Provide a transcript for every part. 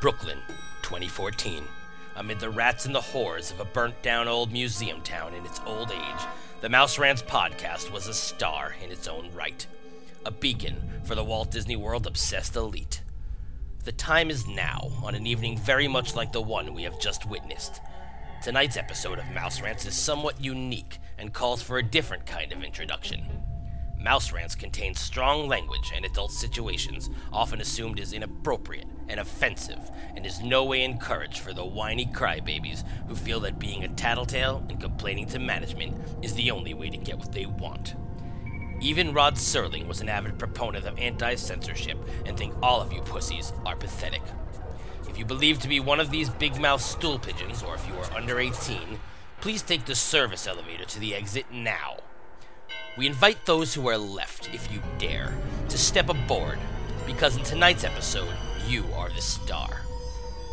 Brooklyn, 2014. Amid the rats and the whores of a burnt down old museum town in its old age, the Mouse Rants podcast was a star in its own right. A beacon for the Walt Disney World obsessed elite. The time is now, on an evening very much like the one we have just witnessed. Tonight's episode of Mouse Rants is somewhat unique and calls for a different kind of introduction. Mouse Rants contains strong language and adult situations, often assumed as inappropriate and offensive, and is no way encouraged for the whiny crybabies who feel that being a tattletale and complaining to management is the only way to get what they want. Even Rod Serling was an avid proponent of anti censorship and think all of you pussies are pathetic. If you believe to be one of these big mouth stool pigeons, or if you are under 18, please take the service elevator to the exit now. We invite those who are left, if you dare, to step aboard, because in tonight's episode, you are the star.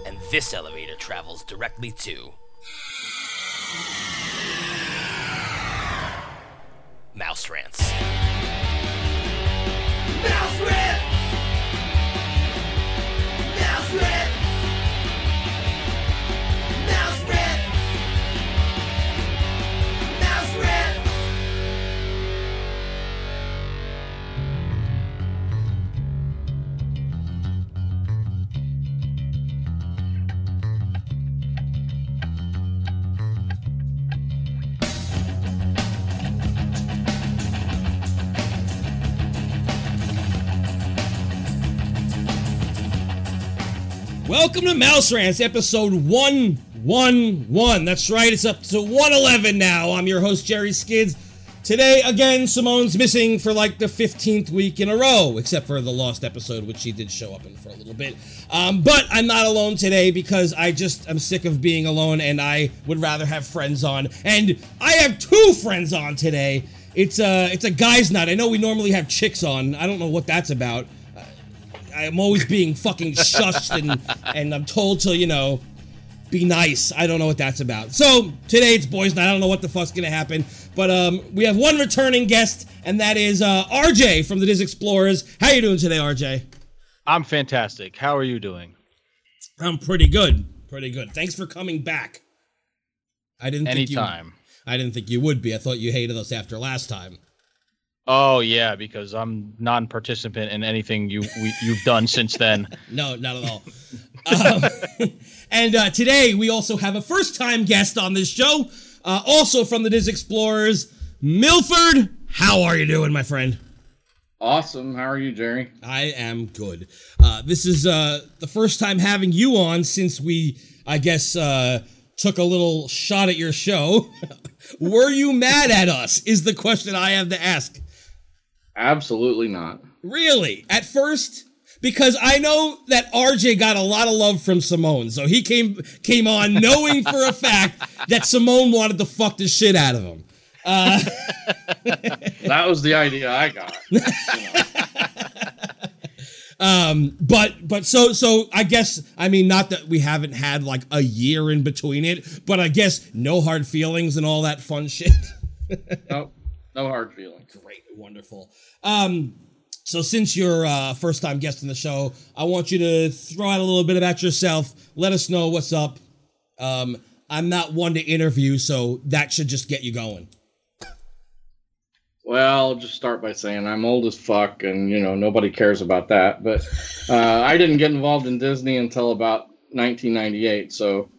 And this elevator travels directly to. Mouse Rants. Mouse Rant! Mouse Rant! Welcome to Mouse Rants, episode 111. That's right, it's up to 111 now. I'm your host, Jerry Skids. Today, again, Simone's missing for like the 15th week in a row, except for the lost episode, which she did show up in for a little bit. Um, but I'm not alone today because I just am sick of being alone and I would rather have friends on. And I have two friends on today. It's a, it's a guy's night. I know we normally have chicks on. I don't know what that's about. I'm always being fucking shushed and and I'm told to you know be nice. I don't know what that's about. So today it's boys' night. I don't know what the fuck's gonna happen, but um, we have one returning guest, and that is uh, RJ from the Diz Explorers. How you doing today, RJ? I'm fantastic. How are you doing? I'm pretty good. Pretty good. Thanks for coming back. I didn't think Anytime. you. I didn't think you would be. I thought you hated us after last time. Oh yeah, because I'm non-participant in anything you we, you've done since then. No, not at all. um, and uh, today we also have a first-time guest on this show, uh, also from the Diz Explorers, Milford. How are you doing, my friend? Awesome. How are you, Jerry? I am good. Uh, this is uh, the first time having you on since we, I guess, uh, took a little shot at your show. Were you mad at us? Is the question I have to ask. Absolutely not. Really? At first? Because I know that RJ got a lot of love from Simone, so he came came on knowing for a fact that Simone wanted to fuck the shit out of him. Uh, That was the idea I got. You know, um, but but so so I guess I mean not that we haven't had like a year in between it, but I guess no hard feelings and all that fun shit. no, no hard feelings. Great, wonderful. Um, so since you're uh, first time guest on the show, I want you to throw out a little bit about yourself. Let us know what's up. Um, I'm not one to interview, so that should just get you going. Well, I'll just start by saying I'm old as fuck, and you know nobody cares about that. But uh, I didn't get involved in Disney until about 1998, so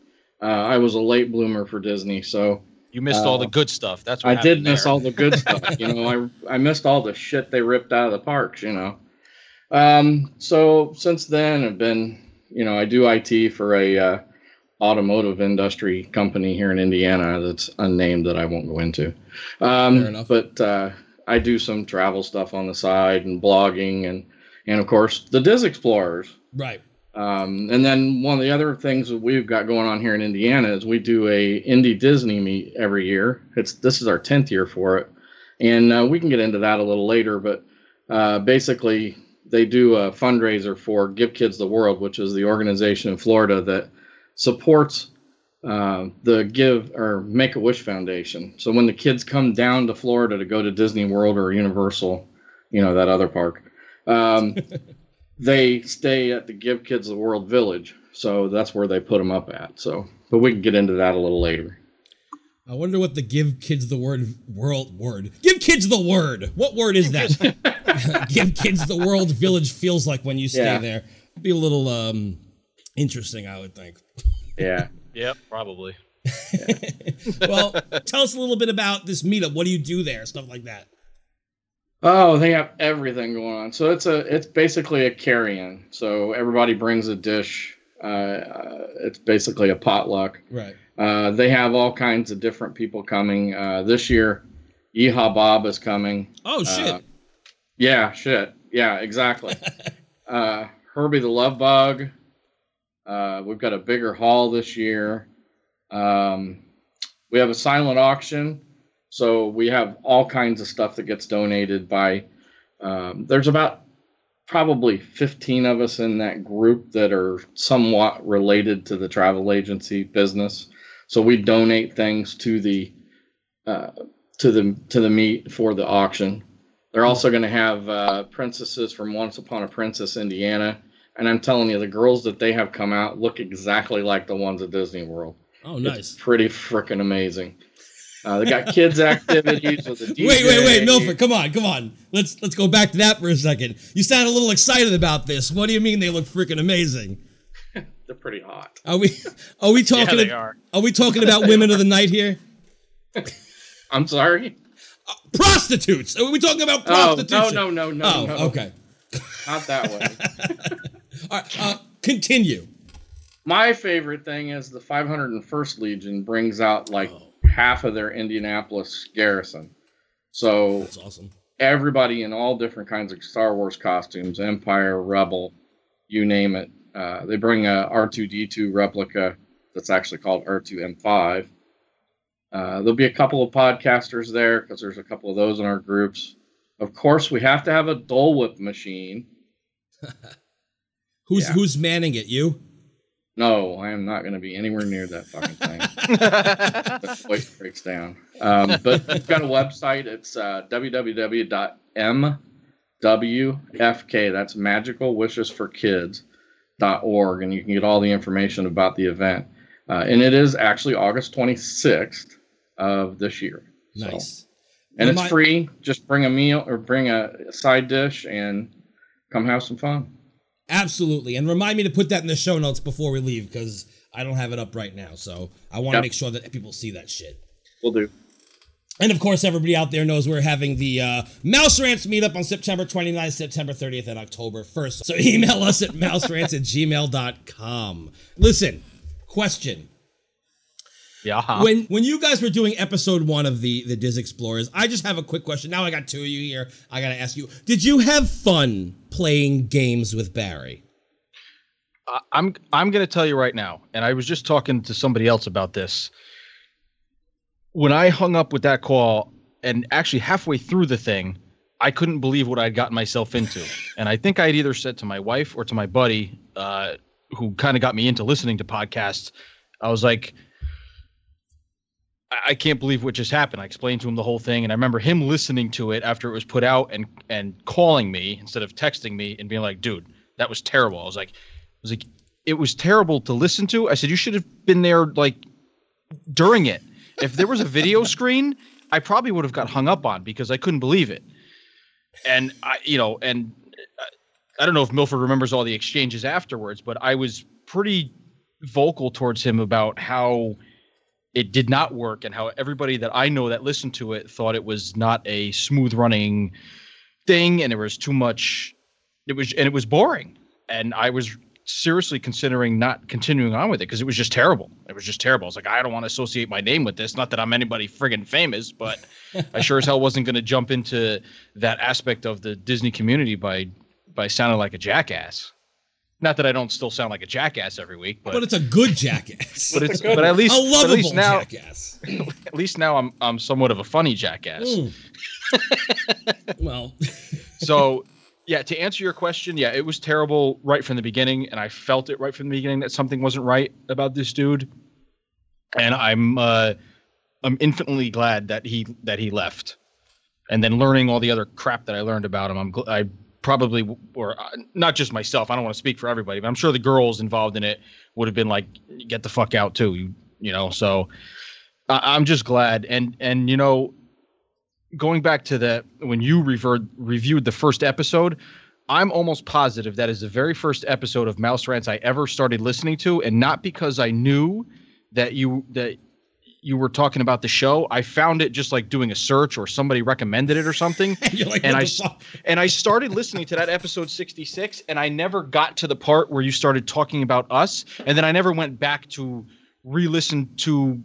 uh, I was a late bloomer for Disney. So You missed all the Uh, good stuff. That's what I did happened miss there. all the good stuff. You know, I I missed all the shit they ripped out of the parks. You know, um, so since then I've been, you know, I do IT for a uh, automotive industry company here in Indiana that's unnamed that I won't go into. Um, Fair enough. But uh, I do some travel stuff on the side and blogging and and of course the Diz Explorers. Right. Um, and then one of the other things that we've got going on here in Indiana is we do a Indie Disney meet every year. It's this is our tenth year for it, and uh, we can get into that a little later. But uh, basically, they do a fundraiser for Give Kids the World, which is the organization in Florida that supports uh, the Give or Make a Wish Foundation. So when the kids come down to Florida to go to Disney World or Universal, you know that other park, um, they stay at the Give Kids the World Village. So that's where they put them up at. So, but we can get into that a little later. I wonder what the give kids the word world word. Give kids the word. What word is that? give kids the world village feels like when you stay Yeah. there. Be a little um interesting, I would think. Yeah. Yep, probably. Well, tell us a little bit about this meetup. What do you do there? Stuff like that. Oh, they have everything going on. So it's a it's basically a carry-in. So everybody brings a dish. Uh, uh, it's basically a potluck. Right. Uh, they have all kinds of different people coming. Uh, this year, Yeehaw Bob is coming. Oh shit. Uh, Yeah, shit. Yeah, exactly. uh, Herbie the Love Bug. Uh, we've got a bigger haul this year. Um, we have a silent auction. So we have all kinds of stuff that gets donated by. Um, there's about probably 15 of us in that group that are somewhat related to the travel agency business. So we donate things to the uh, to the to the meet for the auction. They're also going to have uh, princesses from Once Upon a Princess, Indiana, and I'm telling you, the girls that they have come out look exactly like the ones at Disney World. oh nice! It's pretty freaking amazing. Uh, they got kids activities with a DJ. Wait, wait, wait, Milford, come on, come on. Let's let's go back to that for a second. You sound a little excited about this. What do you mean they look freaking amazing? They're pretty hot. Are we are we talking they are. are we talking about women of the night here? I'm sorry. Prostitutes. Are we talking about Oh no no no no Oh, no. okay. Not that way. All right, uh, continue. My favorite thing is the 501st Legion brings out like Oh. Half of their Indianapolis garrison. So That's awesome. everybody in all different kinds of Star Wars costumes, Empire, Rebel, you name it. Uh, they bring a R2D2 replica that's actually called R2M5. Uh, there'll be a couple of podcasters there because there's a couple of those in our groups. Of course, we have to have a Dole Whip machine. Who's Yeah. who's manning it? You? No, I am not going to be anywhere near that fucking thing. the voice breaks down. Um, but we've got a website. It's uh, www.mwfk. That's Magical Wishes for Kids. Dot org, and you can get all the information about the event. Uh, and it is actually August 26th of this year. So- Nice. and it's free. Just bring a meal or bring a side dish and come have some fun. Absolutely. And remind me to put that in the show notes before we leave because I don't have it up right now. So I want to Yep. make sure that people see that shit. We'll do. And of course, everybody out there knows we're having the uh, Mouse Rants meetup on September 29th, September 30th, and October 1st. So email us at mouserants at gmail.com. Listen, question. Yeah. When when you guys were doing episode one of the the Diz Explorers, I just have a quick question. Now I got two of you here. I gotta ask you: Did you have fun playing games with Barry? I- I'm I'm going to tell you right now, and I was just talking to somebody else about this. When I hung up with that call, and actually halfway through the thing, I couldn't believe what I'd gotten myself into, and I think I'd either said to my wife or to my buddy, uh, who kind of got me into listening to podcasts. I was like, I- can't believe what just happened. I explained to him the whole thing, and I remember him listening to it after it was put out and and calling me instead of texting me and being like, "Dude, that was terrible." I was like, I was like, it was terrible to listen to. I said, you should have been there like during it. If there was a video screen, I probably would have got hung up on because I couldn't believe it. And I, you know, and uh, I don't know if Milford remembers all the exchanges afterwards, but I was pretty vocal towards him about how it did not work and how everybody that I know that listened to it thought it was not a smooth running thing and there was too much it was and it was boring and I was seriously considering not continuing on with it because it was just terrible. It was just terrible. I was like, I don't want to associate my name with this. Not that I'm anybody friggin' famous, but I sure as hell wasn't going to jump into that aspect of the Disney community by by sounding like a jackass. Not that I don't still sound like a jackass every week, but But it's a good jackass. but it's but at least a but lovable at least now jackass. at least now I'm I'm somewhat of a funny jackass. Mm. well, so yeah, to answer your question, yeah, it was terrible right from the beginning, and I felt it right from the beginning that something wasn't right about this dude. And I'm uh, I'm infinitely glad that he that he left. And then learning all the other crap that I learned about him, I'm gl- I probably or uh, not just myself. I don't want to speak for everybody, but I'm sure the girls involved in it would have been like, "Get the fuck out too," you you know. So I I'm just glad, and and you know, going back to the when you referred, reviewed the first episode, I'm almost positive that is the very first episode of Mouse Rants I ever started listening to, and not because I knew that you that you were talking about the show. I found it just like doing a search or somebody recommended it or something. You're like, and I and I started listening to that episode 66 and I never got to the part where you started talking about us and then I never went back to re-listen to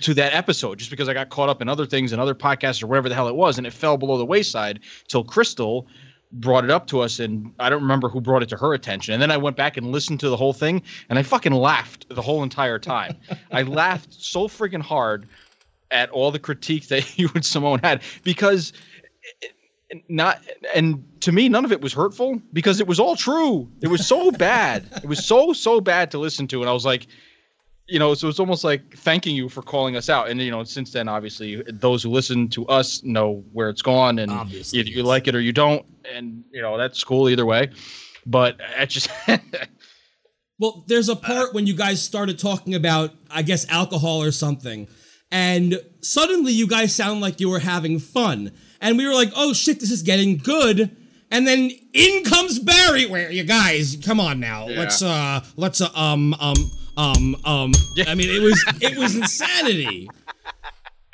to that episode just because I got caught up in other things and other podcasts or whatever the hell it was and it fell below the wayside till Crystal brought it up to us and I don't remember who brought it to her attention. And then I went back and listened to the whole thing and I fucking laughed the whole entire time. I laughed so freaking hard at all the critique that you and Simone had because not and to me none of it was hurtful because it was all true. It was so bad. It was so so bad to listen to and i was like you know so it's almost like thanking you for calling us out and you know since then obviously those who listen to us know where it's gone and Obviously, either you yes. like it or you don't and you know that's cool either way but it just Well, there's a part when you guys started talking about, I guess, alcohol or something, and suddenly you guys sound like you were having fun, and we were like, "Oh shit, this is getting good." And then in comes Barry. Where you guys? Come on now. Yeah. Let's uh, let's uh, um um um um. Yeah. I mean, it was it was insanity.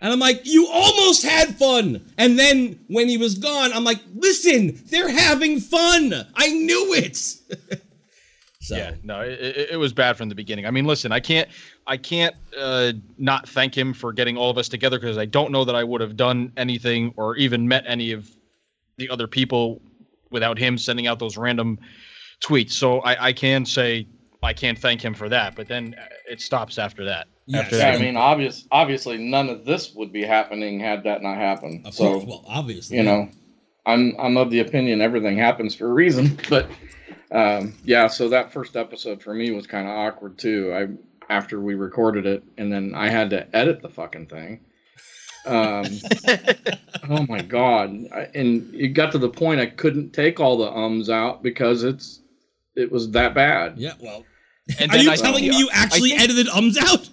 And I'm like, you almost had fun. And then when he was gone, I'm like, listen, they're having fun. I knew it. so Yeah, no, it, it, was bad from the beginning. I mean, listen, I can't, I can't uh, not thank him for getting all of us together because I don't know that I would have done anything or even met any of the other people without him sending out those random tweets. So I, I can say I can't thank him for that, but then uh, it stops after that. Yes. After Yeah, that, I mean, obvious, obviously, none of this would be happening had that not happened. Of so, course, well, obviously, you know, I'm I'm of the opinion everything happens for a reason. But um, yeah, so that first episode for me was kind of awkward too. I after we recorded it, and then I had to edit the fucking thing. Um, oh my god! I, and it got to the point I couldn't take all the ums out because it's it was that bad. Yeah, well, and are you I- telling me you actually think- edited ums out?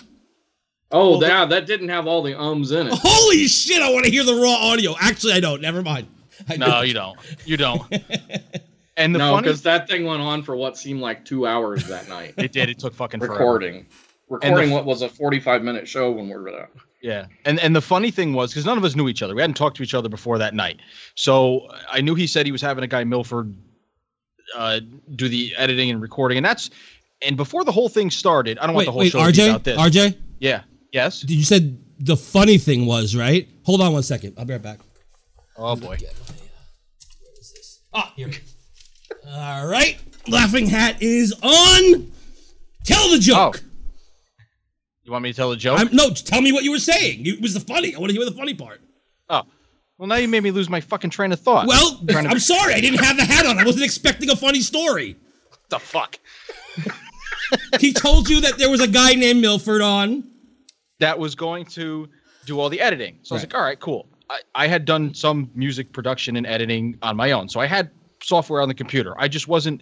Oh, Well, yeah, that didn't have all the ums in it. Holy shit! I want to hear the raw audio. Actually, I don't. Never mind. I No, don't. you don't. You don't. And the no, funny, because that thing went on for what seemed like two hours that night. it did. It took fucking forever. recording, recording f- what was a forty-five minute show when we were there. Yeah, and and the funny thing was because none of us knew each other. We hadn't talked to each other before that night. So I knew he said he was having a guy Milford uh, do the editing and recording, and that's and before the whole thing started. I don't want the whole wait, show to be RJ, about this. RJ, Yeah. Yes. you said the funny thing was right. Hold on one second. I'll be right back. Oh boy. Ah, here. All right, laughing hat is on. Tell the joke. Oh. You want me to tell a joke? I'm, no, tell me what you were saying. It was the funny. I want to hear the funny part. oh. Well, now you made me lose my fucking train of thought. Well, I'm sorry. I didn't have the hat on. I wasn't expecting a funny story. What the fuck? He told you that there was a guy named Milford on. that was going to do all the editing. So I was like, all right, cool. I, I had done some music production and editing on my own. So I had software on the computer. I just wasn't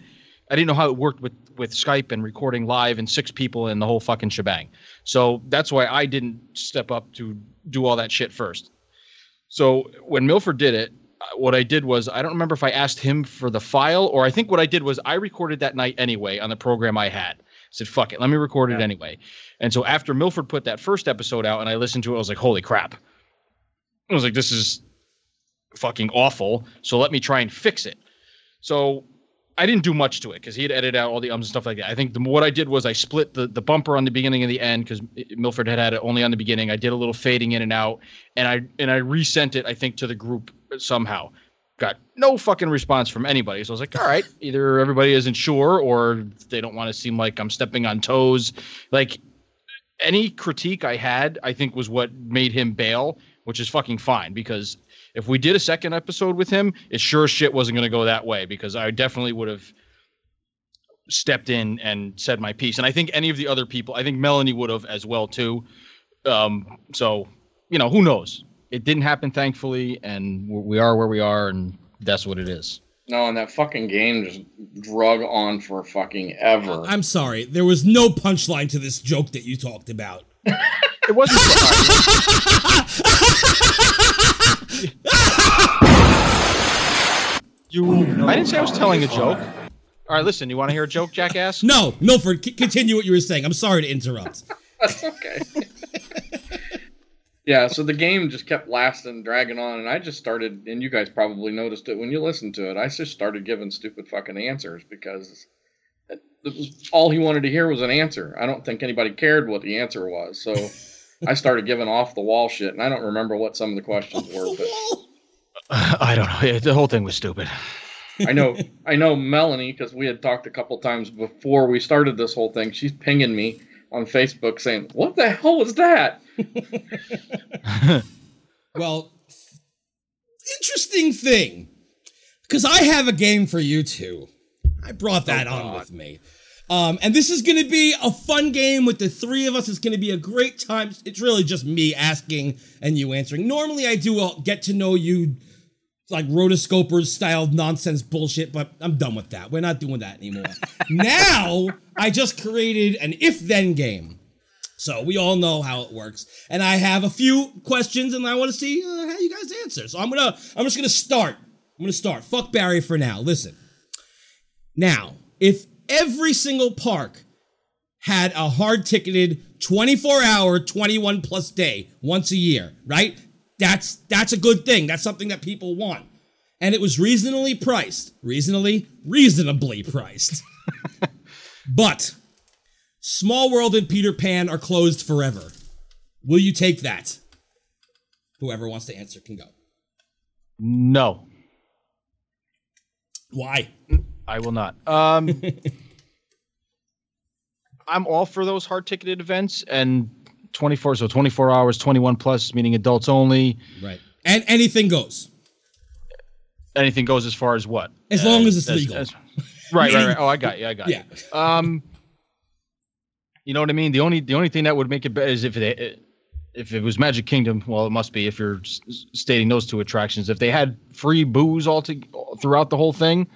I didn't know how it worked with with Skype and recording live and six people and the whole fucking shebang. So that's why I didn't step up to do all that shit first. So when Milford did it, uh, what I did was I don't remember if I asked him for the file or I think what I did was I recorded that night anyway on the program I had. Said fuck it, let me record it anyway. And so after Milford put that first episode out and I listened to it, I was like, holy crap. I was like, this is fucking awful. So let me try and fix it. So I didn't do much to it because he had edited out all the ums and stuff like that. I think the, what I did was I split the, the bumper on the beginning and the end because Milford had had it only on the beginning. I did a little fading in and out, and I and I resent it. I think to the group somehow. Got no fucking response from anybody. So I was like, all right, either everybody isn't sure or they don't want to seem like I'm stepping on toes. Like any critique I had, I think was what made him bail, which is fucking fine because If we did a second episode with him, it sure as shit wasn't going to go that way because I definitely would have stepped in and said my piece. And I think any of the other people, I think Melanie would have as well too. Um, so you know, who knows? It didn't happen, thankfully, and we we are where we are, and that's what it is. No, and that fucking game just drug on for fucking ever. I'm sorry, there was no punchline to this joke that you talked about. It wasn't. you. I didn't say I was telling a joke. All right, listen. You want to hear a joke, jackass? No, Milford, c- continue what you were saying. I'm sorry to interrupt. That's okay. yeah, so the game just kept lasting, dragging on, and I just started, and you guys probably noticed it when you listened to it. I just started giving stupid fucking answers because it, was all he wanted to hear was an answer. I don't think anybody cared what the answer was, so I started giving off the wall shit, and I don't remember what some of the questions were, but I don't know. The whole thing was stupid. I know, I know Melanie because we had talked a couple times before we started this whole thing. She's pinging me on Facebook saying, "What the hell was that?" Well, interesting thing, because I have a game for you two. I brought that on with me. Um, and this is going to be a fun game with the three of us. It's going to be a great time. It's really just me asking and you answering. Normally, I do a get to know you, like rotoscopers style nonsense bullshit, but I'm done with that. We're not doing that anymore. now, I just created an if then game. So we all know how it works, and I have a few questions, and I want to see uh, how you guys answer. So I'm gonna, I'm just gonna start. I'm gonna start. Fuck Barry for now. Listen. Now, if every single park had a hard ticketed 24 hour, 21 plus day once a year, right? That's that's a good thing. That's something that people want. And it was reasonably priced. Reasonably, reasonably priced. but Small World and Peter Pan are closed forever. Will you take that? Whoever wants to answer can go. No, Why? I will not. Um, I'm all for those hard ticketed events and 24, so 24 hours, 21 plus, meaning adults only. Right. And anything goes. Anything goes as far as what? As long as it's legal. right, right, right. Oh, I got you. I got Yeah. you. Um, you know what I mean? The only the only thing that would make it better is if it if it was Magic Kingdom. Well, it must be if you're stating those two attractions. If they had free booze all to, throughout the whole thing,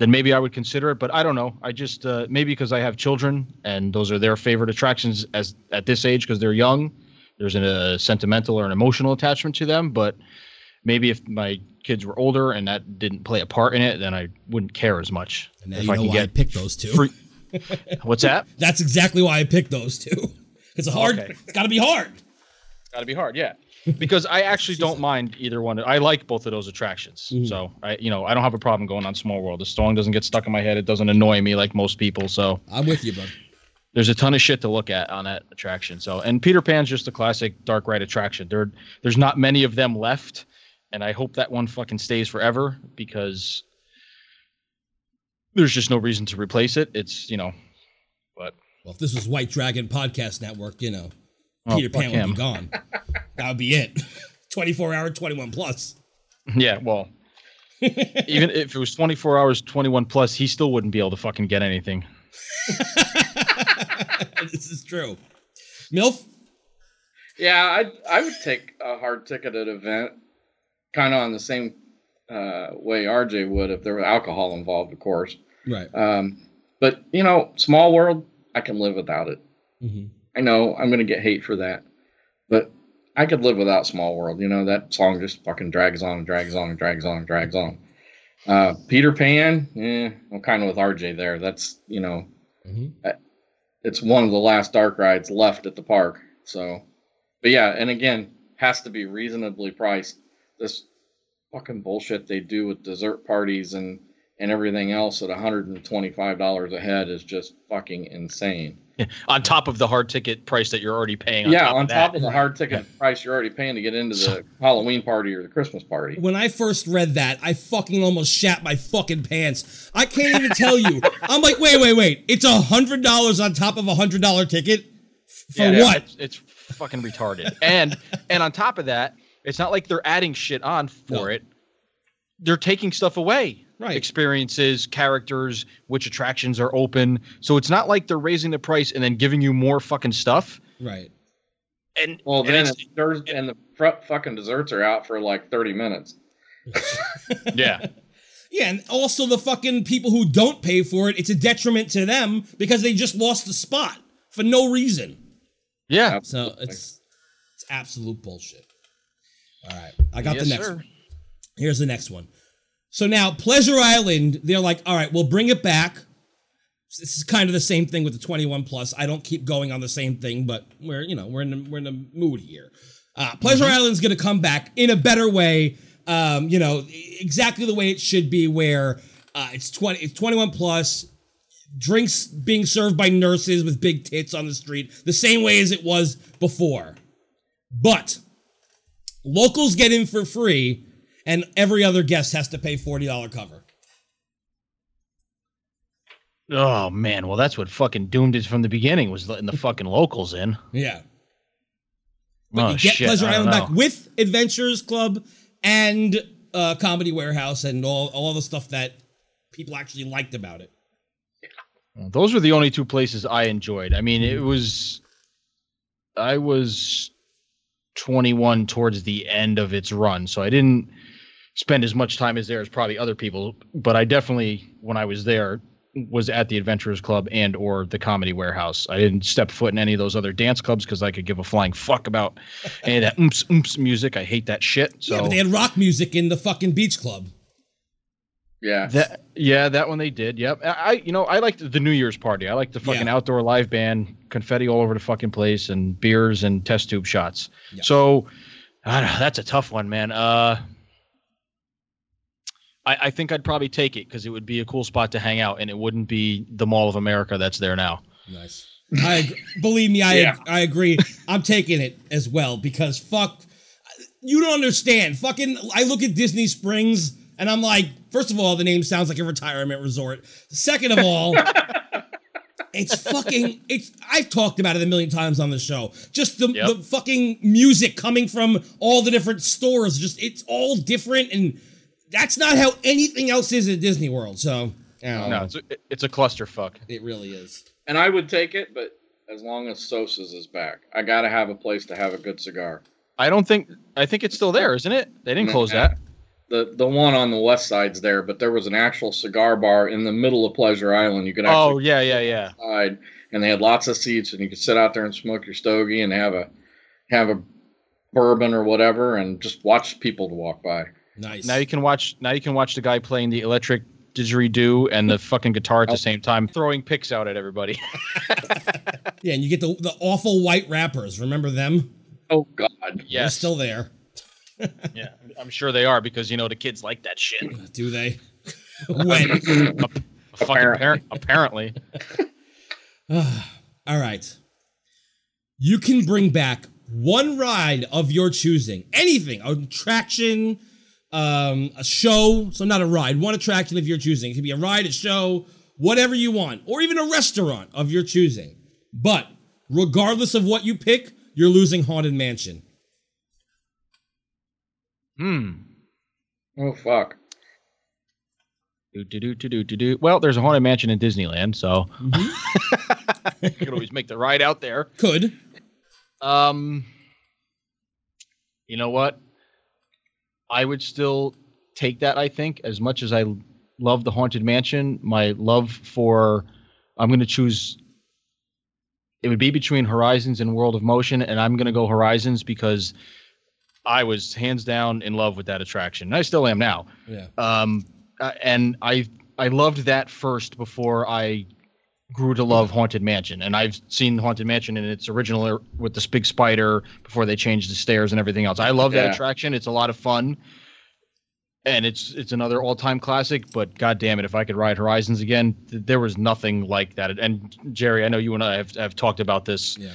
then maybe I would consider it. But I don't know. I just uh, maybe because I have children and those are their favorite attractions as at this age because they're young. There's an, a sentimental or an emotional attachment to them. But maybe if my kids were older and that didn't play a part in it, then I wouldn't care as much. And now if you I know can why I get picked those two. free. What's that? That's exactly why I picked those two. It's a hard. Okay. It's got to be hard. Got to be hard, yeah. Because I actually don't mind either one. I like both of those attractions. Mm-hmm. So I, you know, I don't have a problem going on Small World. The song doesn't get stuck in my head. It doesn't annoy me like most people. So I'm with you, bud. there's a ton of shit to look at on that attraction. So and Peter Pan's just a classic dark ride attraction. There, there's not many of them left, and I hope that one fucking stays forever because there's just no reason to replace it. It's you know, but Well, if this was White Dragon Podcast Network, you know, Oh, Peter fuck Pan would be gone. that would be it. 24 hour, 21 plus. Yeah, well, even if it was 24 hours, 21 plus, he still wouldn't be able to fucking get anything. this is true. MILF? Yeah, I I would take a hard ticketed event, kind of on the same uh, way RJ would if there were alcohol involved, of course. Right. Um, but you know, small world, I can live without it. hmm I know I'm gonna get hate for that, but I could live without small world. You know, that song just fucking drags on and drags on and drags on and drags on. Uh, Peter Pan, eh, I'm kind of with RJ there. That's you know, hmm it's one of the last dark rides left at the park. So, but yeah, and again, has to be reasonably priced. This fucking bullshit they do with dessert parties and and everything else at $125 a head is just fucking insane. On top of the hard ticket price that you're already paying. On yeah, top on of top that. of the hard ticket price you're already paying to get into the Halloween party or the Christmas party. When I first read that, I fucking almost shat my fucking pants. I can't even tell you. I'm like, wait, wait, wait. It's a hundred dollars on top of a hundred dollar ticket for Yeah, what? It's, it's fucking retarded. and and on top of that, It's not like they're adding shit on for No. it. They're taking stuff away. Right. Experiences, characters, which attractions are open. So it's not like they're raising the price and then giving you more fucking stuff. Right. And Well, and then it's- it's Thursday, and the fr- fucking desserts are out for like 30 minutes. yeah. Yeah, and also the fucking people who don't pay for it, it's a detriment to them because they just lost the spot for no reason. Yeah. So it's it's absolute bullshit. All right, I got Yes, the next sir. one. Here's the next one. So now Pleasure Island, they're like, all right, we'll bring it back. This is kind of the same thing with the 21 plus. I don't keep going on the same thing, but we're you know we're in the, we're in the mood here. Uh, Pleasure Island's gonna come back in a better way. Um, you know exactly the way it should be, where uh, it's 20 it's 21 plus. Drinks being served by nurses with big tits on the street, the same way as it was before. But locals get in for free, and every other guest has to pay $40 cover. Oh man, well that's what fucking doomed it from the beginning was letting the fucking locals in. Yeah. oh you get shit! Pleasure Island back with Adventurers Club and uh, Comedy Warehouse and all, all the stuff that people actually liked about it. Those were the only two places I enjoyed. I mean, it was I was 21 towards the end of its run, so I didn't spend as much time as there as probably other people, but I definitely when I was there was at the Adventurers Club and or the Comedy Warehouse. I didn't step foot in any of those other dance clubs because I could give a flying fuck about any of that oomph oomph music. I hate that shit. So yeah, but they had rock music in the fucking beach club. Yeah. That yeah, that one they did. Yep. I I- you know I liked the New Year's party. I liked the fucking Yeah. outdoor live band, confetti all over the fucking place, and beers and test tube shots. Yeah. So I don't know, that's a tough one, man. Uh, I, I think I'd probably take it because it would be a cool spot to hang out, and it wouldn't be the Mall of America that's there now. Nice. I ag- believe me, I Yeah. I agree. I'm taking it as well because fuck, you don't understand. Fucking, I look at Disney Springs and I'm like, first of all, the name sounds like a retirement resort. Second of all, it's fucking. It's I've talked about it a million times on the show. Just the Yep. the fucking music coming from all the different stores. Just it's all different and. That's not how anything else is at Disney World. So, I don't No, know. it's a, it's a clusterfuck. it really is. And I would take it, but as long as Sosa's is back, I got to have a place to have a good cigar. I don't think I think it's still there, isn't it? They didn't close that. The the one on the west side's there, but there was an actual cigar bar in the middle of Pleasure Island. You could Oh yeah, yeah, yeah. outside, and they had lots of seats, and you could sit out there and smoke your stogie and have a have a bourbon or whatever, and just watch people to walk by. Nice. Now you can watch. Now you can watch the guy playing the electric didgeridoo and the fucking guitar at the oh. same time, throwing picks out at everybody. Yeah, and you get the the awful white rappers. Remember them? Oh God! They're still there. Yeah, I'm sure they are because you know the kids like that shit. Do they? when? Fucking Apparently. parent, apparently. All right. You can bring back one ride of your choosing. Anything, an attraction, um, a show. So not a ride, one attraction of your choosing. It could be a ride, a show, whatever you want, or even a restaurant of your choosing. But regardless of what you pick, you're losing Haunted Mansion. Hmm. Oh fuck! Do do do do do do do. Well, there's a haunted mansion in Disneyland, so you could always make the ride out there. Could. Um, you know what? I would still take that. I think as much as I love the haunted mansion, my love for I'm going to choose. It would be between Horizons and World of Motion, and I'm going to go Horizons because I was hands down in love with that attraction. And I still am now. Yeah. Um, uh, and I I loved that first before I grew to love Haunted Mansion. And I've seen Haunted Mansion in its original er- with this big spider before they changed the stairs and everything else. I love that Yeah. attraction. It's a lot of fun. And it's it's another all time classic, but god damn it, if I could ride Horizons again, th- there was nothing like that. And Jerry, I know you and I have, have talked about this, Yeah.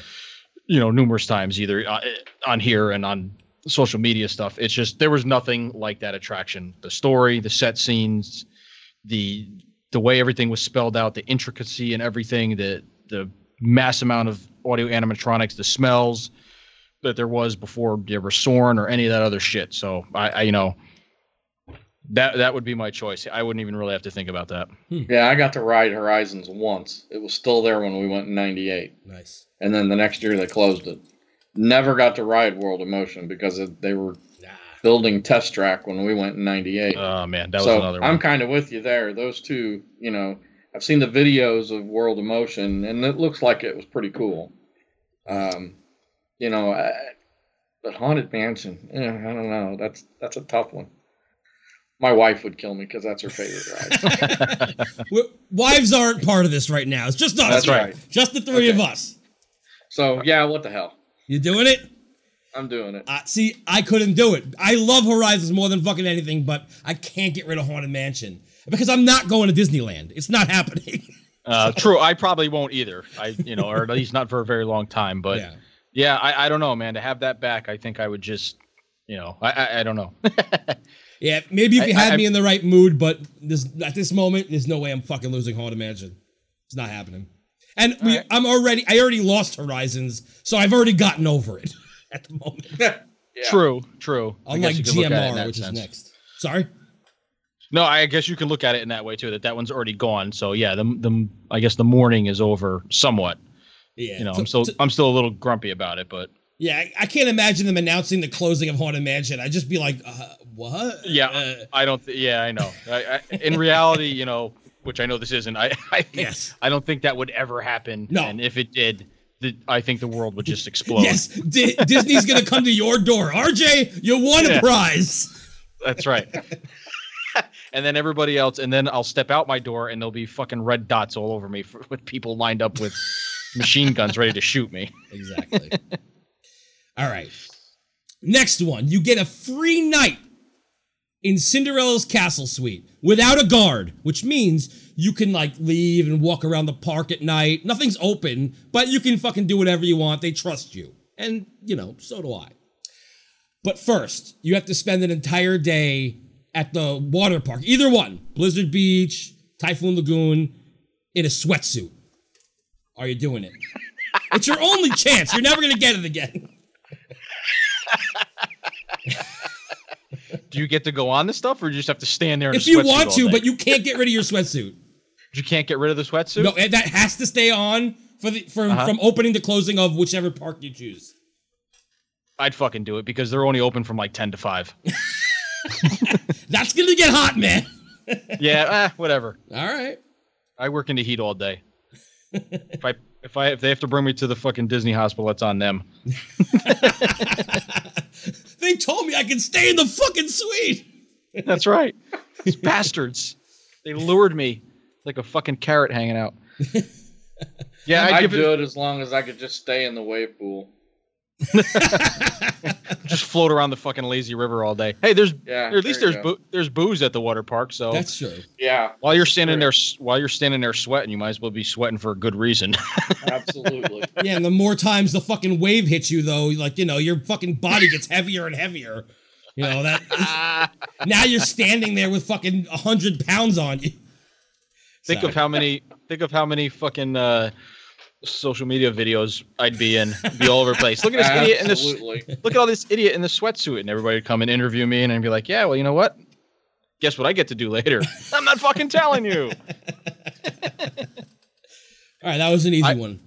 you know, numerous times, either uh, on here and on social media stuff. It's just there was nothing like that attraction. The story, the set scenes, the the way everything was spelled out, the intricacy and everything, the the mass amount of audio animatronics, the smells. that there was before you ever Soarin' or any of that other shit. So I, I you know that that would be my choice. I wouldn't even really have to think about that. Hmm. Yeah, I got to ride Horizons once. It was still there when we went in '98, Nice. and then the next year they closed it. Never got to ride World of Motion because it, they were Nah. building Test Track when we went in '98. Oh man, that was so another one. I'm kind of with you there. Those two, you know, I've seen the videos of World of Motion, and it looks like it was pretty cool. Um, you know, I, but Haunted Mansion, eh, I don't know. That's that's a tough one. My wife would kill me because that's her favorite ride. Wives aren't part of this right now. It's just us. That's right. Just the three of us. so yeah, what the hell? You doing it? I'm doing it. Uh, see, I couldn't do it. I love Horizons more than fucking anything, but I can't get rid of Haunted Mansion because I'm not going to Disneyland. It's not happening. uh, true. I probably won't either. I you know, or at least not for a very long time. But yeah. yeah, I, I don't know, man. To have that back, I think I would just, you know, I I, I don't know. Yeah, maybe if you I- had I- me in the right mood, but this at this moment, there's no way I'm fucking losing Haunted Mansion. It's not happening. And we, right. I'm already, I already lost Horizons, so I've already gotten over it at the moment. Yeah. True, true. I Unlike guess you could look at it in GMR, which sense. is next. Sorry. No, I guess you can look at it in that way too. That that one's already gone. So yeah, the the I guess the mourning is over somewhat. Yeah. You know, To- I'm still to- I'm still a little grumpy about it, but yeah, I, I can't imagine them announcing the closing of Haunted Mansion. I'd just be like, uh, what? yeah, Uh, I don't. Th- yeah, I know. I, I, in reality, you know, which I know this isn't. I I, think, Yes. I don't think that would ever happen. No. and if it did, the, I think the world would just explode. yes, Di- Disney's gonna come to your door. RJ, you won a prize. That's right. and then everybody else, and then I'll step out my door, and there'll be fucking red dots all over me for, with people lined up with machine guns ready to shoot me. Exactly. All right. Next one, you get a free night in Cinderella's castle suite without a guard, which means you can like leave and walk around the park at night. Nothing's open, but you can fucking do whatever you want. They trust you. And, you know, so do I. But first, you have to spend an entire day at the water park, either one, Blizzard Beach, Typhoon Lagoon, in a sweatsuit. Are you doing it? It's your only chance. You're never gonna get it again. Do you get to go on this stuff, or do you just have to stand there? In If you want to, but you can't get rid of your sweatsuit. you can't get rid of the sweatsuit. No, that has to stay on for the from Uh-huh. from opening to closing of whichever park you choose. I'd fucking do it because they're only open from like ten to five. That's gonna get hot, man. yeah, eh, whatever. All right. I work in the heat all day. if I if I if they have to bring me to the fucking Disney hospital, it's on them. They told me I can stay in the fucking suite. That's right. These bastards. They lured me like a fucking carrot hanging out. Yeah, I'd I'd do it, it as long as I could just stay in the wave pool. just float around the fucking lazy river all day. Hey, there's Yeah, or at least there there's go. boo- there's booze at the water park. So That's true. Yeah, while you're standing true. there, while you're standing there sweating, you might as well be sweating for a good reason. absolutely. Yeah, and the more times the fucking wave hits you, though, like you know, your fucking body gets heavier and heavier. You know that. now you're standing there with fucking hundred pounds on you. think Sorry. of how many think of how many fucking uh, social media videos I'd be in, be all over the place. Look at this idiot in this. Look at all this idiot in the sweatsuit, and everybody would come and interview me, and I'd be like, "Yeah, well, you know what? Guess what I get to do later? I'm not fucking telling you." All right, that was an easy I- one.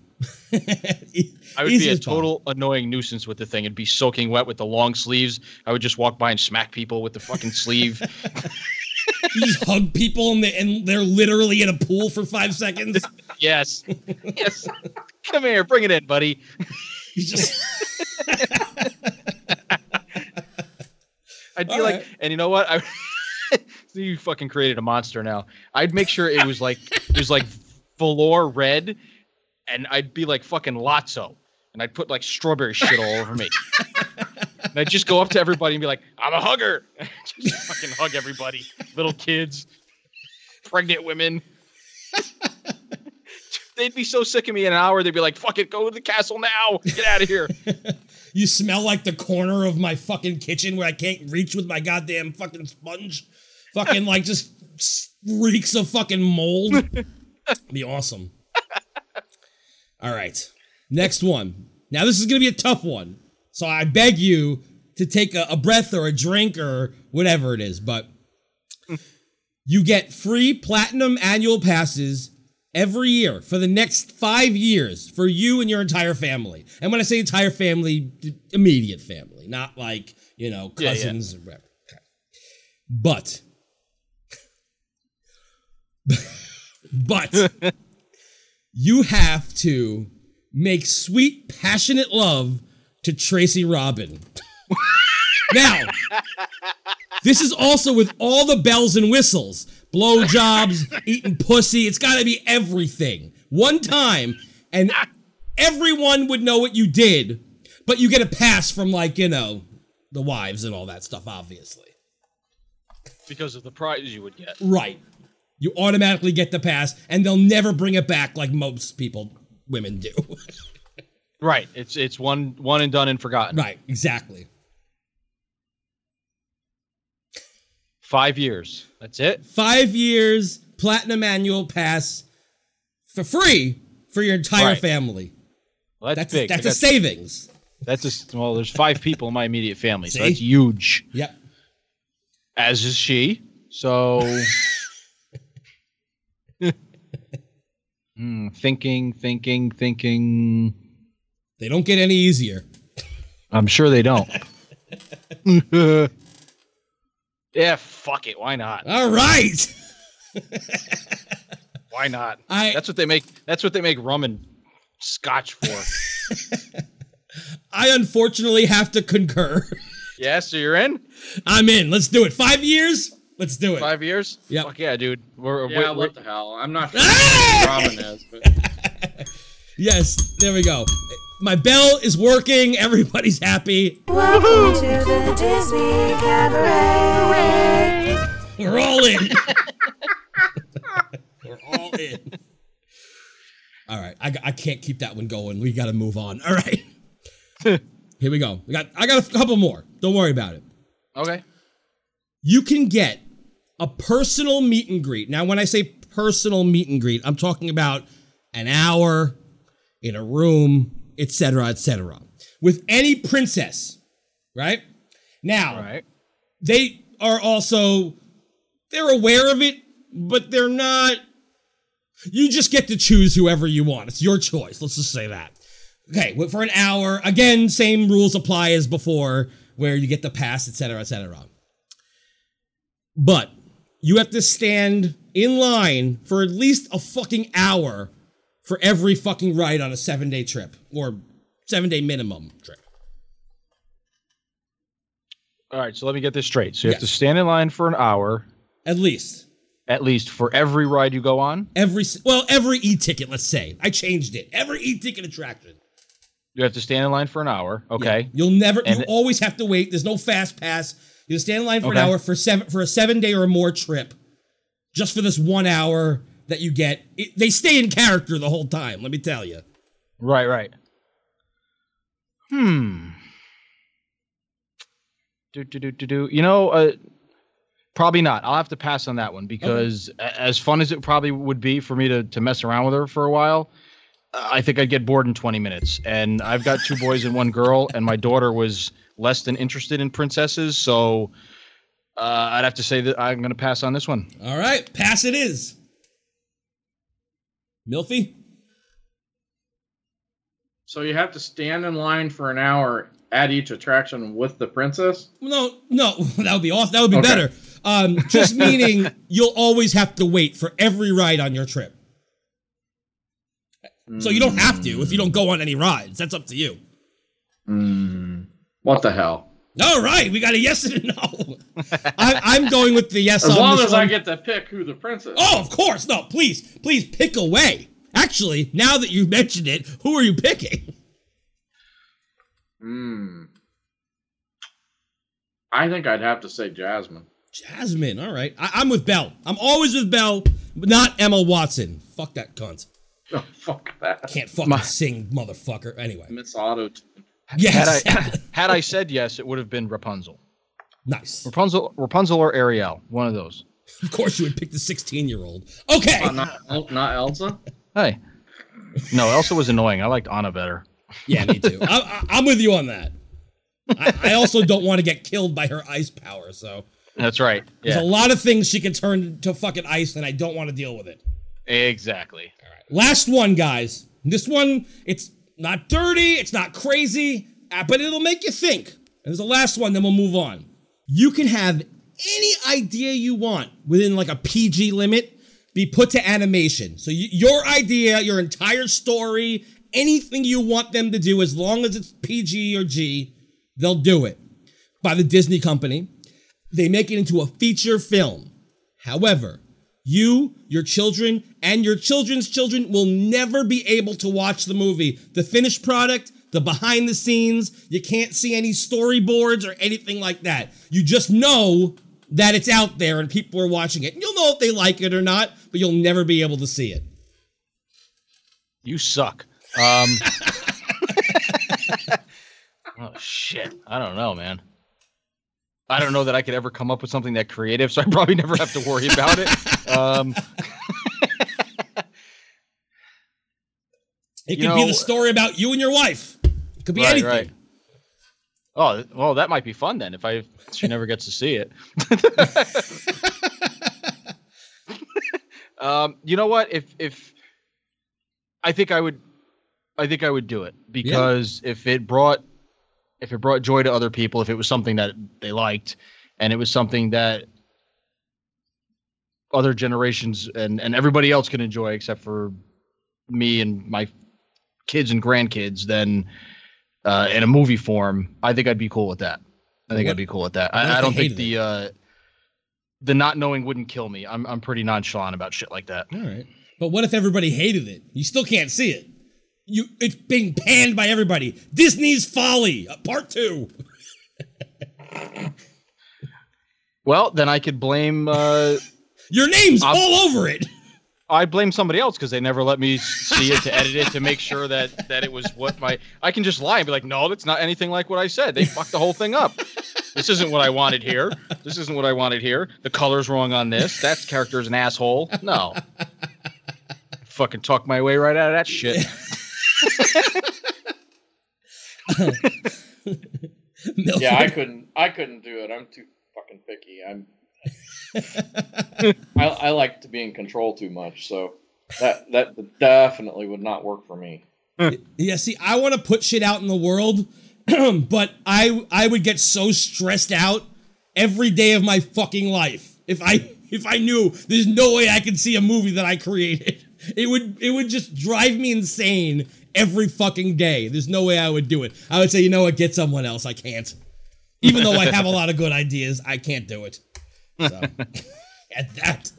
I would be a total annoying nuisance with the thing. It'd be soaking wet with the long sleeves. I would just walk by and smack people with the fucking sleeve. You just hug people and, they, and they're literally in a pool for five seconds. yes, yes. Come here, bring it in, buddy. You just I'd be All like, right. and you know what? I you fucking created a monster now. I'd make sure it was like it was like velour red, and I'd be like fucking Lotso, and I'd put like strawberry shit all over me. And I'd just go up to everybody and be like, "I'm a hugger," just fucking hug everybody, little kids, pregnant women. They'd be so sick of me in an hour. They'd be like, "Fuck it, go to the castle now. Get out of here." you smell like the corner of my fucking kitchen where I can't reach with my goddamn fucking sponge. Fucking like just reeks of fucking mold. Be awesome. All right. Next one. Now this is gonna be a tough one. So I beg you to take a, a breath or a drink or whatever it is. But you get free platinum annual passes every year for the next five years for you and your entire family. And when I say entire family, immediate family, not like, you know, Yeah, yeah. cousins or whatever. Okay. But, but you have to make sweet, passionate love to Tracy Robin. now, this is also with all the bells and whistles blowjobs, eating pussy. It's got to be everything. One time, and everyone would know what you did, but you get a pass from, like, you know, the wives and all that stuff, obviously. Because of the prize you would get. Right. You automatically get the pass, and they'll never bring it back like most people, women do. Right. It's it's one one and done and forgotten. right, exactly. Five years. That's it. Five years, platinum annual pass for free for your entire Right. family. Well, that's, That's big. that's I a savings. That's a well. There's five people in my immediate family, so that's huge. Yep. As is she. So. Hmm, thinking, thinking, thinking. They don't get any easier. I'm sure they don't. yeah, fuck it. Why not? All right. Why not? I- That's what they make. That's what they make rum and scotch for. I unfortunately have to concur. yeah. So you're in I'm in. Let's do it. Five years? Let's do it. five years. Yeah. Fuck yeah, dude. We're, Yeah, we're, what the hell? I'm not sure what ramen is, but Yes, there we go. My bell is working. Everybody's happy. Welcome to the Disney Cabaret. We're all in. We're all in. All right, I, I can't keep that one going. We got to move on. All right, here we go. We got I got a couple more. Don't worry about it. okay. You can get a personal meet and greet. Now, when I say personal meet and greet, I'm talking about an hour in a room, etc., etc., with any princess. Right now, right. they are also they're aware of it, but they're not. You just get to choose whoever you want. It's your choice. Let's just say that. Okay, for an hour, again, same rules apply as before, where you get the pass, etc., etc. But you have to stand in line for at least a fucking hour for every fucking ride on a seven day trip or seven day minimum trip. All right. So let me get this straight. So you have to stand in line for an hour At least. at least for every ride you go on. Every well, every e-ticket. Let's say I changed it. Every e-ticket attraction. You have to stand in line for an hour. Okay. Yeah. You'll never. And- you always have to wait. There's no fast pass. You stand in line for Okay. an hour for seven for a seven day or more trip, just for this one hour that you get. It, they stay in character the whole time. Let me tell you. Right. Right. Hmm. Do do do do do. You know, uh, probably not. I'll have to pass on that one because a- as fun as it probably would be for me to to mess around with her for a while, uh, I think I'd get bored in 20 minutes. And I've got two boys and one girl, and my daughter was less than interested in princesses, so uh, I'd have to say that I'm going to pass on this one. All right, pass it is. Milfy. so you have to stand in line for an hour at each attraction with the princess. No, no, that would be awesome. That would be Okay. better. Um, just meaning you'll always have to wait for every ride on your trip. So you don't have to if you don't go on any rides. That's up to you. Hmm. What the hell? All right, we got a yes and a no. I, I'm going with the yes As on long as I get to pick who the princess. Oh, of course. No, please, please pick away. Actually, now that you mentioned it, who are you picking? Hmm. I think I'd have to say Jasmine. Jasmine. All right. I, I'm with Belle. I'm always with Belle, but not Emma Watson. Fuck that cunt. Oh, fuck that. Can't fucking sing, motherfucker. Anyway. Miss Auto. Yes. Had I had I said yes, it would have been Rapunzel. nice. Rapunzel, Rapunzel or Ariel, one of those. Of course, you would pick the 16 year old. Okay. Oh, not, not Elsa? Hey, no, Elsa was annoying. I liked Anna better. Yeah, me too. I, I, I'm with you on that. I, I also don't want to get killed by her ice power. So That's right. there's a lot of things she can turn to fucking ice, and I don't want to deal with it. Exactly. All right. Last one, guys. This one, it's not dirty, it's not crazy, uh, but it'll make you think. And there's the last one, then we'll move on. You can have any idea you want within like a PG limit be put to animation. So your idea, your entire story, anything you want them to do, as long as it's PG or G, they'll do it. By the Disney company. They make it into a feature film. However, you, your children, and your children's children will never be able to watch the movie. The finished product, the behind the scenes, you can't see any storyboards or anything like that. You just know that it's out there and people are watching it. And you'll know if they like it or not, but you'll never be able to see it. You suck. Um, oh shit! I don't know, man. I don't know that I could ever come up with something that creative, so I probably never have to worry about it. Um, It You could be the story about you and your wife. It could be right, anything. right. Oh well, that might be fun then. If I she never gets to see it. um, you know what? If if I think I would, I think I would do it because if it brought if it brought joy to other people, if it was something that they liked, and it was something that other generations and and everybody else can enjoy except for me and my kids and grandkids, then uh, in a movie form, I think I'd be cool with that. I think What- I'd be cool with that. I, I don't think the uh, the not knowing wouldn't kill me. I'm I'm pretty nonchalant about shit like that. All right. But what if everybody hated it? You still can't see it. You it's being panned by everybody. Disney's Folly, uh, part 2. Well, then I could blame uh, Your name's I'll- all over it. I blame somebody else because they never let me see it to edit it to make sure that that it was what my I can just lie and be like, no, that's not anything like what I said. They fucked the whole thing up. This isn't what I wanted here. This isn't what I wanted here. The color's wrong on this. That character's an asshole. No. Fucking talk my way right out of that shit. Milford. Yeah, I couldn't. I couldn't do it. I'm too fucking picky. I'm. I, I like to be in control too much, so that that definitely would not work for me. Hmm. Yeah, see, I want to put shit out in the world, but I I would get so stressed out every day of my fucking life if I if I knew there's no way I could see a movie that I created. It would it would just drive me insane every fucking day. There's no way I would do it. I would say, you know what, get someone else. I can't. Even though I have a lot of good ideas, I can't do it. So, and that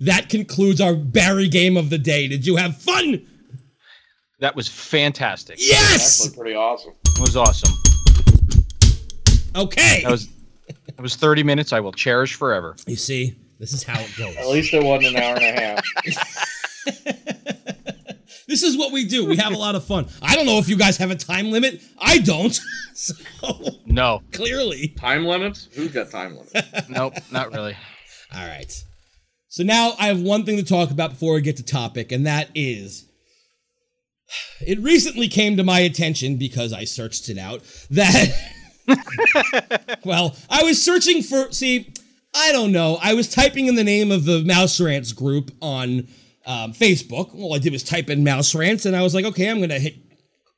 that concludes our Barry game of the day. Did you have fun? That was fantastic. Yes. Actually, pretty awesome. It was awesome. Okay. That was that was 30 minutes I will cherish forever. You see, this is how it goes. At least it wasn't an hour and a half. This is what we do. We have a lot of fun. I don't know if you guys have a time limit. I don't. So No. clearly. Time limits? Who's got time limits? Nope, not really. All right. So now I have one thing to talk about before we get to topic, and that is it recently came to my attention because I searched it out that well, I was searching for see, I don't know. I was typing in the name of the Mouse Rants group on um, Facebook. All I did was type in Mouse Rants, and I was like, okay, I'm gonna hit,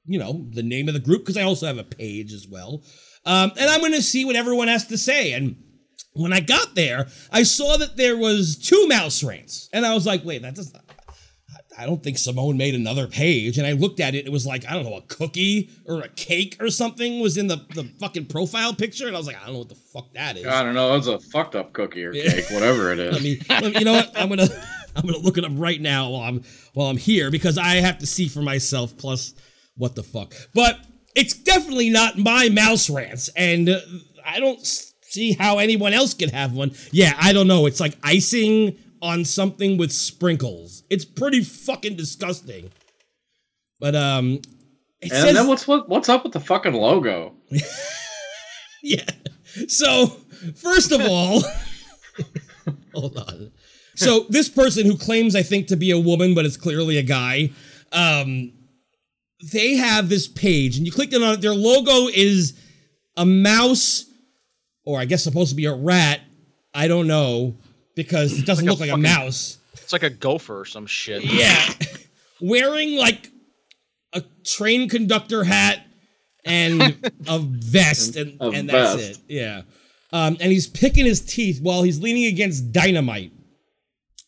you know, the name of the group because I also have a page as well, um, and I'm gonna see what everyone has to say. And when I got there, I saw that there was two Mouse Rants, and I was like, wait, that does not. I don't think Simone made another page. And I looked at it, it was like, I don't know, a cookie or a cake or something was in the, the fucking profile picture. And I was like, I don't know what the fuck that is. I don't know. It's a fucked up cookie or cake, whatever it is. Let me, let me- you know what? I'm gonna, I'm gonna look it up right now while I'm, while I'm here because I have to see for myself. Plus, what the fuck? But it's definitely not my mouse rants, and uh, I don't see how anyone else could have one. Yeah, I don't know. It's like icing on something with sprinkles. It's pretty fucking disgusting. But um, and says then what's what, what's up with the fucking logo? Yeah. So, first of all, hold on. So, this person who claims, I think, to be a woman, but is clearly a guy, um, they have this page, and you click on it. Their logo is a mouse, or I guess supposed to be a rat. I don't know because it doesn't Like a look like a mouse. It's like a gopher or some shit. Yeah, wearing like a train conductor hat and a vest, and, A and that's vest. it. Yeah, um, and he's picking his teeth while he's leaning against dynamite,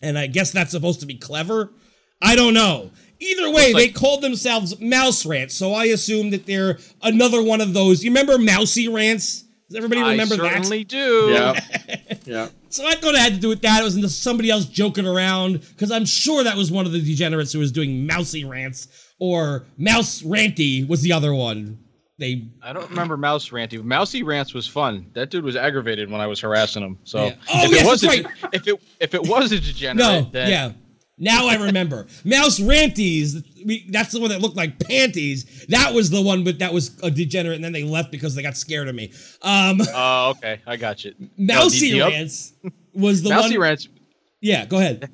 and I guess that's supposed to be clever. I don't know. Either way, like- they called themselves Mouse Rants, so I assume that they're another one of those. You remember Mousy Rants? Does everybody remember that? I that? certainly do. Yeah. yeah. So I thought it had to do with that. It was into somebody else joking around because I'm sure that was one of the degenerates who was doing mousy rants or mouse ranty was the other one. They I don't remember Mouse Ranty. Mousy Rants was fun. That dude was aggravated when I was harassing him. So Yeah. Oh, if yes, it was that's a, if it if it was a degenerate, no, then yeah. Now I remember mouse ranties. That's the one that looked like panties. That was the one, but that was a degenerate, and then they left because they got scared of me. Um, Oh, okay, I got you. mousy oth- rants was the Mousy one. Rants. Yeah, go ahead.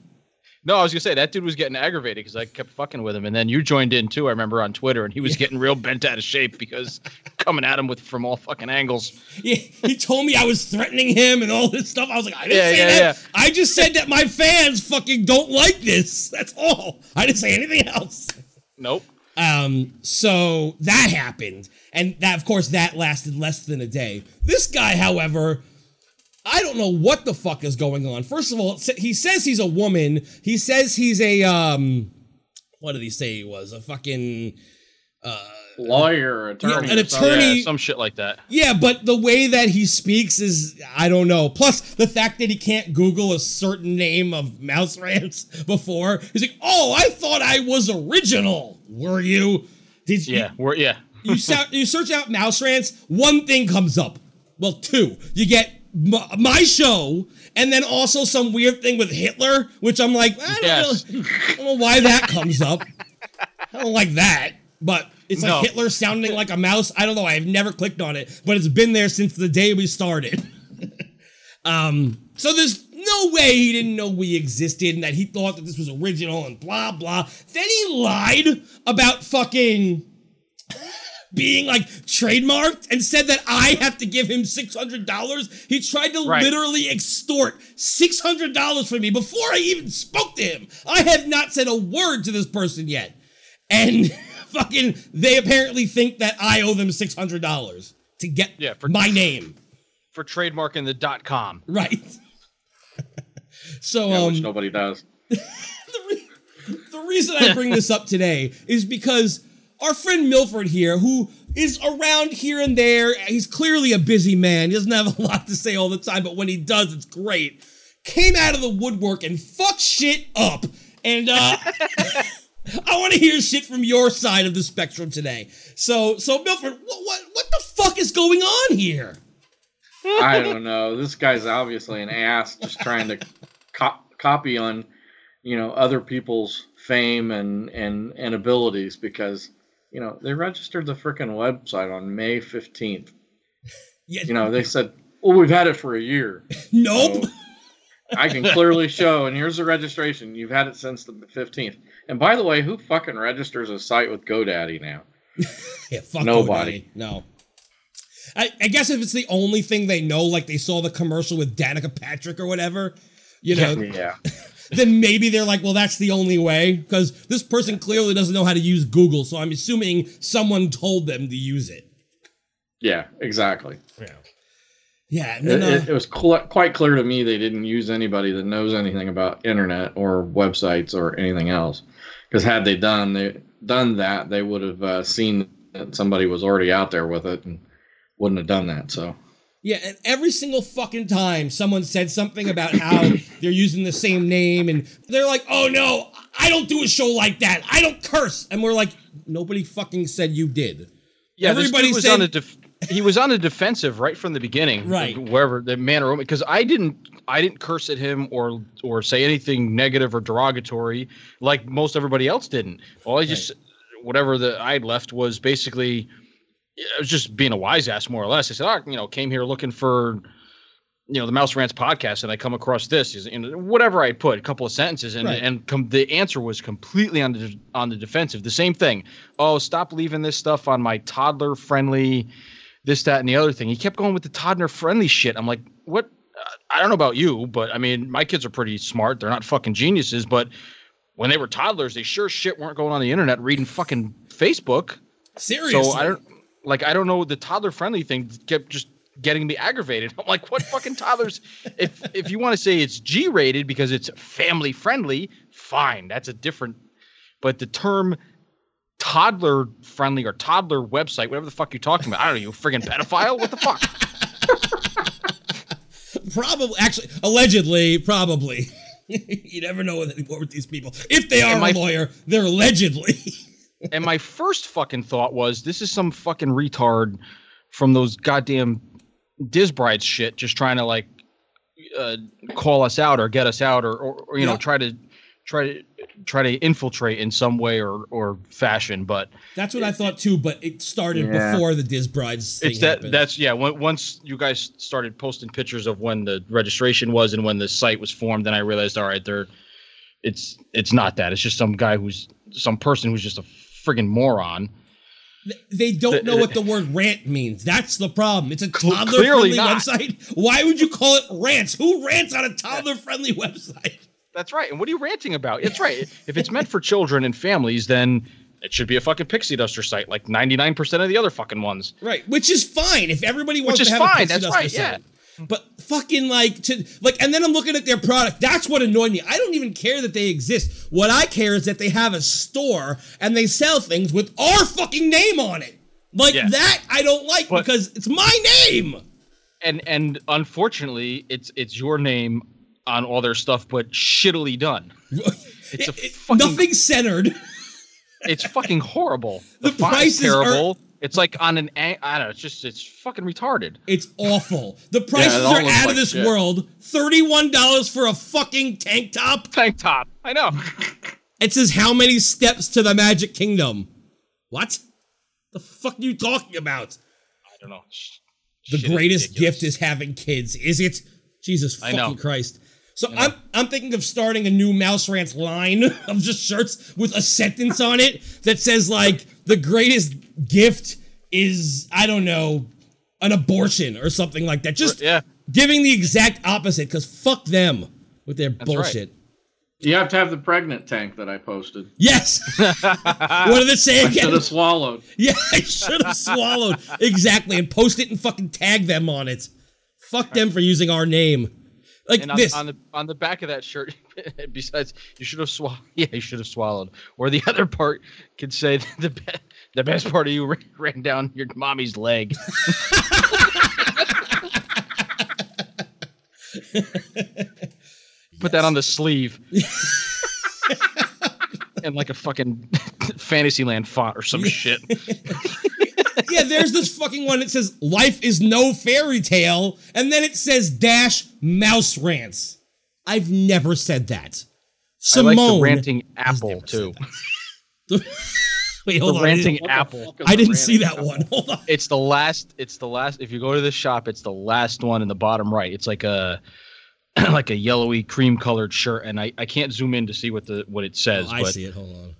No, I was gonna say that dude was getting aggravated because I kept fucking with him, and then you joined in too. I remember on Twitter, and he was getting real bent out of shape because coming at him with from all fucking angles. He, he told me I was threatening him and all this stuff. I was like, I didn't Yeah, say yeah, that. yeah. I just said that my fans fucking don't like this. That's all. I didn't say anything else. Nope. Um, so that happened, and that, of course, that lasted less than a day. This guy, however, I don't know what the fuck is going on. First of all, he says he's a woman. He says he's a um, what did he say he was? A fucking uh, Lawyer, attorney. an attorney- Yeah, some shit like that. Yeah, but the way that he speaks is I don't know. Plus the fact that he can't Google a certain name of mouse rants before. He's like, "Oh, I thought I was original. Were you? Did you? Yeah, we're yeah. You, sou- you search out mouse rants. One thing comes up. Well, two. You get m- my show, and then also some weird thing with Hitler, which I'm like, I don't, Yes. know, I don't know why that comes up. I don't like that. But it's like No. Hitler sounding like a mouse. I don't know. I've never clicked on it, but it's been there since the day we started. um, so there's no way he didn't know we existed and that he thought that this was original and blah blah. Then he lied about fucking being like trademarked and said that I have to give him $600. He tried to Right. literally extort $600 from me before I even spoke to him. I have not said a word to this person yet. And fucking, they apparently think that I owe them $600 to get Yeah, for- my name. For trademarking the dot com. Right. so, Yeah, um, which nobody does. the reason I bring this up today is because our friend Milford here, who is around here and there, he's clearly a busy man. He doesn't have a lot to say all the time, but when he does, it's great. Came out of the woodwork and fucked shit up. And uh, I want to hear shit from your side of the spectrum today. So, so Milford, what, what, what the fuck is going on here? I don't know. This guy's obviously an ass, just trying to co- copy on, you know, other people's fame and and and abilities because you know they registered the freaking website on May fifteenth. Yeah, You know, they said, "Well, we've had it for a year." nope. So I can clearly show, and here's the registration. You've had it since the fifteenth. And by the way, who fucking registers a site with GoDaddy now? Yeah, fuck Nobody. GoDaddy. No. I, I guess if it's the only thing they know, like they saw the commercial with Danica Patrick or whatever, you know, Yeah. Then maybe they're like, well, that's the only way. Because this person clearly doesn't know how to use Google, so I'm assuming someone told them to use it. Yeah, exactly. Yeah. Yeah. And It, then, uh, it, it was cl- quite clear to me they didn't use anybody that knows anything about internet or websites or anything else. Because had they done they done that, they would have uh, seen that somebody was already out there with it and wouldn't have done that. So Yeah, and every single fucking time someone said something about how they're using the same name and they're like, oh no, I don't do a show like that. I don't curse. And we're like, nobody fucking said you did. Yeah, Everybody was said- on the def- he was on the defensive right from the beginning, Right. Wherever the man or woman, because I didn't, I didn't curse at him or or say anything negative or derogatory like most everybody else didn't. All I just, whatever the I left was basically, I was just being a wise ass more or less. I said, oh, you know, came here looking for, you know, the Mouse Rants podcast, and I come across this, know, whatever I put, a couple of sentences, and Right. and com- the answer was completely on the on the defensive. The same thing. Oh, stop leaving this stuff on my toddler friendly this, that, and the other thing. He kept going with the toddler friendly shit. I'm like, what? I don't know about you, but I mean, my kids are pretty smart. They're not fucking geniuses, but when they were toddlers, they sure shit weren't going on the internet reading fucking Facebook. Seriously. So I don't like I don't know the toddler friendly thing kept just getting me aggravated. I'm like, what fucking toddlers? if if you want to say it's G rated because it's family friendly, fine, that's a different. But the term toddler friendly or toddler website, whatever the fuck you're talking about, I don't know, you friggin' pedophile? What the fuck? Probably, actually, allegedly, probably. you never know with anymore with these people. If they are a lawyer, they're allegedly. And my first fucking thought was, this is some fucking retard from those goddamn Disbrides shit, just trying to like uh, call us out or get us out or, or, or, you know try to try to try to infiltrate in some way or or fashion. But That's what I thought too, but it started Yeah. before the Diz Brides thing it's that happened. that's yeah. When, once you guys started posting pictures of when the registration was and when the site was formed, then I realized, all right, they're it's it's not that. It's just some guy who's some person who's just a friggin' moron. they don't know what the word rant means. That's the problem. It's a toddler friendly website. Why would you call it rants? Who rants on a toddler friendly website? That's right. And what are you ranting about? It's right. if it's meant for children and families, then it should be a fucking pixie duster site, like 99% of the other fucking ones. Right, which is fine if everybody wants is to have a fine, Pixie that's Duster right, yeah. But fucking like to like, and then I'm looking at their product. That's what annoyed me. I don't even care that they exist. What I care is that they have a store and they sell things with our fucking name on it. Like that, I don't like But- because it's my name. And and unfortunately, it's it's your name on all their stuff, but shittily done. It's a fucking- nothing centered. It's fucking horrible. The, The prices are- terrible. It's like on an I don't know. It's just it's fucking retarded. It's awful. The prices all are looks out of this shit. world. Thirty-one dollars for a fucking tank top. Tank top. I know. It says how many steps to the Magic Kingdom. What? The fuck are you talking about? I don't know. Sh- The shit is greatest gift is having kids, is it? Jesus I fucking know. Christ. So I'm I'm thinking of starting a new Mouse Rants line of just shirts with a sentence on it that says like the greatest gift is I don't know an abortion or something like that. Just Yeah. giving the exact opposite because fuck them with their right. bullshit. You have to have the pregnant tank that I posted. Yes. what did it say again? I Should have swallowed. Yeah, I should have swallowed. Exactly. And post it and fucking tag them on it. Fuck them for using our name. Like And on, this. on the on the back of that shirt, besides you should have swallowed. Yeah, you should have swallowed. Or the other part could say the be- the best part of you ran, ran down your mommy's leg. Put that on the sleeve. and like a fucking Fantasyland font or some shit. yeah, there's this fucking one that says life is no fairy tale, and then it says dash mouse rants. I've never said that. I Simone. like the ranting apple too. Said Wait, The on. I ranting didn't, apple. Fuck is I a didn't see ranting that one. Hold on. It's the last. It's the last. If you go to the shop, it's the last one in the bottom right. It's like a like a yellowy cream colored shirt, and I, I can't zoom in to see what the what it oh, says, Oh, I but see it. Hold on.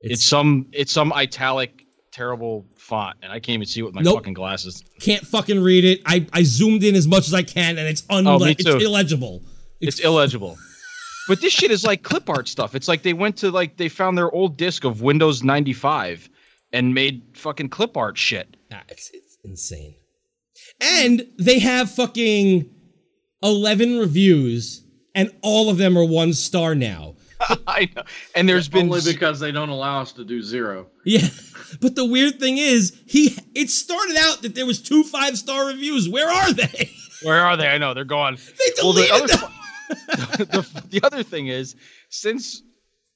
it's some it's some italic terrible font, and I can't even see it with my Nope. fucking glasses. can't fucking read it. I, I zoomed in as much as I can, and it's unle- Oh, me it's too. illegible. It's illegible. But this shit is like clip art stuff. It's like they went to like they found their old disc of Windows 95 and made fucking clip art shit. Ah, it's, it's insane. And they have fucking 11 reviews, and all of them are one star now. I know. And there's been Only because they don't allow us to do zero. Yeah. But the weird thing is, he it started out that there was two five star reviews. Where are they? where are they? I know they're gone. They Well, the deleted other them. the, the other thing is since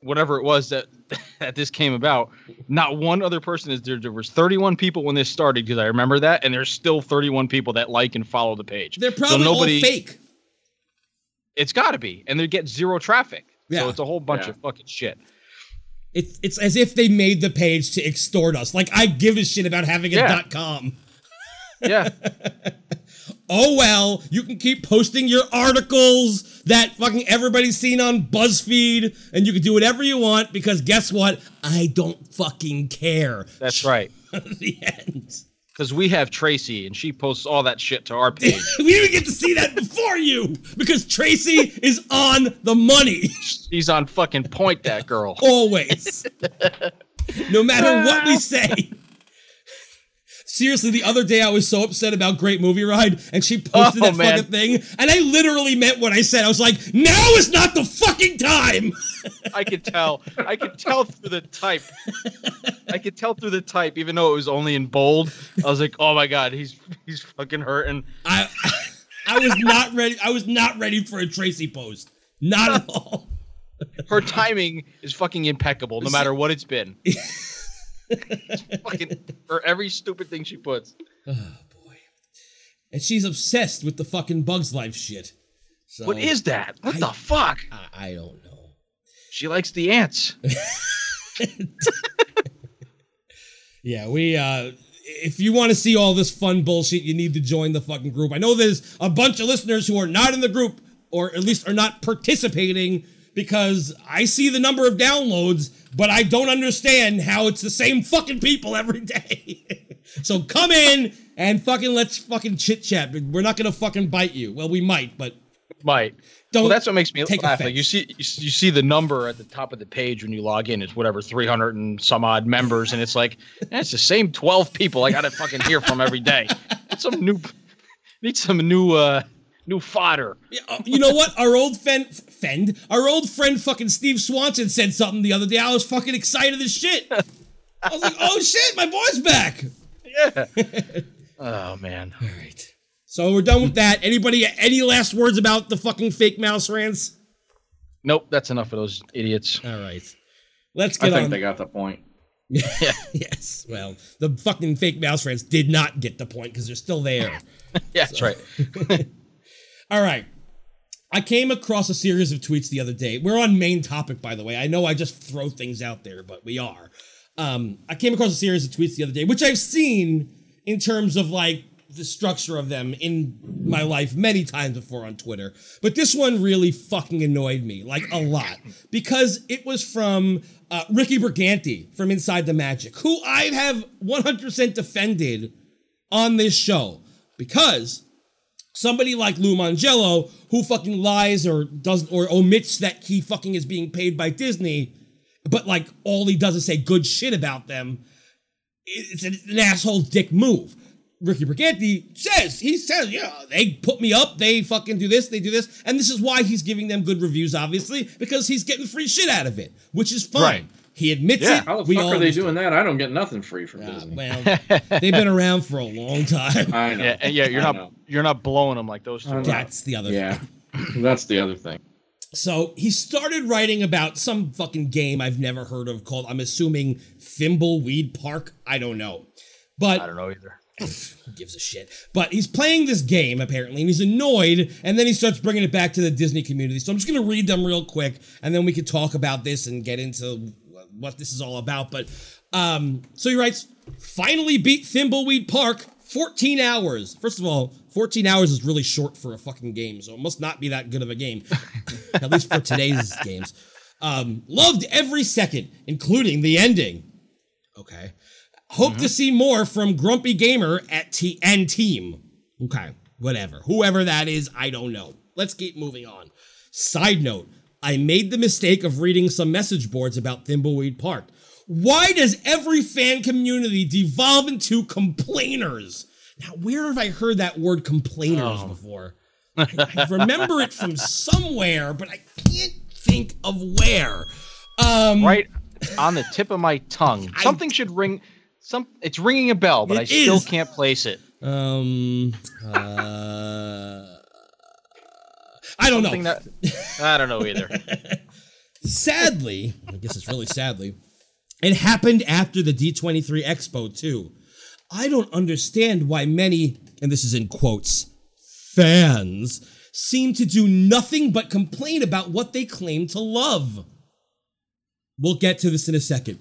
whatever it was that that this came about not one other person is there there was 31 people when this started because i remember that and there's still 31 people that like and follow the page They're So probably nobody all fake. it's got to be and they get zero traffic Yeah. so it's a whole bunch Yeah. of fucking shit It's it's as if they made the page to extort us. Like I give a shit about having a Yeah. dot com. yeah Oh well, you can keep posting your articles that fucking everybody's seen on BuzzFeed, and you can do whatever you want because guess what? I don't fucking care. that's right the end. because we have Tracy and she posts all that shit to our page. we didn't get to see that before you because Tracy is on the money She's on fucking point, that girl. always. no matter what we say. Seriously, the other day I was so upset about Great Movie Ride, and she posted Oh, that man. fucking thing, and I literally meant what I said. I was like, "Now is not the fucking time." I could tell. I could tell through the type. I could tell through the type, even though it was only in bold. I was like, "Oh my god, he's he's fucking hurting." I, I was not ready. I was not ready for a Tracy post. Not at all. Her timing is fucking impeccable, no matter what it's been. Fucking for every stupid thing she puts. Oh boy. And she's obsessed with the fucking Bugs Life shit. So, What is that? What I- the fuck? I, I don't know. She likes the ants. Yeah, we uh if you want to see all this fun bullshit, you need to join the fucking group. I know there's a bunch of listeners who are not in the group or at least are not participating because I see the number of downloads, but I don't understand how it's the same fucking people every day. so come in and fucking let's fucking chit chat. We're not gonna fucking bite you. Well, we might, but Might. don't. Well, that's what makes me laugh. Like you see, you you see the number at the top of the page when you log in. It's whatever, three hundred and some odd members, and it's like that's the same twelve people I gotta fucking hear from every day. Need some new, need some new, uh, new fodder. Yeah, uh, you know what? Our old friend, fend, our old friend, fucking Steve Swanson said something the other day. I was fucking excited as shit. I was like, "Oh shit, my boy's back!" Yeah. oh man. All right, so we're done with that. Anybody, any last words about the fucking fake mouse rants? Nope. That's enough of those idiots. All right, let's get I think on. they got the point. Yeah. yes, well, the fucking fake mouse rants did not get the point because they're still there. Yeah, that's right. All right. I came across a series of tweets the other day. We're on main topic, by the way. I know I just throw things out there, but we are. Um, I came across a series of tweets the other day, which I've seen in terms of like the structure of them in my life many times before on Twitter. But this one really fucking annoyed me, like a lot, because it was from uh, Ricky Brigante from Inside the Magic, who I have 100% defended on this show because somebody like Lou Mongello who fucking lies or does or omits that he fucking is being paid by Disney, but like all he does is say good shit about them. It's an, an asshole dick move. Ricky Brigante says he says yeah they put me up they fucking do this they do this and this is why he's giving them good reviews obviously because he's getting free shit out of it which is fine Right. He admits Yeah. it How the we fuck all are they understand. doing that? I don't get nothing free from Uh, Disney. well they've been around for a long time I know. Yeah, yeah. You're I not know. you're not blowing them like those two. I know. are. that's the other Yeah, that's the other thing. So he started writing about some fucking game I've never heard of called, I'm assuming, Thimbleweed Park. I don't know. But I don't know either. who gives a shit? But he's playing this game apparently, and he's annoyed, and then he starts bringing it back to the Disney community. So I'm just gonna read them real quick, and then we can talk about this and get into what this is all about. But um, so he writes, finally beat Thimbleweed Park. 14 hours. First of all, 14 hours is really short for a fucking game, so it must not be that good of a game. At least for today's games. Um, loved every second, including the ending. Okay. Hope to see more from Grumpy Gamer at T and Team. Okay, whatever. Whoever that is, I don't know. Let's keep moving on. Side note, I made the mistake of reading some message boards about Thimbleweed Park. Why does every fan community devolve into complainers? Now, where have I heard that word complainers before? I, I remember it from somewhere, but I can't think of where. Um, Right on the tip of my tongue. I- Something should ring. Some it's ringing a bell, but I still is. can't place it. Um. Uh, I don't Something know. that I don't know either. sadly, I guess it's really sadly, it happened after the D23 Expo too. I don't understand why many, and this is in quotes, fans seem to do nothing but complain about what they claim to love. We'll get to this in a second.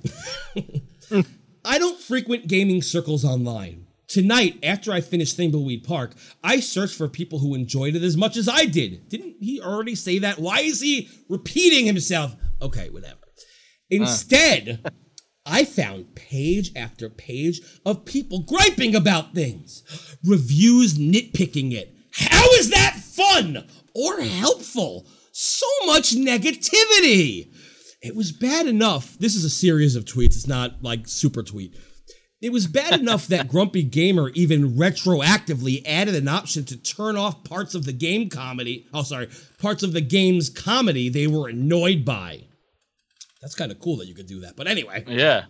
I don't frequent gaming circles online. Tonight, after I finished Thimbleweed Park, I searched for people who enjoyed it as much as I did. Didn't he already say that? Why is he repeating himself? Okay, whatever. Ah. Instead, I found page after page of people griping about things, reviews nitpicking it. How is that fun or helpful? So much negativity. It was bad enough. This is a series of tweets, it's not like super tweet. It was bad enough that Grumpy Gamer even retroactively added an option to turn off parts of the game comedy. Oh, sorry, parts of the game's comedy they were annoyed by. That's kind of cool that you could do that. But anyway, Yeah.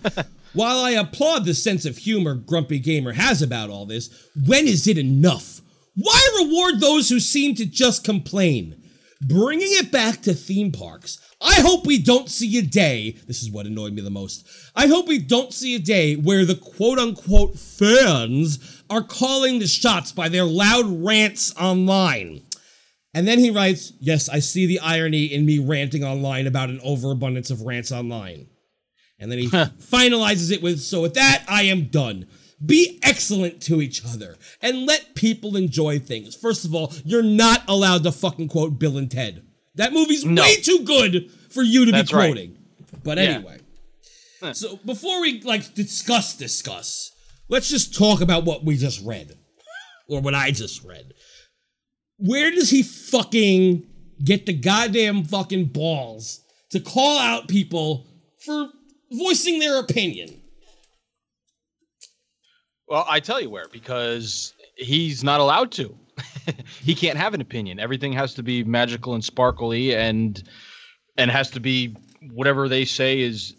while I applaud the sense of humor Grumpy Gamer has about all this, when is it enough? Why reward those who seem to just complain? Bringing it back to theme parks, I hope we don't see a day. This is what annoyed me the most. I hope we don't see a day where the quote unquote fans are calling the shots by their loud rants online. And then he writes, Yes, I see the irony in me ranting online about an overabundance of rants online. And then he finalizes it with, So with that, I am done. Be excellent to each other and let people enjoy things. First of all, you're not allowed to fucking quote Bill and Ted. That movie's No. way too good for you to That's be right. quoting. But Yeah. anyway. So before we like discuss discuss, let's just talk about what we just read. Or what I just read. Where does he fucking get the goddamn fucking balls to call out people for voicing their opinion? Well, I tell you where, because he's not allowed to. he can't have an opinion. Everything has to be magical and sparkly and and has to be whatever they say is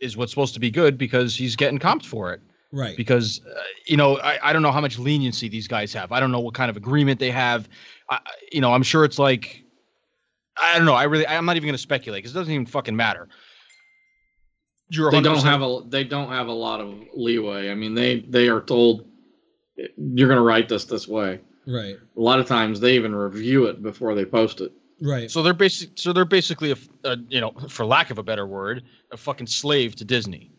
is what's supposed to be good because he's getting comped for it. Right. Because uh, you know, I, I don't know how much leniency these guys have. I don't know what kind of agreement they have. I, you know, I'm sure it's like I don't know. I really I'm not even going to speculate because it doesn't even fucking matter. You're They don't have a they don't have a lot of leeway. I mean, they they are told you're going to write this this way. Right. A lot of times they even review it before they post it. Right. So they're basic. So they're basically a. you know, for lack of a better word, a fucking slave to Disney.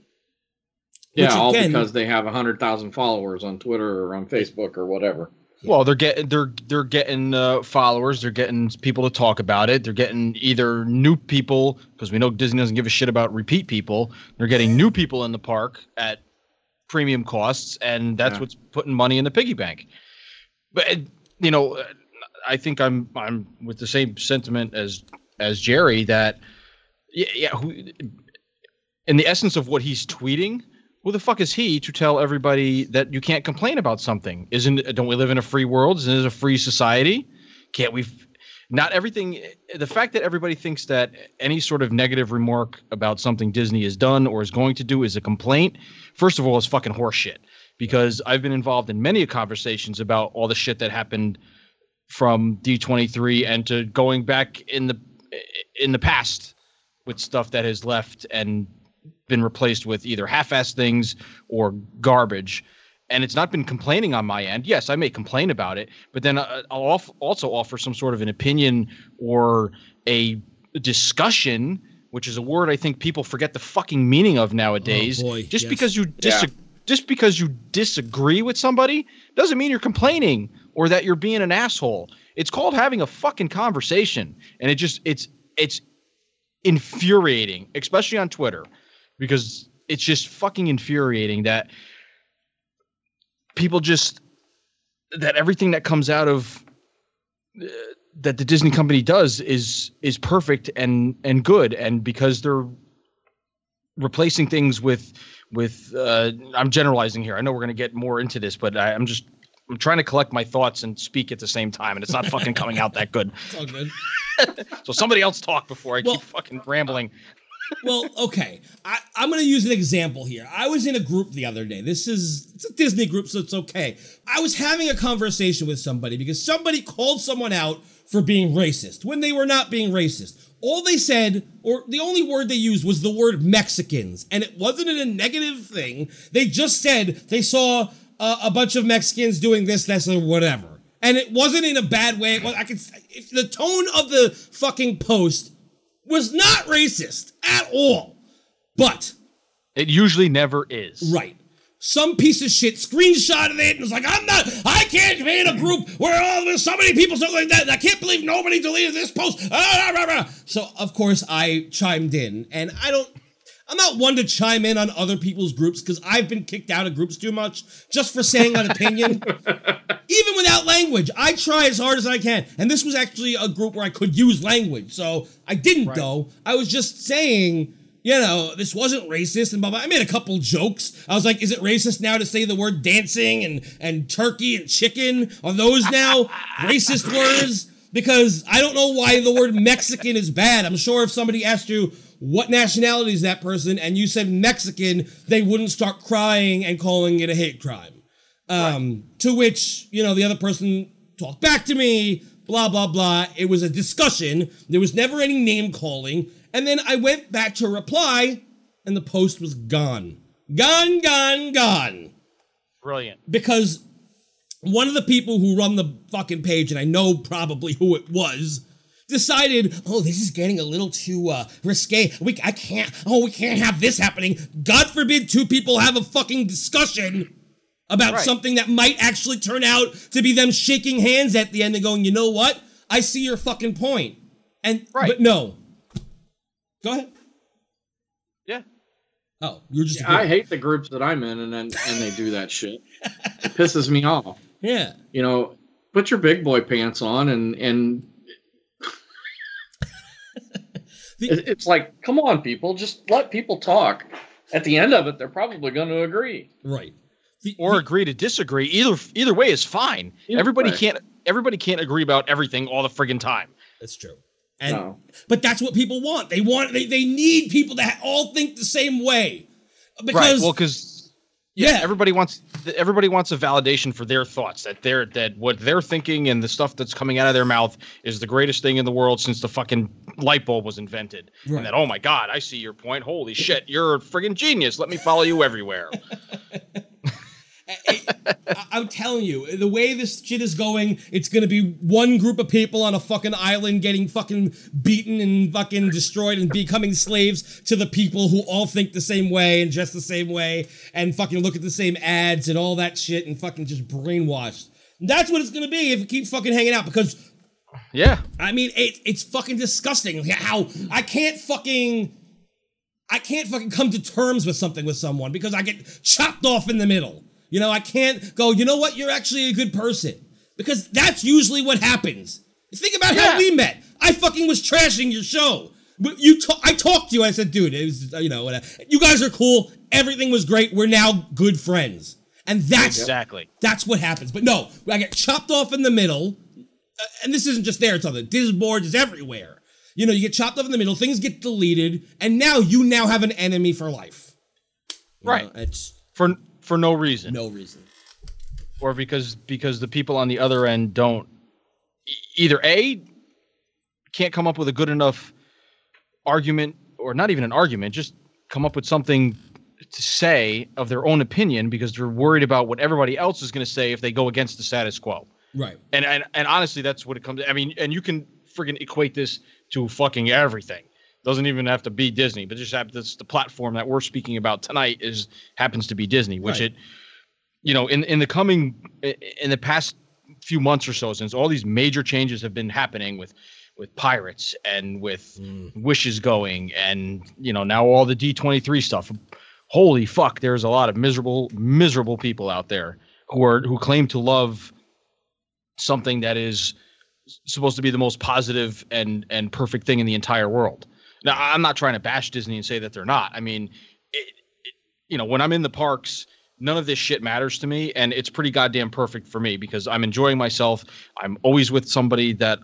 Yeah, Which all again- because they have a hundred thousand followers on Twitter or on Facebook or whatever. Well, they're getting they're they're getting uh, followers. They're getting people to talk about it. They're getting either new people because we know Disney doesn't give a shit about repeat people. They're getting new people in the park at premium costs, and that's Yeah. what's putting money in the piggy bank. But uh, you know, I think I'm I'm with the same sentiment as as Jerry that yeah, yeah who, in the essence of what he's tweeting who the fuck is he to tell everybody that you can't complain about something? Isn't don't we live in a free world? Isn't it a free society? Can't we f- not everything the fact that everybody thinks that any sort of negative remark about something disney has done or is going to do is a complaint first of all is fucking horseshit. Because i've been involved in many conversations about all the shit that happened from d23 and to going back in the in the past with stuff that has left and been replaced with either half-assed things or garbage. And it's not been complaining on my end. Yes i may complain about it but then uh, i'll also offer some sort of an opinion or a discussion which is a word i think people forget the fucking meaning of nowadays. Oh, boy, just yes. because you dis- Yeah. just because you disagree with somebody doesn't mean you're complaining or that you're being an asshole. It's called having a fucking conversation and it just it's it's infuriating especially on twitter because it's just fucking infuriating that people just that everything that comes out of uh, that the Disney company does is is perfect and and good and because they're replacing things with with uh, I'm generalizing here. I know we're going to get more into this, but I, I'm just I'm trying to collect my thoughts and speak at the same time, and it's not fucking coming out that good. It's all good. So somebody else talk before I Well- keep fucking rambling. Well, okay. I, I'm going to use an example here. I was in a group the other day. This is it's a Disney group, so it's okay. I was having a conversation with somebody because somebody called someone out for being racist when they were not being racist. All they said, or the only word they used, was the word Mexicans, and it wasn't in a negative thing. They just said they saw a bunch of Mexicans doing this, this, or whatever, and it wasn't in a bad way. Well, I could. The tone of the fucking post was not racist at all. But, It usually never is. right. Some piece of shit screenshotted it and was like, I'm not, I can't be in a group where all there's so many people something like that. and I can't believe nobody deleted this post. Ah, rah, rah, rah. So, of course, I chimed in and I don't, I'm not one to chime in on other people's groups because I've been kicked out of groups too much just for saying an opinion. Even without language, I try as hard as I can. And this was actually a group where I could use language. So I didn't go. I was just saying, you know, this wasn't racist and blah blah. I made a couple jokes. I was like, is it racist now to say the word dancing and and turkey and chicken? Are those now racist words? Because I don't know why the word Mexican is bad. I'm sure if somebody asked you what nationality is that person and you said Mexican, they wouldn't start crying and calling it a hate crime. Um, To which, you know, the other person talked back to me, blah, blah, blah. It was a discussion. There was never any name calling. And then I went back to reply, and the post was gone. Gone, gone, gone. Brilliant. Because one of the people who run the fucking page, and I know probably who it was, decided, oh, this is getting a little too uh, risque. We, I can't. Oh, we can't have this happening. God forbid two people have a fucking discussion about Right. something that might actually turn out to be them shaking hands at the end and going, you know what? I see your fucking point. And Right. but no. Go ahead. Yeah. Oh, you're just. I hate the groups that I'm in, and then and they do that shit. It pisses me off. Yeah. You know, put your big boy pants on, and and The- it's like, come on, people, just let people talk. At the end of it, they're probably going to agree. Right. The- Or the- agree to disagree. Either either way is fine. Everybody way. can't everybody can't agree about everything all the friggin' time. That's true. And No. but that's what people want. They want they, they need people that all think the same way. Because right. Well, because yeah, everybody wants everybody wants a validation for their thoughts that they're that what they're thinking and the stuff that's coming out of their mouth is the greatest thing in the world since the fucking light bulb was invented. Right. And that oh my god, I see your point. Holy shit, you're a friggin' genius. Let me follow you everywhere. I, I'm telling you, the way this shit is going, it's gonna be one group of people on a fucking island getting fucking beaten and fucking destroyed and becoming slaves to the people who all think the same way and dress the same way and fucking look at the same ads and all that shit and fucking just brainwashed. That's what it's gonna be if it keeps fucking hanging out because yeah. I mean, it, it's fucking disgusting how I can't fucking. I can't fucking come to terms with something with someone because I get chopped off in the middle. You know, I can't go, you know what, you're actually a good person. Because that's usually what happens. Think about how we met. I fucking was trashing your show. But You ta- I talked to you. I said, dude, it was, uh, you know, whatever. you guys are cool. Everything was great. We're now good friends. And that's Exactly. that's what happens. But no, I get chopped off in the middle, uh, and this isn't just there. It's on the Disboard. It's everywhere. You know, you get chopped off in the middle. Things get deleted, and now you now have an enemy for life. You Right. know, it's For for no reason. no reason. or because because the people on the other end don't either a can't come up with a good enough argument or not even an argument just come up with something to say of their own opinion because they're worried about what everybody else is going to say if they go against the status quo Right. and, and and honestly that's what it comes To. i mean and you can friggin' equate this to fucking everything doesn't even have to be disney but just have this the platform that we're speaking about tonight is happens to be disney which Right. it you know in in the coming in the past few months or so since all these major changes have been happening with with pirates and with mm. wishes going and you know now all the d23 stuff holy fuck there's a lot of miserable miserable people out there who are who claim to love something that is supposed to be the most positive and and perfect thing in the entire world. Now, I'm not trying to bash Disney and say that they're not. I mean, it, it, you know, when I'm in the parks, none of this shit matters to me, and it's pretty goddamn perfect for me because I'm enjoying myself. I'm always with somebody that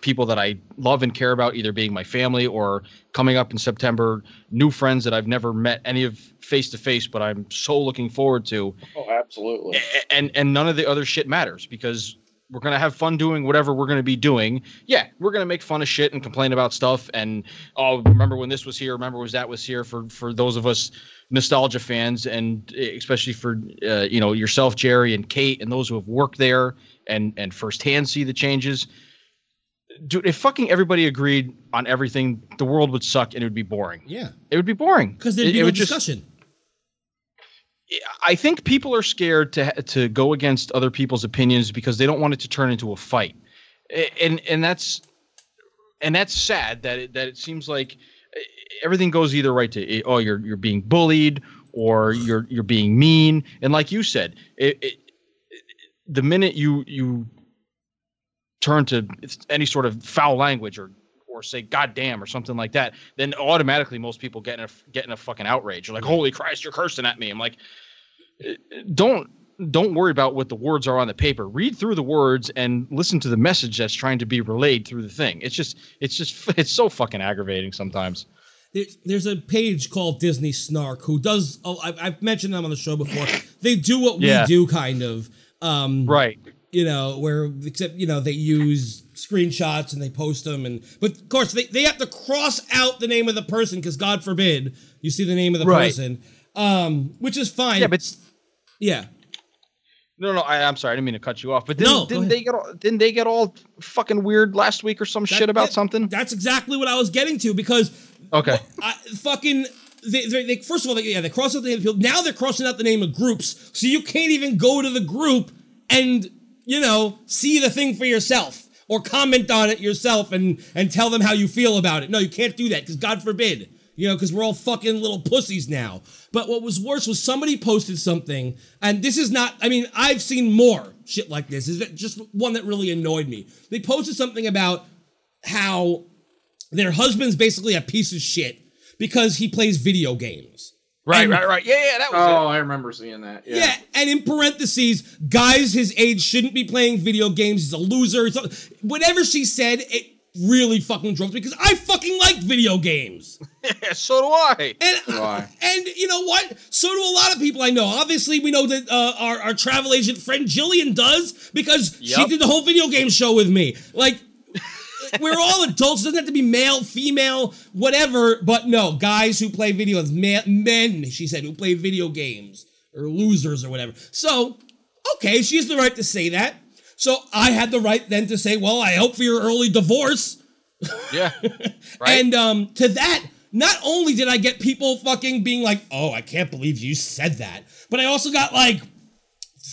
people that I love and care about, either being my family or coming up in September, new friends that I've never met any of face to face, but I'm so looking forward to Oh, absolutely. and and none of the other shit matters because we're gonna have fun doing whatever we're gonna be doing. Yeah, we're gonna make fun of shit and complain about stuff. And oh, remember when this was here? Remember was that was here? For for those of us nostalgia fans, and especially for uh, you know yourself, Jerry, and Kate, and those who have worked there and and firsthand see the changes. Dude, if fucking everybody agreed on everything, the world would suck and it would be boring. Yeah. It would be boring Because there'd It- be it no would just- discussion. I think people are scared to to go against other people's opinions because they don't want it to turn into a fight, and and that's and that's sad that it, that it seems like everything goes either right to oh you're you're being bullied or you're you're being mean, and like you said, it, it, the minute you you turn to any sort of foul language or or say "God damn" or something like that, then automatically most people get in a get in a fucking outrage. You're like, "Holy Christ, you're cursing at me!" I'm like, eh, don't don't worry about what the words are on the paper. Read through the words and listen to the message that's trying to be relayed through the thing. It's just it's just it's so fucking aggravating sometimes. There's, a page called Disney Snark who does. Oh, I've, I've mentioned them on the show before. They do what Yeah. we do, kind of. Um, Right. you know, where except you know they use screenshots and they post them, and but of course they, they have to cross out the name of the person because God forbid you see the name of the Right. person, um, which is fine. Yeah, but yeah, no, no, I, I'm sorry, I didn't mean to cut you off. But didn't, No, didn't they get all, didn't they get all fucking weird last week or some That- shit about that- something? That's exactly what I was getting to because Okay. I, fucking. They, they, they, first of all, they, yeah, they cross out the name of people. Now they're crossing out the name of groups, so you can't even go to the group and you know see the thing for yourself or comment on it yourself and and tell them how you feel about it. No, you can't do that because God forbid, you know, because we're all fucking little pussies now. But what was worse was somebody posted something, and this is not. I mean, I've seen more shit like this. Is just one that really annoyed me. They posted something about how their husband's basically a piece of shit because he plays video games. Right, And- right, right. Yeah, yeah, that was Oh, it. I remember seeing that. Yeah. Yeah. and in parentheses, guys his age shouldn't be playing video games. He's a loser. A- Whatever she said, it really fucking drove me because I fucking like video games. Yeah, so do I. And Why? and you know what? So do a lot of people I know. Obviously, we know that uh, our our travel agent friend Jillian does because she did the whole video game show with me. Like. We're all adults. It doesn't have to be male, female, whatever. But no, guys who play video games, ma- men, she said, who play video games or losers or whatever. So, okay, she has the right to say that. So I had the right then to say, well, I hope for your early divorce. Yeah. Right. And um, to that, not only did I get people fucking being like, "Oh, I can't believe you said that," but I also got like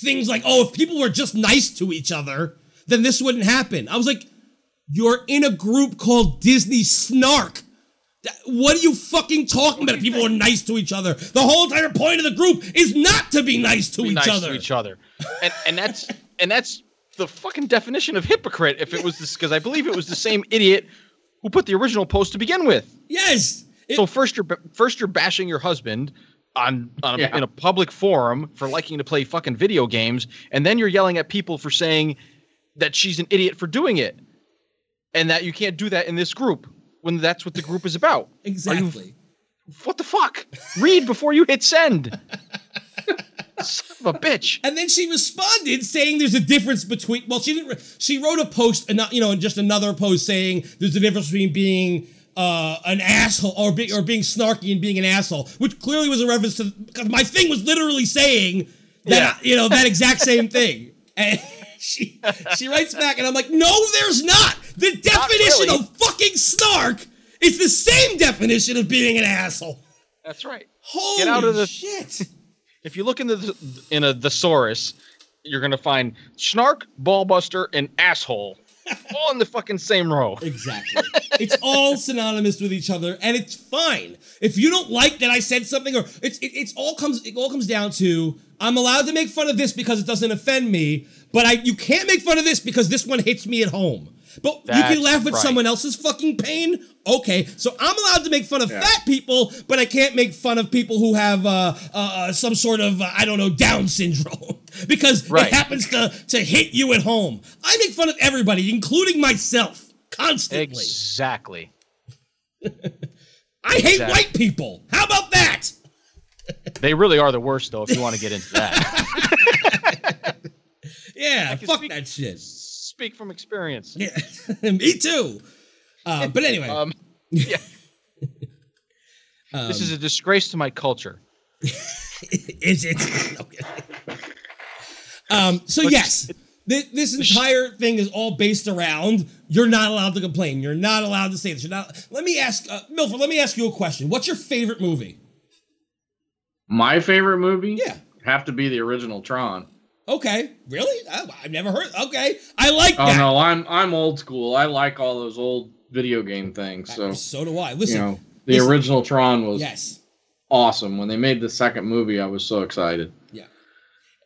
things like, "Oh, if people were just nice to each other, then this wouldn't happen." I was like, "You're in a group called Disney Snark." What are you fucking talking about? People are nice to each other, the whole entire point of the group is not to be nice to be each nice other. to each other. And and that's and that's the fucking definition of hypocrite. If it was this, because I believe it was the same idiot who put the original post to begin with. Yes. It- So first you're first you're bashing your husband on, on a, Yeah. in a public forum for liking to play fucking video games, and then you're yelling at people for saying that she's an idiot for doing it, and that you can't do that in this group when that's what the group is about. Are you- exactly. what the fuck? Read before you hit send. Son of a bitch. And then she responded saying there's a difference between well she didn't re- she wrote a post and not you know and just another post saying there's a difference between being uh, an asshole or being or being snarky and being an asshole which clearly was a reference to because my thing was literally saying that you know that exact same thing and she she writes back and I'm like no there's not the definition really. of fucking snark is the same definition of being an asshole That's right. holy Get out of the- shit If you look in the in a thesaurus, you're gonna find snark, ballbuster, and asshole, all in the fucking same row. Exactly. it's all synonymous with each other, and it's fine. If you don't like that I said something, or it's it, it's all comes it all comes down to I'm allowed to make fun of this because it doesn't offend me, but I you can't make fun of this because this one hits me at home. But you can laugh at right. someone else's fucking pain. Okay, so I'm allowed to make fun of Yeah. fat people, but I can't make fun of people who have uh, uh, some sort of uh, I don't know Down syndrome because Right. it happens to to hit you at home. I make fun of everybody, including myself, constantly. Exactly. I hate Exactly. white people. How about that? They really are the worst, though. If you want to get into that, Yeah, can fuck speak- that shit. Speak from experience. Yeah, me too. Uh, but anyway, Um, yeah. this is a disgrace to my culture. is it? Okay. Um, so yes, thi- this entire thing is all based around you're not allowed to complain. You're not allowed to say this. You're not. Let me ask, uh, Milford. Let me ask you a question. What's your favorite movie? My favorite movie? Yeah. Have to be the original Tron. Okay, really? I, I've never heard. Okay, I like that. Oh that. no, I'm I'm old school. I like all those old video game things. So uh, So do I. Listen, you know, The Listen- original Tron was Yes. awesome. When they made the second movie, I was so excited. Yeah,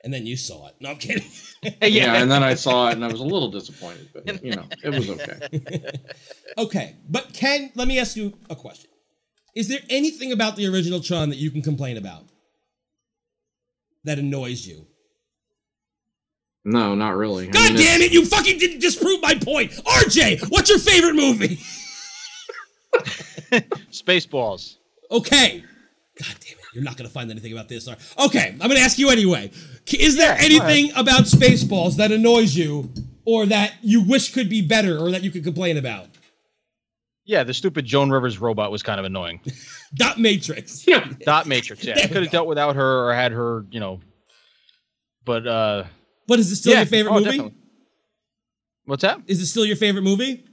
and then you saw it. No, I'm kidding. Yeah, and then I saw it and I was a little disappointed, but you know, it was okay. okay, but Ken, let me ask you a question. Is there anything about the original Tron that you can complain about that annoys you? No, not really. I God mean, damn it, you fucking didn't disprove my point. RJ, what's your favorite movie? Spaceballs. Okay. God damn it, you're not going to find anything about this. are- Okay, I'm going to ask you anyway. Is there Yeah, anything about Spaceballs that annoys you or that you wish could be better or that you could complain about? Yeah, the stupid Joan Rivers robot was kind of annoying. Dot Matrix. Yeah. Dot Matrix. Yeah, I could have dealt without her or had her, you know. But uh, But is it still yeah, your favorite oh, movie? definitely. What's that? Is it still your favorite movie?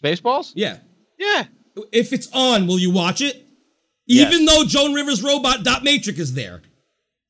Spaceballs? Yeah. Yeah. If it's on, will you watch it? Yes. Even though Joan Rivers' robot Dot Matrix is there,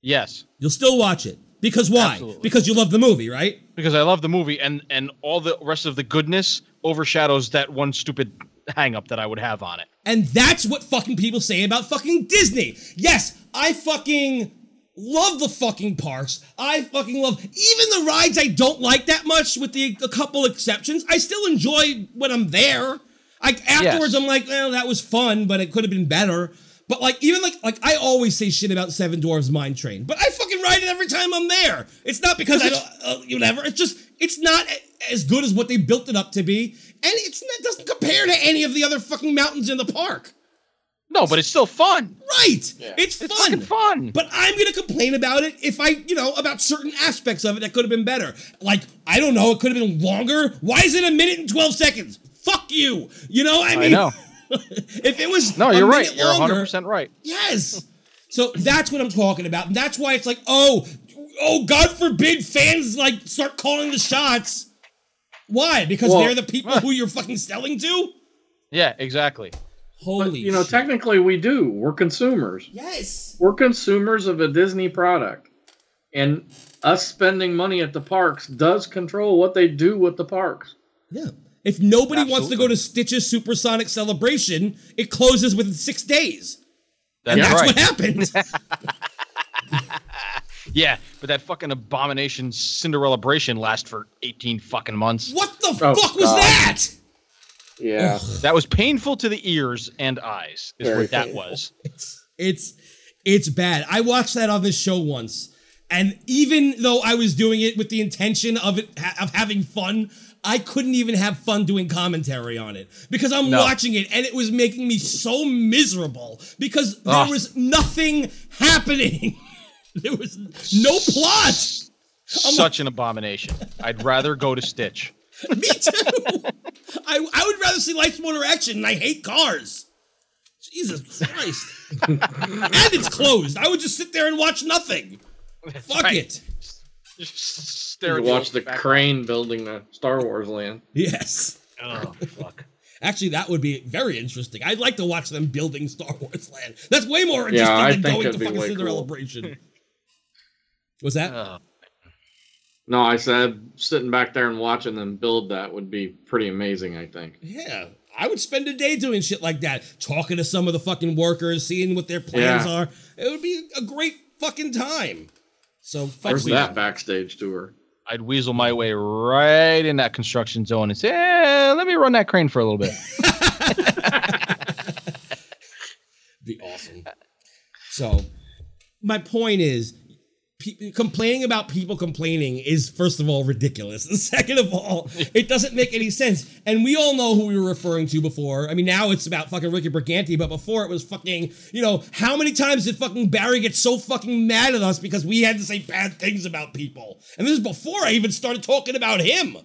Yes. you'll still watch it. Because why? Absolutely. Because you love the movie, right? Because I love the movie and and all the rest of the goodness overshadows that one stupid hang up that I would have on it. And that's what fucking people say about fucking Disney. Yes, I fucking love the fucking parks. I fucking love even the rides I don't like that much, with the a couple exceptions. I still enjoy when I'm there. Like afterwards, Yes. I'm like, well, that was fun, but it could have been better. But like even like like I always say shit about Seven Dwarfs Mine Train, but I fucking ride it every time I'm there. It's not because I don't uh, whatever. It's just it's not as good as what they built it up to be, and it's not, it doesn't compare to any of the other fucking mountains in the park. No, but it's still fun. Right. It's It's fun. fun. But I'm gonna complain about it if I, you know, about certain aspects of it that could have been better. Like, I don't know, it could have been longer. Why is it a minute and 12 seconds? Fuck you. You know, I mean, I know. if it was No, a you're right. minute You're 100% right. Yes. So that's what I'm talking about. And that's why it's like, oh, oh, God forbid fans like start calling the shots. Why? Because Well- they're the people who you're fucking selling to? Yeah, exactly. Holy But, you know, shit. technically we do. We're consumers. Yes. We're consumers of a Disney product. And us spending money at the parks does control what they do with the parks. Yeah. If nobody wants to go to Stitch's Supersonic Celebration, it closes within six days. That's And that's right. what happened. Yeah, but that fucking abomination Cinderellabration lasts for 18 fucking months. what the Oh, fuck was God. that? Yeah. That was painful to the ears and eyes, is Very what that painful. was. It's it's it's bad. I watched that on this show once, and even though I was doing it with the intention of it ha- of having fun, I couldn't even have fun doing commentary on it because I'm No. watching it and it was making me so miserable because there was nothing happening. there was no plot. Such an abomination. I'd rather go to Stitch. Me too. I, I would rather see Lights Motor Action, and I hate cars. Jesus Christ. and it's closed. I would just sit there and watch nothing. Fuck right. it. Just stare You watch the crane building the Star Wars land. Yes. Oh, fuck. Actually, that would be very interesting. I'd like to watch them building Star Wars land. That's way more interesting I than going to be fucking way Cinderella cool. Bration. Was that? Oh, No, I said sitting back there and watching them build that would be pretty amazing, I think. Yeah. I would spend a day doing shit like that, talking to some of the fucking workers, seeing what their plans Yeah. are. It would be a great fucking time. So fuck Where's you. that backstage tour? I'd weasel my way right in that construction zone and say, eh, let me run that crane for a little bit. be awesome. So, my point is, pe- complaining about people complaining is first of all ridiculous, and second of all, it doesn't make any sense. And we all know who we were referring to before. I mean, now it's about fucking Ricky Brigante, but before it was fucking, you know, how many times did fucking Barry get so fucking mad at us because we had to say bad things about people? And this is before I even started talking about him.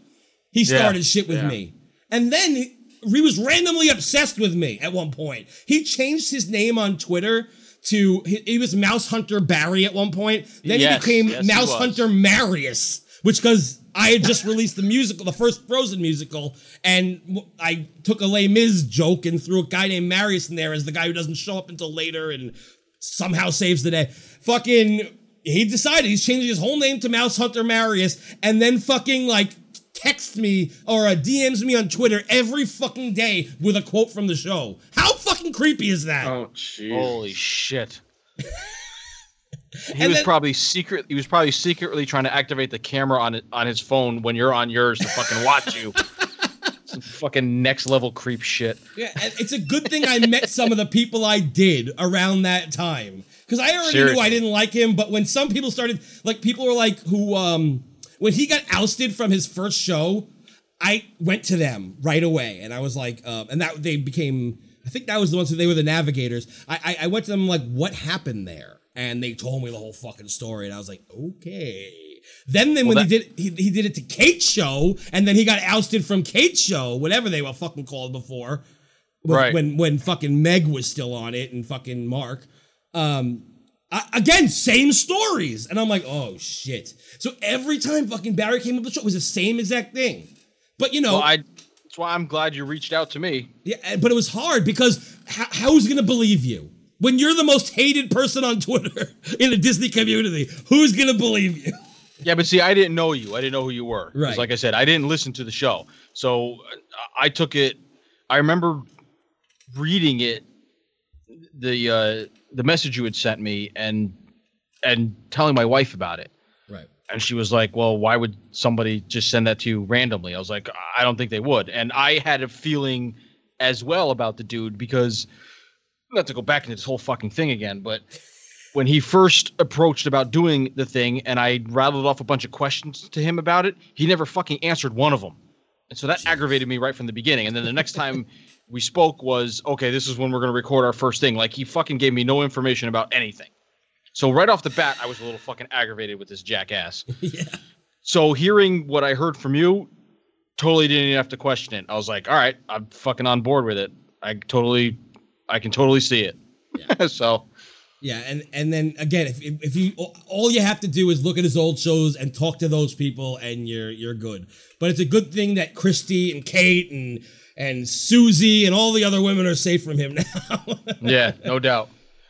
He started shit with Yeah. me. And then he, he was randomly obsessed with me at one point. He changed his name on Twitter to he, he was Mouse Hunter Barry at one point. Then Yes, he became yes, Mouse was. Hunter Marius, which because I had just released the musical, the first Frozen musical, and I took a Les Mis joke and threw a guy named Marius in there as the guy who doesn't show up until later and somehow saves the day. Fucking, he decided he's changing his whole name to Mouse Hunter Marius, and then fucking like texts me or uh, DMs me on Twitter every fucking day with a quote from the show. How fucking creepy is that? Oh, jeez. Holy shit. He And was then- probably secret. He was probably secretly trying to activate the camera on it on his phone when you're on yours to fucking watch you. Some fucking next level creep shit. Yeah, and it's a good thing I met some of the people I did around that time because I already knew I didn't like him. But when some people started, like people were like, who, um, when he got ousted from his first show, I went to them right away, and I was like, um, and that they became. I think that was the ones who they were the navigators. I, I I went to them like, what happened there, and they told me the whole fucking story, and I was like, okay. Then, then when Well, he did he, he did it to Kate's show, and then he got ousted from Kate's show, whatever they were fucking called before Right. when when fucking Meg was still on it and fucking Mark. Um, I, again, same stories, and I'm like, oh shit. So every time fucking Barry came up with the show, it was the same exact thing. But you know, Well, I. That's why I'm glad you reached out to me. yeah, and- but it was hard because how, how's gonna believe you when you're the most hated person on Twitter in the Disney community? Who's gonna believe you? Yeah, but see, I didn't know you. I didn't know who you were. Right. Like I said, I didn't listen to the show, so I took it. I remember reading it, the uh, the message you had sent me, and and telling my wife about it. Right. And she was like, "Well, why would somebody just send that to you randomly?" I was like, "I don't think they would." And I had a feeling as well about the dude because I'm not to go back into this whole fucking thing again, but when he first approached about doing the thing and I rattled off a bunch of questions to him about it, he never fucking answered one of them. And so that aggravated me right from the beginning. And then the next time we spoke was, okay, this is when we're going to record our first thing. Like he fucking gave me no information about anything. So right off the bat, I was a little fucking aggravated with this jackass. yeah. So hearing what I heard from you, totally didn't even have to question it. I was like, all right, I'm fucking on board with it. I totally, I can totally see it. so Yeah, and and then again, if, if you all you have to do is look at his old shows and talk to those people, and you're you're good. But it's a good thing that Christy and Kate and and Susie and all the other women are safe from him now. yeah, no doubt.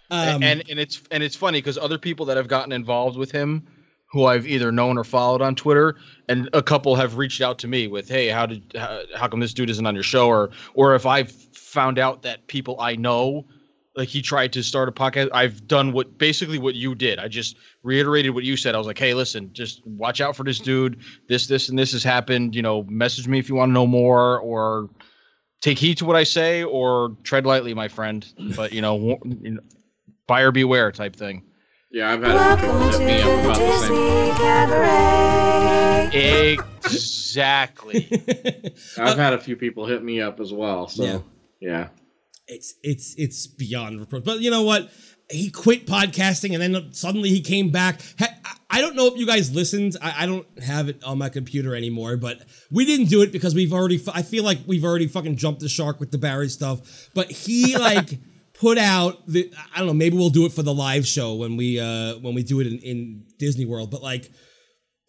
um, and and it's and it's funny because other people that have gotten involved with him, who I've either known or followed on Twitter, and a couple have reached out to me with, "Hey, how did how, how come this dude isn't on your show?" Or or if I've found out that people I know, like he tried to start a podcast, I've done what basically what you did. I just reiterated what you said. I was like, "Hey, listen, just watch out for this dude. This this and this has happened. You know, message me if you want to know more or." Take heed to what I say, or tread lightly, my friend. But you know, wa- you know buyer beware type thing. Yeah, I've had people Welcome to hit me up the about the same. Disney Cabaret. Exactly. I've had a few people hit me up as well. So Yeah. yeah, it's it's it's beyond reproach. But you know what? He quit podcasting, and then suddenly he came back. I- don't know if you guys listened. I, I don't have it on my computer anymore, but we didn't do it because we've already. I feel like we've already fucking jumped the shark with the Barry stuff. But he like put out the. I don't know. Maybe we'll do it for the live show when we uh when we do it in, in Disney World. But like.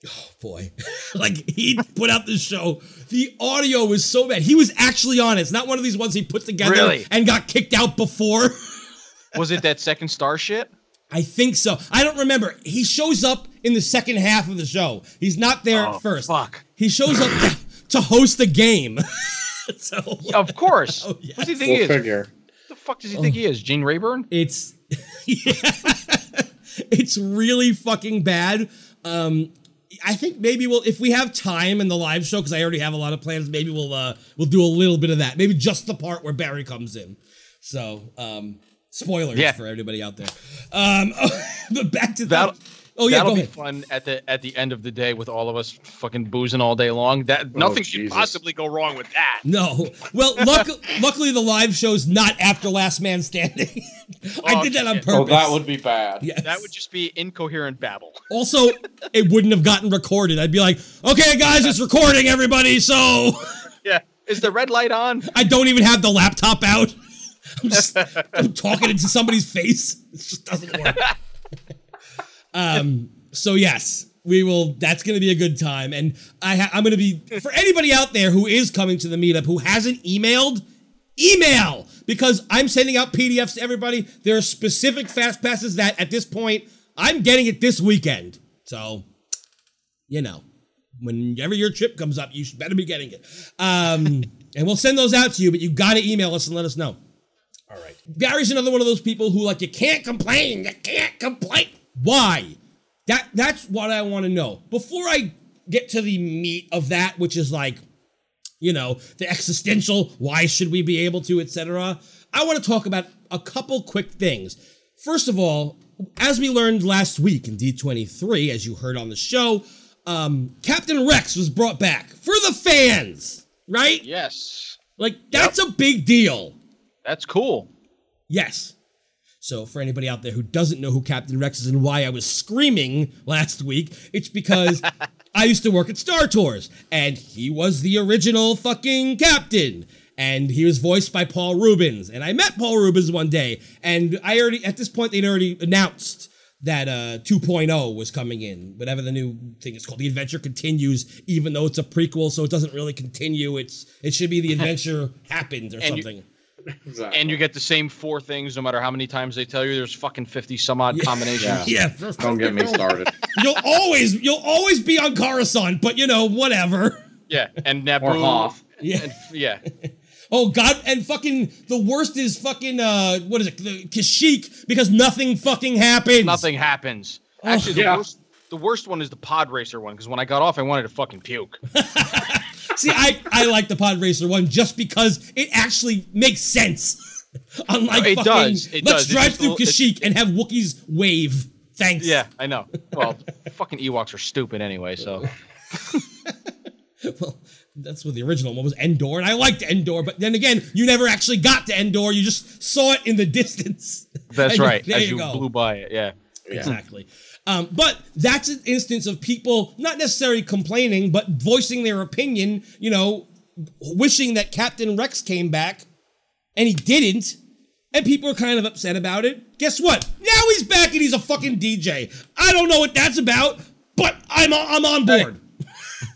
Oh boy. like he put out this show. The audio was so bad. He was actually on it. It's not one of these ones he put together Really? and got kicked out before. Was it that second star shit? I think so. I don't remember. He shows up in the second half of the show. He's not there Oh, at first. fuck. He shows up to, to host the game. so Of course. Oh, yes. What do you think we'll he is? figure. the fuck does he think he is? Gene Rayburn? it's yeah. it's really fucking bad. Um I think maybe we'll if we have time in the live show because I already have a lot of plans. Maybe we'll uh we'll do a little bit of that. Maybe just the part where Barry comes in. So um spoilers Yeah. for everybody out there. Um but back to that. Oh yeah, That'll go be ahead. fun at the at the end of the day with all of us fucking boozing all day long. That oh, nothing should Jesus. possibly go wrong with that. No. Well, luck- luckily the live show's not after Last Man Standing. I Oh, did that on purpose. Oh, that would be bad. Yes. That would just be incoherent babble. Also, it wouldn't have gotten recorded. I'd be like, okay, guys, it's recording, everybody. So Yeah. Is the red light on? I don't even have the laptop out. I'm just I'm talking into somebody's face. It just doesn't work. Um. So yes, we will. That's going to be a good time, and I ha- I'm going to be for anybody out there who is coming to the meetup who hasn't emailed. Email because I'm sending out PDFs to everybody. There are specific fast passes that at this point I'm getting it this weekend. So, you know, whenever your trip comes up, you should better be getting it. Um, and we'll send those out to you, but you got to email us and let us know. All right. Gary's another one of those people who like you can't complain. You can't complain. Why? That that's what I want to know. Before I get to the meat of that, which is like, you know, the existential, why should we be able to, etc. I want to talk about a couple quick things. First of all, as we learned last week in D23, as you heard on the show, um, Captain Rex was brought back for the fans, right? Yes. Like, that's a big deal. That's cool. Yes. So, for anybody out there who doesn't know who Captain Rex is and why I was screaming last week, it's because I used to work at Star Tours and he was the original fucking captain. And he was voiced by Paul Reubens. And I met Paul Reubens one day. And I already, at this point, they'd already announced that uh 2.0 was coming in, whatever the new thing is called. The adventure continues, even though it's a prequel, so it doesn't really continue. It's it should be the adventure happened or And you- something. Exactly. And you get the same four things no matter how many times they tell you there's fucking 50 some odd combinations. Yeah. yeah, Don't get me started. You'll always you'll always be on Coruscant, but you know, whatever. Yeah. And Or Naboo. Hoth. Yeah. And, yeah. Oh god, and fucking the worst is fucking uh what is it? The Kashyyyk because nothing fucking happens. Nothing happens. Actually, the, Yeah. worst, the worst one is the pod racer one because when I got off, I wanted to fucking puke. See, I I like the Pod Racer one just because it actually makes sense. Unlike It fucking does, it let's does. Drive through Kashyyyk and have Wookiees wave. Thanks. Yeah, I know. Well, fucking Ewoks are stupid anyway, so. Well, that's what the original one was Endor, and I liked Endor, but then again, you never actually got to Endor. You just saw it in the distance. That's And you- right. There As you you blew by it, yeah. Exactly. Um, but that's an instance of people not necessarily complaining, but voicing their opinion, you know, wishing that Captain Rex came back, and he didn't. And people are kind of upset about it. Guess what? Now he's back and he's a fucking DJ. I don't know what that's about, but I'm I'm on board.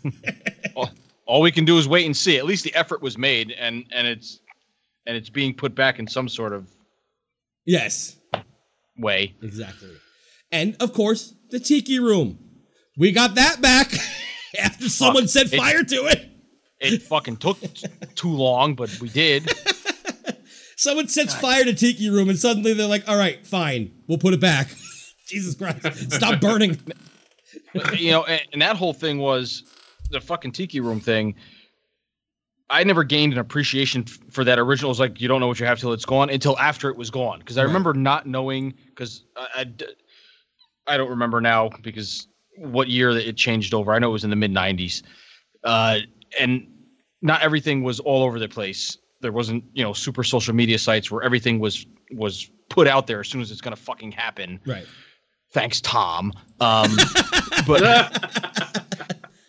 All, all we can do is wait and see. At least the effort was made, and and it's and it's being put back in some sort of Yes, way. exactly. And of course, the tiki room. We got that back after someone set It- fire to it. It fucking took too long, but we did. Someone sets fire to Tiki Room, and suddenly they're like, "All right, fine, we'll put it back." Jesus Christ, stop burning! you know, and, and that whole thing was the fucking tiki room thing. I never gained an appreciation f- for that original. It was like you don't know what you have till it's gone until after it was gone. Because I Right. remember not knowing because I, I d- I don't remember now because what year that it changed over. I know it was in the mid '90s, uh, and not everything was all over the place. There wasn't you know super social media sites where everything was was put out there as soon as it's gonna fucking happen Right. thanks tom um but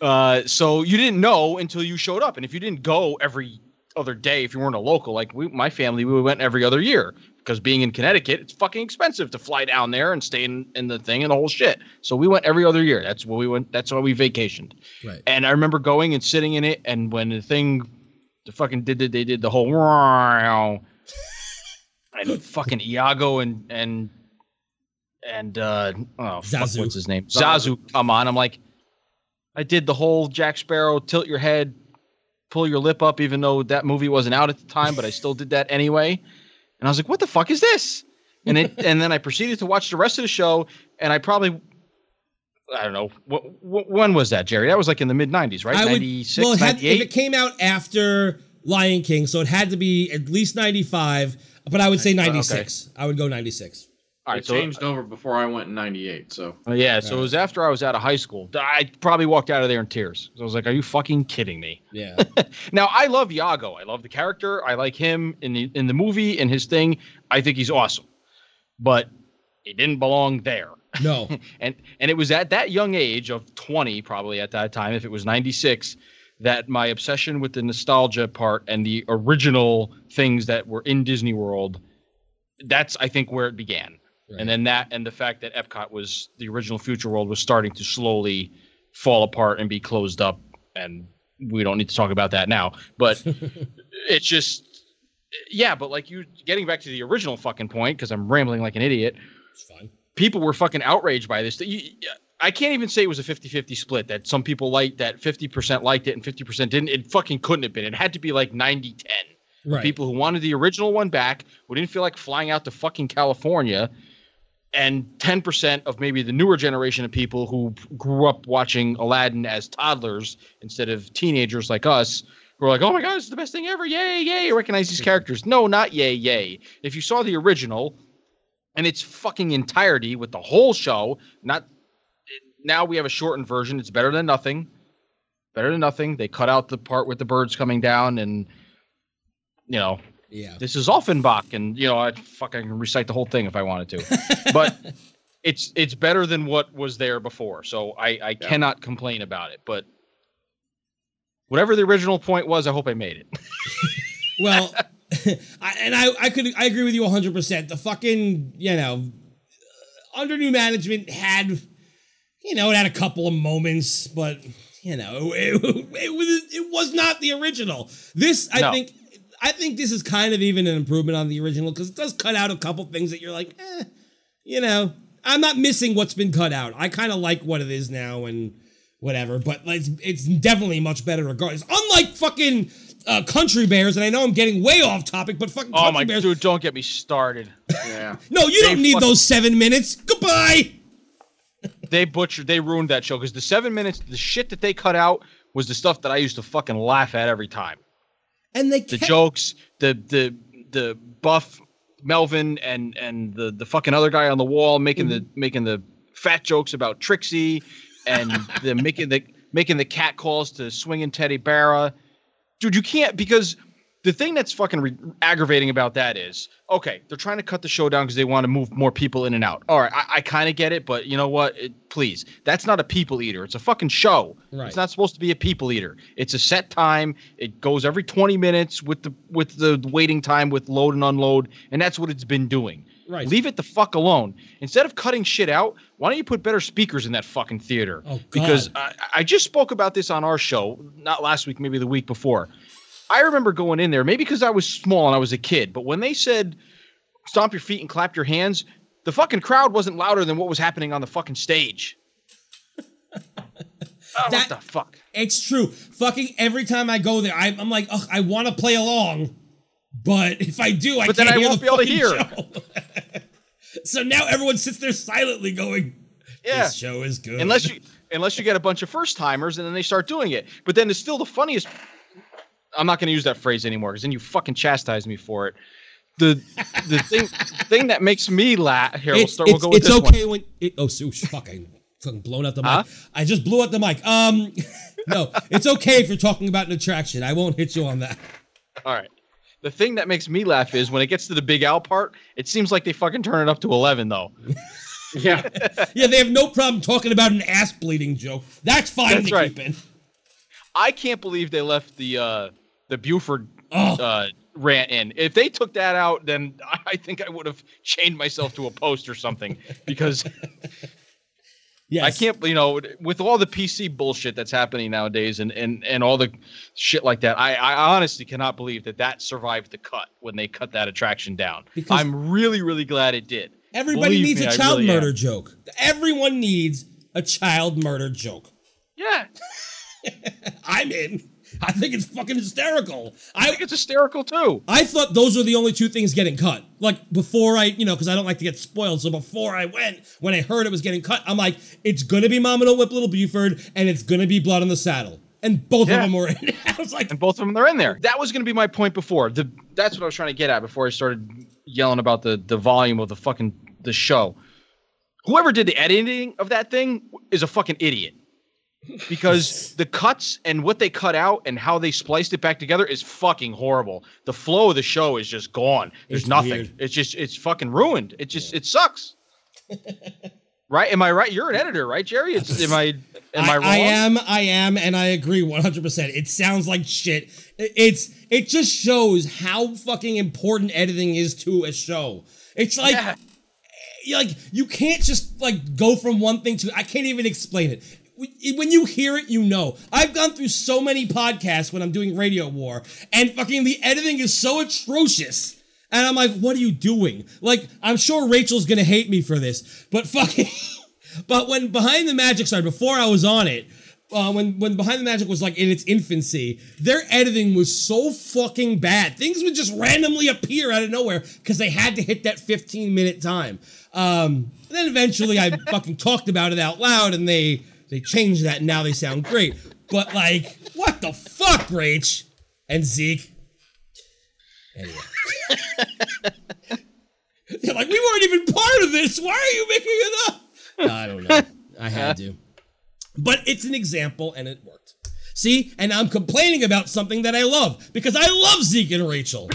uh so you didn't know until you showed up and if you didn't go every other day if you weren't a local like we my family we went every other year because being in connecticut it's fucking expensive to fly down there and stay in, in the thing and the whole shit so we went every other year that's what we went that's why we vacationed Right. and i remember going and sitting in it and when the thing the fucking did it they did the whole and fucking Iago and and and uh oh fuck, what's his name? Zazu come on. I'm like, I did the whole Jack Sparrow tilt your head, pull your lip up, even though that movie wasn't out at the time, but I still did that anyway. And I was like, what the fuck is this? And it and then I proceeded to watch the rest of the show, and I probably I don't know. When was that, Jerry? That was like in the mid 90s, right? I 96, would, well, it had, if it came out after Lion King, so it had to be at least 95, but I would say 96. Okay. I would go 96. I so changed over before I went in '98. So uh, yeah, so it was after I was out of high school. I probably walked out of there in tears. So I was like, "Are you fucking kidding me?" Yeah. now I love Iago. I love the character. I like him in the in the movie and his thing. I think he's awesome, but he didn't belong there. No. and and it was at that young age of 20, probably at that time, if it was 96, that my obsession with the nostalgia part and the original things that were in Disney World, that's I think where it began. Right. And then that and the fact that Epcot was the original Future World was starting to slowly fall apart and be closed up. And we don't need to talk about that now. But it's just yeah, but like you getting back to the original fucking point, because I'm rambling like an idiot. It's fine. People were fucking outraged by this. You, I can't even say it was a 50-50 split that some people liked that 50% liked it and 50% didn't. It fucking couldn't have been. It had to be like 90-10. Right. People who wanted the original one back, who didn't feel like flying out to fucking California, and 10% of maybe the newer generation of people who grew up watching Aladdin as toddlers instead of teenagers like us, who are like, oh my God, it's the best thing ever. Yay, yay. I recognize these characters. No, not yay, yay. If you saw the original and its fucking entirety with the whole show, not now we have a shortened version. It's better than nothing. Better than nothing. They cut out the part with the birds coming down and, you know, Yeah. this is Offenbach, and you know I fucking recite the whole thing if I wanted to, but it's it's better than what was there before, so I I cannot complain about it. But whatever the original point was, I hope I made it. Well, I, and I, I could, I agree with you 100%. The fucking, you know, under new management had, you know, it had a couple of moments, but, you know, it, it was, it was not the original. This, I No. think, I think this is kind of even an improvement on the original because it does cut out a couple things that you're like, eh, you know, I'm not missing what's been cut out. I kind of like what it is now and whatever, but it's, it's definitely much better regardless. Unlike fucking uh, Country Bears, and I know I'm getting way off topic, but fucking Oh my Bears. dude, don't get me started. Yeah. No, you They don't need fuck- those seven minutes. Goodbye. They butchered, they ruined that show because the seven minutes, the shit that they cut out was the stuff that I used to fucking laugh at every time. And they The kept, jokes, the the the buff Melvin and and the the fucking other guy on the wall making the mm-hmm. making the fat jokes about Trixie and the making the making the cat calls to swinging Teddi Barra. Dude, you can't because the thing that's fucking re- aggravating about that is okay, they're trying to cut the show down because they want to move more people in and out. All right, I, I kind of get it, but you know what? It, please, that's not a people eater. It's a fucking show. Right. It's not supposed to be a people eater. It's a set time. It goes every 20 minutes with the with the waiting time with load and unload, and that's what it's been doing. Right. Leave it the fuck alone. Instead of cutting shit out, why don't you put better speakers in that fucking theater? Oh, Because I, I just spoke about this on our show, not last week, maybe the week before. I remember going in there, maybe because I was small and I was a kid, but when they said stomp your feet and clap your hands, the fucking crowd wasn't louder than what was happening on the fucking stage. Oh, That- what the fuck? It's true. Fucking every time I go there, I, I'm like, ugh, I want to play along, but if I do, I But can't I hear won't the be able to hear. so now everyone sits there silently going, Yeah. "This show is good." unless you unless you get a bunch of first timers and then they start doing it. But then it's still the funniest. I'm not going to use that phrase anymore because then you fucking chastise me for it. The the thing thing that makes me laugh. Here, we'll start. We'll go with it's this okay one. when it, oh so fuck I fucking blown out the mic. Huh? I just blew out the mic. Um, no, it's okay if you're talking about an attraction. I won't hit you on that. All right. The thing that makes me laugh is when it gets to the Big Al part. It seems like they fucking turn it up to eleven though. Yeah. Yeah, they have no problem talking about an ass bleeding joke. That's fine That's to right. keep in. I can't believe they left the uh the Buford Oh. uh rant in. If they took that out, then I- think I would have chained myself to a post or something because Yes. I can't, you know, with all the PC bullshit that's happening nowadays and and and all the shit like that, I I honestly cannot believe that that survived the cut when they cut that attraction down. Because- I'm really really glad it did. Everybody Believe needs me, a child really am. murder joke. Everyone needs a child murder joke. Yeah, I'm in. I think it's fucking hysterical. I I think it's hysterical too. I thought those were the only two things getting cut. Like before I, you know, because I don't like to get spoiled. So before I went, when I heard it was getting cut, I'm like, it's gonna be Mama Don't Whip Little Buford, and it's gonna be Blood on the Saddle, and both Yeah. of them were in. I was like, and both of them are in there. That was going to be my point before. The that's what I was trying to get at before I started yelling about the the volume of the fucking the show. Whoever did the editing of that thing is a fucking idiot. Because the cuts and what they cut out and how they spliced it back together is fucking horrible. The flow of the show is just gone. There's It's nothing. weird. It's just it's fucking ruined. It just it sucks. right? Am I right? You're an editor, right, Jerry? It's am I am I, I, wrong? I am, I am, and I agree 100%. It sounds like shit. It's it just shows how fucking important editing is to a show. It's like Yeah. like you can't just like go from one thing to I can't even explain it. When you hear it, you know. I've gone through so many podcasts when I'm doing Radio War, and fucking the editing is so atrocious. And I'm like, what are you doing? Like, I'm sure Rachel's gonna hate me for this, but fucking But when Behind the Magic started, before I was on it, uh, when when Behind the Magic was like in its infancy, their editing was so fucking bad. Things would just randomly appear out of nowhere because they had to hit that 15 minute time. Um, then eventually, I fucking talked about it out loud, and they they changed that, and now they sound great. But like, what the fuck, Rach and Zeke? Anyway. They're like, we weren't even part of this. Why are you making it up? I don't know. I had to. But it's an example and it worked. See? And I'm complaining about something that I love because I love Zeke and Rachel.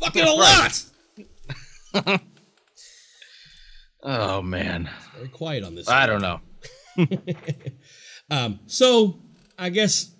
Fucking a lot. Oh man. Very quiet on this. I don't know. Um, so I guess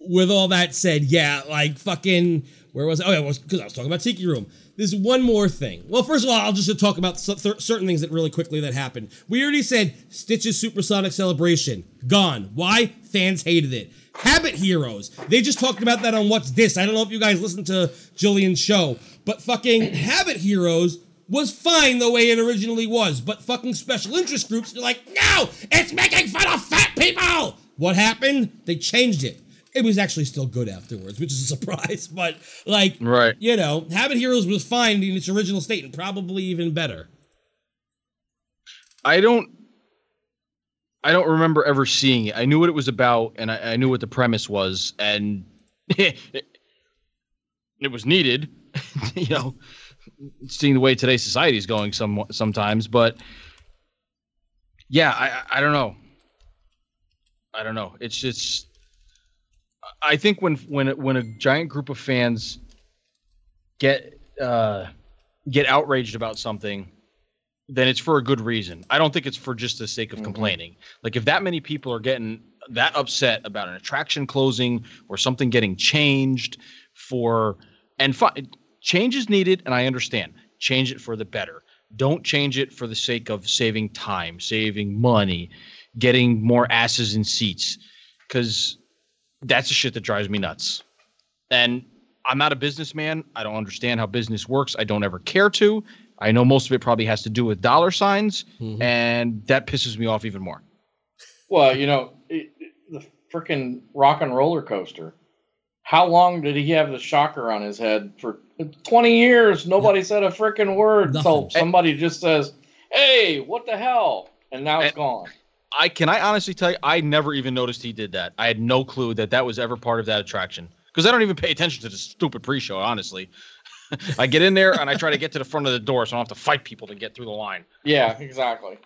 with all that said, yeah, like fucking where was I? Oh, yeah, because I was talking about Tiki Room. There's one more thing. Well, first of all, I'll just talk about cer- cer- certain things that really quickly that happened. We already said Stitch's Supersonic Celebration gone. Why? Fans hated it. Habit Heroes. They just talked about that on What's This. I don't know if you guys listened to Jillian's show, but fucking Habit Heroes was fine the way it originally was. But fucking special interest groups are like, no, it's making fun of fat people. What happened? They changed it. It was actually still good afterwards, which is a surprise. But like, Right. you know, Habit Heroes was fine in its original state and probably even better. I don't I don't remember ever seeing it. I knew what it was about and I, I knew what the premise was and it, was needed, you know, seeing the way today's society is going some sometimes, but yeah, I I don't know. I don't know. It's just I think when when when a giant group of fans get uh get outraged about something then it's for a good reason. I don't think it's for just the sake of complaining. Like if that many people are getting that upset about an attraction closing or something getting changed for and fi- change is needed and I understand. Change it for the better. Don't change it for the sake of saving time, saving money, getting more asses in seats cuz that's the shit that drives me nuts. And I'm not a businessman. I don't understand how business works. I don't ever care to. I know most of it probably has to do with dollar signs, mm-hmm. and that pisses me off even more. Well, you know, it, it- the freaking rock and roller coaster. How long did he have the shocker on his head? For 20 years, nobody said a freaking word. So Nothing. somebody just says, hey, what the hell? And now it's And- gone. I can I honestly tell you, I never even noticed he did that. I had no clue that that was ever part of that attraction because I don't even pay attention to the stupid pre-show. Honestly, I get in there and I try to get to the front of the door so I don't have to fight people to get through the line. Yeah, exactly.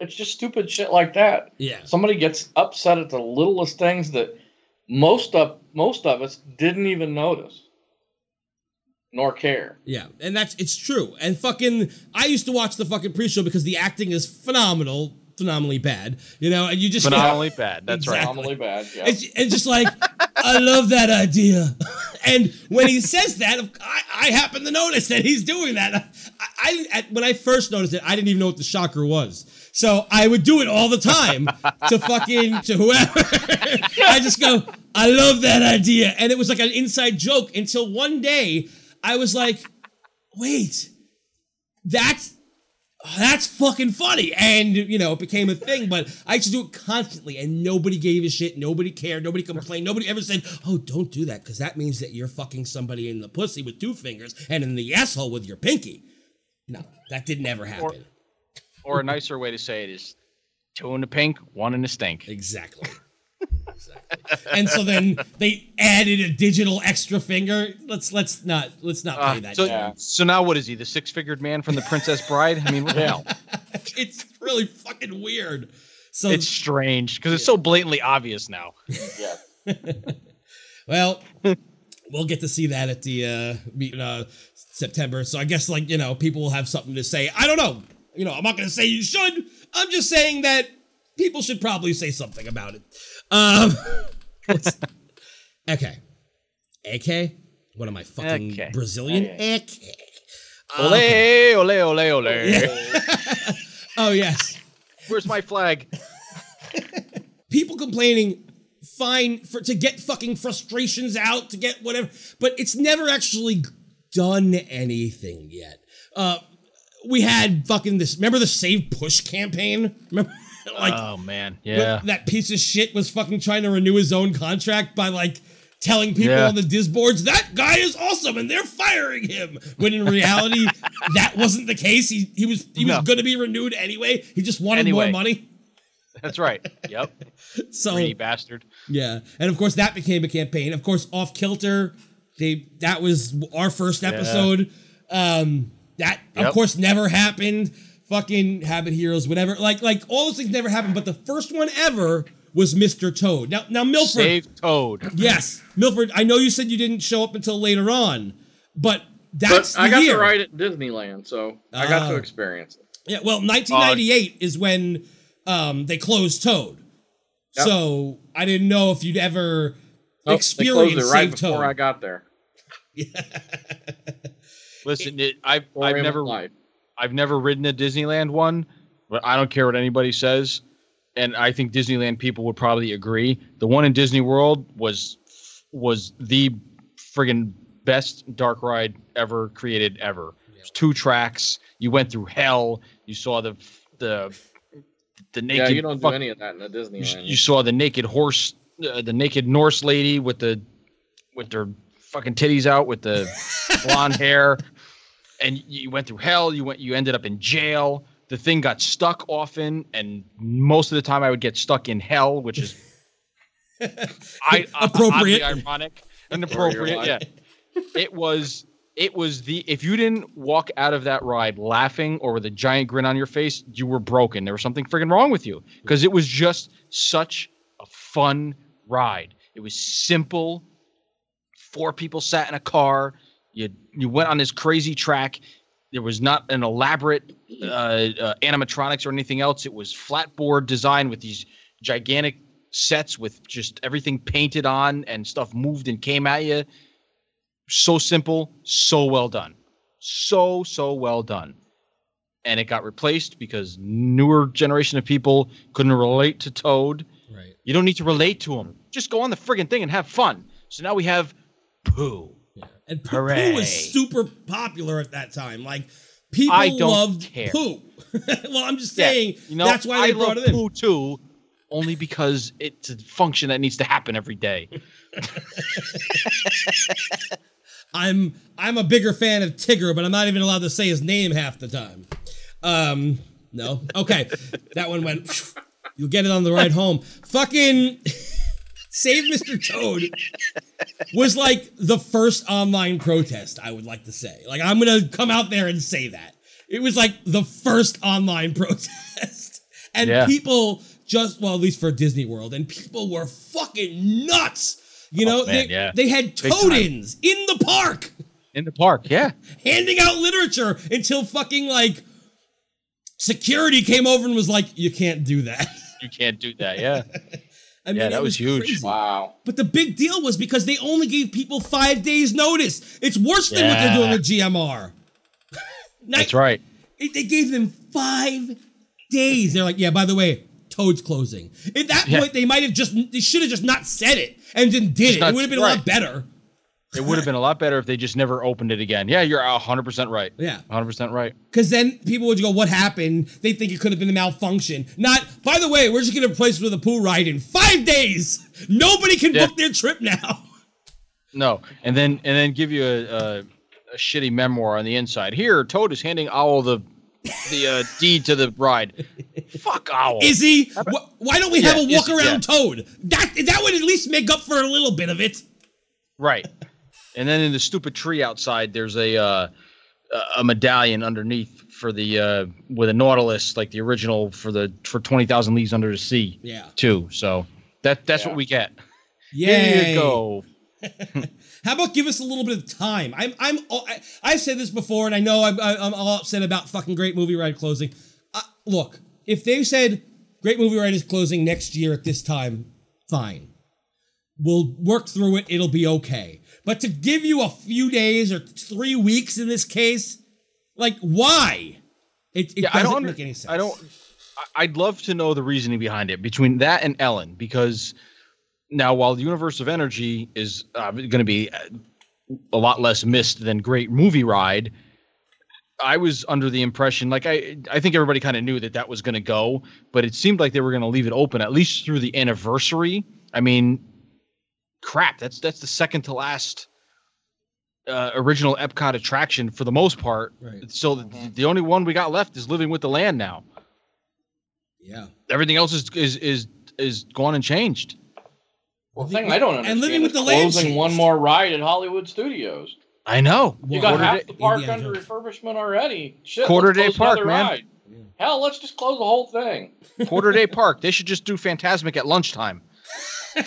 it's just stupid shit like that. Yeah. Somebody gets upset at the littlest things that most of most of us didn't even notice nor care. Yeah, and that's it's true. And fucking, I used to watch the fucking pre-show because the acting is phenomenal, phenomenally bad. You know, and you just Phenomenally bad. That's right. Phenomenally bad. Yeah. It's, it's just like, I love that idea. And when he says that, I, I happen to notice that he's doing that. I, I at, when I first noticed it, I didn't even know what the shocker was. So I would do it all the time to fucking to whoever. I just go, I love that idea, and it was like an inside joke until one day I was like, wait, that's that's fucking funny. And, you know, it became a thing, but I used to do it constantly and nobody gave a shit. Nobody cared. Nobody complained. Nobody ever said, oh, don't do that because that means that you're fucking somebody in the pussy with two fingers and in the asshole with your pinky. No, that didn't ever happen. Or a nicer way to say it is two in the pink, one in the stink. Exactly. Exactly. And so then they added a digital extra finger. Let's let's not let's not play Uh, that. so, game. so now what is he? The six-figured man from the Princess Bride? I mean, what the hell? it's really fucking weird. So It's strange because it's so blatantly obvious now. yeah. Well, we'll get to see that at the uh, meet in uh, September. So I guess like you know people will have something to say. I don't know. You know, I'm not going to say you should. I'm just saying that people should probably say something about it. Um, okay, AK. What am I fucking Okay. Brazilian? AK. Ole, ole, ole, ole. Oh yes. Where's my flag? people complaining fine for to get fucking frustrations out to get whatever but it's never actually done anything yet uh we had fucking this remember the save push campaign remember like oh man, yeah. that piece of shit was fucking trying to renew his own contract by like telling people Yeah. on the disboards that guy is awesome and they're firing him. When in reality, that wasn't the case. He he was he was No. going to be renewed anyway. He just wanted Anyway. more money. That's right. Yep. So Greedy bastard. yeah, and of course that became a campaign. Of course, off kilter. They that was our first episode. Um, that of course never happened. Fucking Habit Heroes, whatever. Like like all those things never happened. But the first one ever was Mr. Toad. Now now Milford. Save Toad. Yes, Milford. I know you said you didn't show up until later on, but But that's I the got year. to ride at Disneyland, so I got to Oh. experience it. Yeah, well, 1998 is when um, they closed Toad. Yep. So I didn't know if you'd ever Nope, they experience closed it right Save before Toad. I got there. Listen, it, I've I've never my life. I've never ridden a Disneyland one, but I don't care what anybody says, and I think Disneyland people would probably agree. The one in Disney World was was the friggin' best dark ride ever created ever. It two tracks. You went through hell. You saw the the the naked. Yeah, you don't do any of that in the you, Disneyland. you saw the naked horse, uh, the naked Norse lady with the with their fucking titties out with the blonde hair, and you went through hell. You went, you ended up in jail. The thing got stuck often, and most of the time I would get stuck in hell, which is I, uh, Appropriate. ironic, For your inappropriate. Yeah, it was. It was the if you didn't walk out of that ride laughing or with a giant grin on your face, you were broken. There was something freaking wrong with you because it was just such a fun ride. It was simple. Four people sat in a car. You you went on this crazy track. There was not an elaborate uh, uh, animatronics or anything else. It was flat board design with these gigantic sets with just everything painted on and stuff moved and came at you. So simple, so well done. So, so well done. And it got replaced because newer generation of people couldn't relate to Toad. Right. You don't need to relate to him. Just go on the friggin' thing and have fun. So now we have Pooh. And Pooh Hooray. was super popular at that time. Like people I don't loved care. Pooh. well, I'm just Yeah, saying you know, that's why they I brought love it in. Poo too, only because it's a function that needs to happen every day. I'm I'm a bigger fan of Tigger, but I'm not even allowed to say his name half the time. Um, no. Okay, that one went. You'll get it on the ride home. Fucking Save Mr. Toad was like the first online protest. I would like to say. Like I'm gonna come out there and say that it was like the first online protest, and Yeah. people just well, at least for Disney World, and people were fucking nuts. You oh, know, Oh, man, they, yeah. they had Big in the park In the park, yeah. handing out literature until fucking like security came over and was like, "You can't do that." You can't do that, yeah. I mean, Yeah, that it was huge. crazy. Wow. But the big deal was because they only gave people five days notice. It's worse than what they're doing with GMR. Now- That's right. it- They gave them five days. They're like, yeah, by the way, Toad's closing. At that Yeah. point, they might have just, they should have just not said it and then did Just it. not- It would have been a lot better. It would have been a lot better if they just never opened it again. Yeah, you're 100% right. Yeah. 100% right. Because then people would go, what happened? They think it could have been a malfunction. Not, by the way, we're just going to replace it with a pool ride in five days. Nobody can Yeah. book their trip now. No, and then and then give you a, a, a shitty memoir on the inside. Here, Toad is handing Owl the the uh, deed to the ride. Fuck Owl. Is he? Wh- why don't we have a walk around Toad? That that would at least make up for a little bit of it. Right. And then in the stupid tree outside, there's a uh, a- medallion underneath for the uh, with a Nautilus, like the original for the for twenty thousand leagues under the sea. Yeah. Too. So that that's Yeah. what we get. Yay. Here you go. How about give us a little bit of time? I'm I'm I, I've said this before, and I know I'm I'm all upset about fucking Great Movie Ride closing. Uh, look, if they said Great Movie Ride is closing next year at this time, fine. We'll work through it. It'll be okay. But to give you a few days or three weeks in this case, like why? It, it Yeah, I doesn't don't. make any sense. I don't. I- I'd love to know the reasoning behind it between that and Ellen, because now while the Universe of Energy is uh, going to be uh, a lot less missed than Great Movie Ride, I was under the impression, like I, I think everybody kind of knew that that was going to go, but it seemed like they were going to leave it open at least through the anniversary. I mean, crap, that's that's the second to last uh, original Epcot attraction for the most part. Right. So the, the only one we got left is Living with the Land now. Yeah. Everything else is is is is gone and changed. Well, the thing I don't And living with is the land closing changed. one more ride at Hollywood Studios. I know. You Well, got Quarter half day- the park Indiana under Jones. refurbishment already. Shit, Quarter day park, another man. ride. Hell, let's just close the whole thing. Quarter Day Park. They should just do Fantasmic at lunchtime.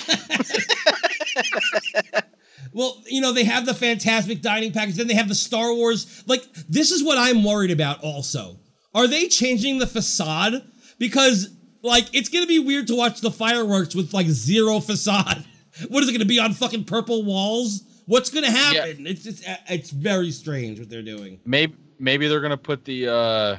Well, you know, they have the Fantasmic dining package, then they have the Star Wars. Like, this is what I'm worried about also. Are they changing the facade? Because, like, it's gonna be weird to watch the fireworks with like zero facade. What is it gonna be on fucking purple walls? What's gonna happen? It's just it's very strange what they're doing. Maybe maybe they're gonna put the uh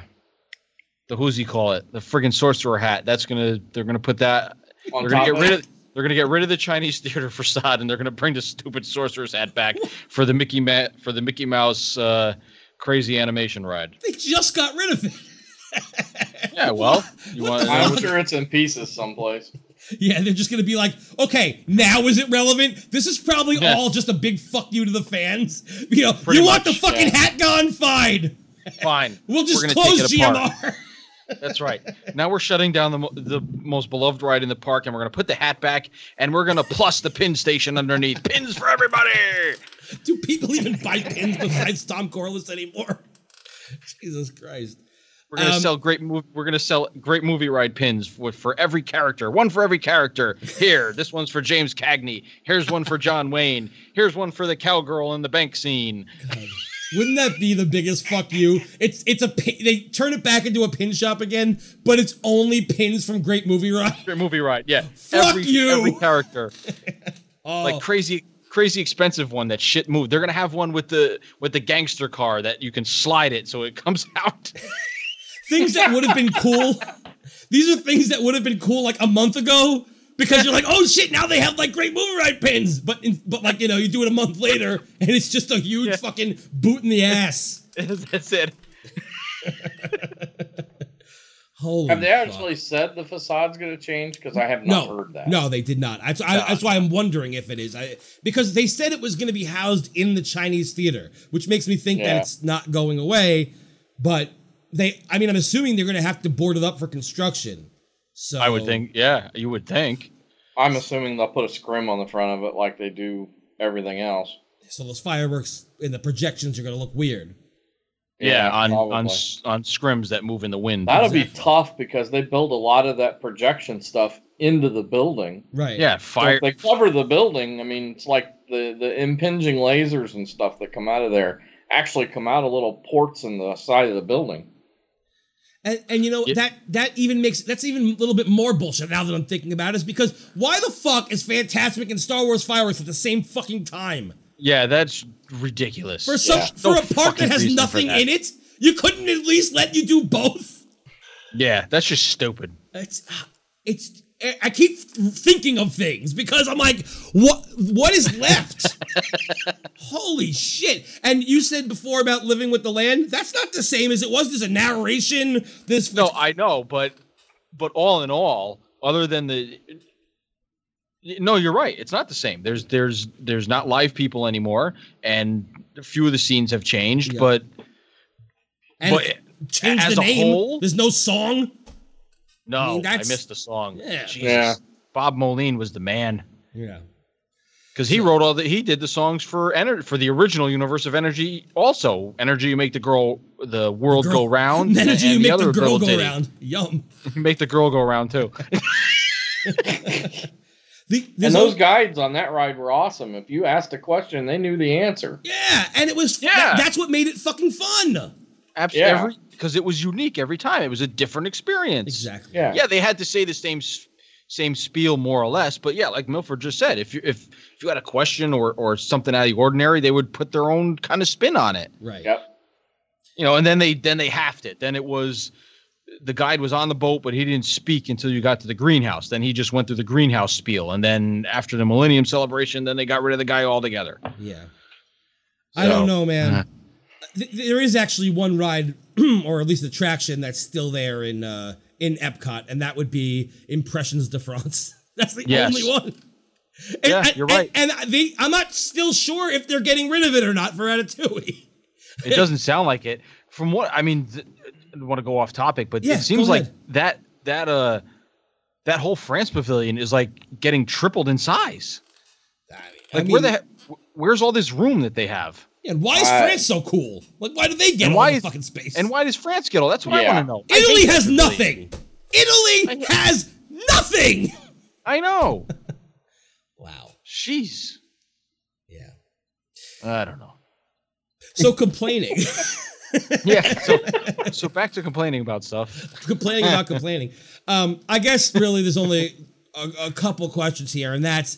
the who's he call it the friggin' sorcerer hat. That's gonna they're gonna put that. On they're gonna top get rid it. of. They're gonna get rid of the Chinese theater facade, and they're gonna bring the stupid sorcerer's hat back for the Mickey Ma- for the Mickey Mouse uh, crazy animation ride. They just got rid of it. Yeah, well, you want I'm sure it's in pieces someplace. Yeah, they're just gonna be like, okay, now is it relevant? This is probably Yeah. all just a big fuck you to the fans. You know, Pretty you want the fucking yeah. hat gone? Fine. fine. We'll just close take. GMR. That's right. Now we're shutting down the the most beloved ride in the park, and we're gonna put the hat back, and we're gonna plus the pin station underneath. Pins for everybody. Do people even buy pins besides Tom Corliss anymore? Jesus Christ. We're gonna Um, sell great. Mov- we're gonna sell great movie ride pins for, for every character. One for every character. Here, this one's for James Cagney. Here's one for John Wayne. Here's one for the cowgirl in the bank scene. Wouldn't that be the biggest fuck you? It's it's a they turn it back into a pin shop again, but it's only pins from Great Movie Ride. Great movie ride. Yeah. Fuck every, you. Every character. Oh, Like crazy, crazy expensive one that shit moved. They're gonna have one with the with the gangster car that you can slide it so it comes out. things that would have been cool. These are things that would have been cool like a month ago because you're like, oh shit, now they have like great movie ride pins. But in, but like you know, you do it a month later and it's just a huge Yeah. fucking boot in the ass. That's it. Holy. Have they fuck. actually said the facade's going to change? Because I have not No, heard that. no, they did not. That's, I, that's why I'm wondering if it is. I, because they said it was going to be housed in the Chinese theater, which makes me think that it's not going away. But they, I mean, I'm assuming they're going to have to board it up for construction. So I would think. Yeah, you would think. I'm assuming they'll put a scrim on the front of it like they do everything else. So those fireworks in the projections are going to look weird. Yeah, on on probably. s- on scrims that move in the wind. That'll be tough because they build a lot of that projection stuff into the building. Right. yeah, So fire. if they cover the building, I mean, it's like the the impinging lasers and stuff that come out of there actually come out of little ports in the side of the building. And, and you know Yeah. that that even makes that's even a little bit more bullshit now that I'm thinking about it is because why the fuck is Fantasmic and Star Wars fireworks at the same fucking time yeah, that's ridiculous. for some Yeah. for No a park that has nothing that. in it? You couldn't at least let you do both. yeah, that's just stupid. It's it's I keep thinking of things because I'm like, what what is left? Holy shit! And you said before about living with the land. That's not the same as it was. There's a narration. This No, I know, but but all in all, other than the no, you're right. It's not the same. There's there's there's not live people anymore, and a few of the scenes have changed. Yeah. But and but change the name. whole- There's no song. No, I I, mean, that's- missed the song. Yeah. Jesus. Yeah. Bob Moline was the man Yeah. because he wrote all the he did the songs for ener- for the original Universe of Energy. Also, Energy, you make the girl the world Girl- go round. Then and you the make other the girl little go ditty. around. Yum. make the girl go around too. The, And those al- guides on that ride were awesome. If you asked a question, they knew the answer. yeah, and it was Yeah. that- that's what made it fucking fun. Absolutely, Yeah. every because it was unique every time. It was a different experience. Exactly. Yeah. Yeah, they had to say the same same spiel more or less, but yeah, like Milford just said, if you if if you had a question or or something out of the ordinary, they would put their own kind of spin on it. Right. Yep. You know, and then they then they halved it. Then it was the guide was on the boat, but he didn't speak until you got to the greenhouse. Then he just went through the greenhouse spiel, and then after the Millennium Celebration, then they got rid of the guy altogether. Yeah. I don't know, man. Uh-huh. Th- there is actually one ride, or at least attraction that's still there in uh, in Epcot, and that would be Impressions de France. That's the Yes. only one. And, Yeah, and- you're right. And, and they, I'm not still sure if they're getting rid of it or not for Ratatouille. It doesn't sound like it. From what I mean, th- I don't want to go off topic, but Yeah, it seems like that that uh that whole France pavilion is like getting tripled in size. Like where the he- where's all this room that they have? And why is I- France so cool? Like, why do they get And all why the is- fucking space? And why does France get all? That's what I want to know. Italy has pavilion. nothing. Italy has nothing. I know. Wow. Jeez. Yeah. I don't know. So complaining, Yeah. So so back to complaining about stuff. complaining about complaining. Um, I guess really there's only a, a couple questions here, and that's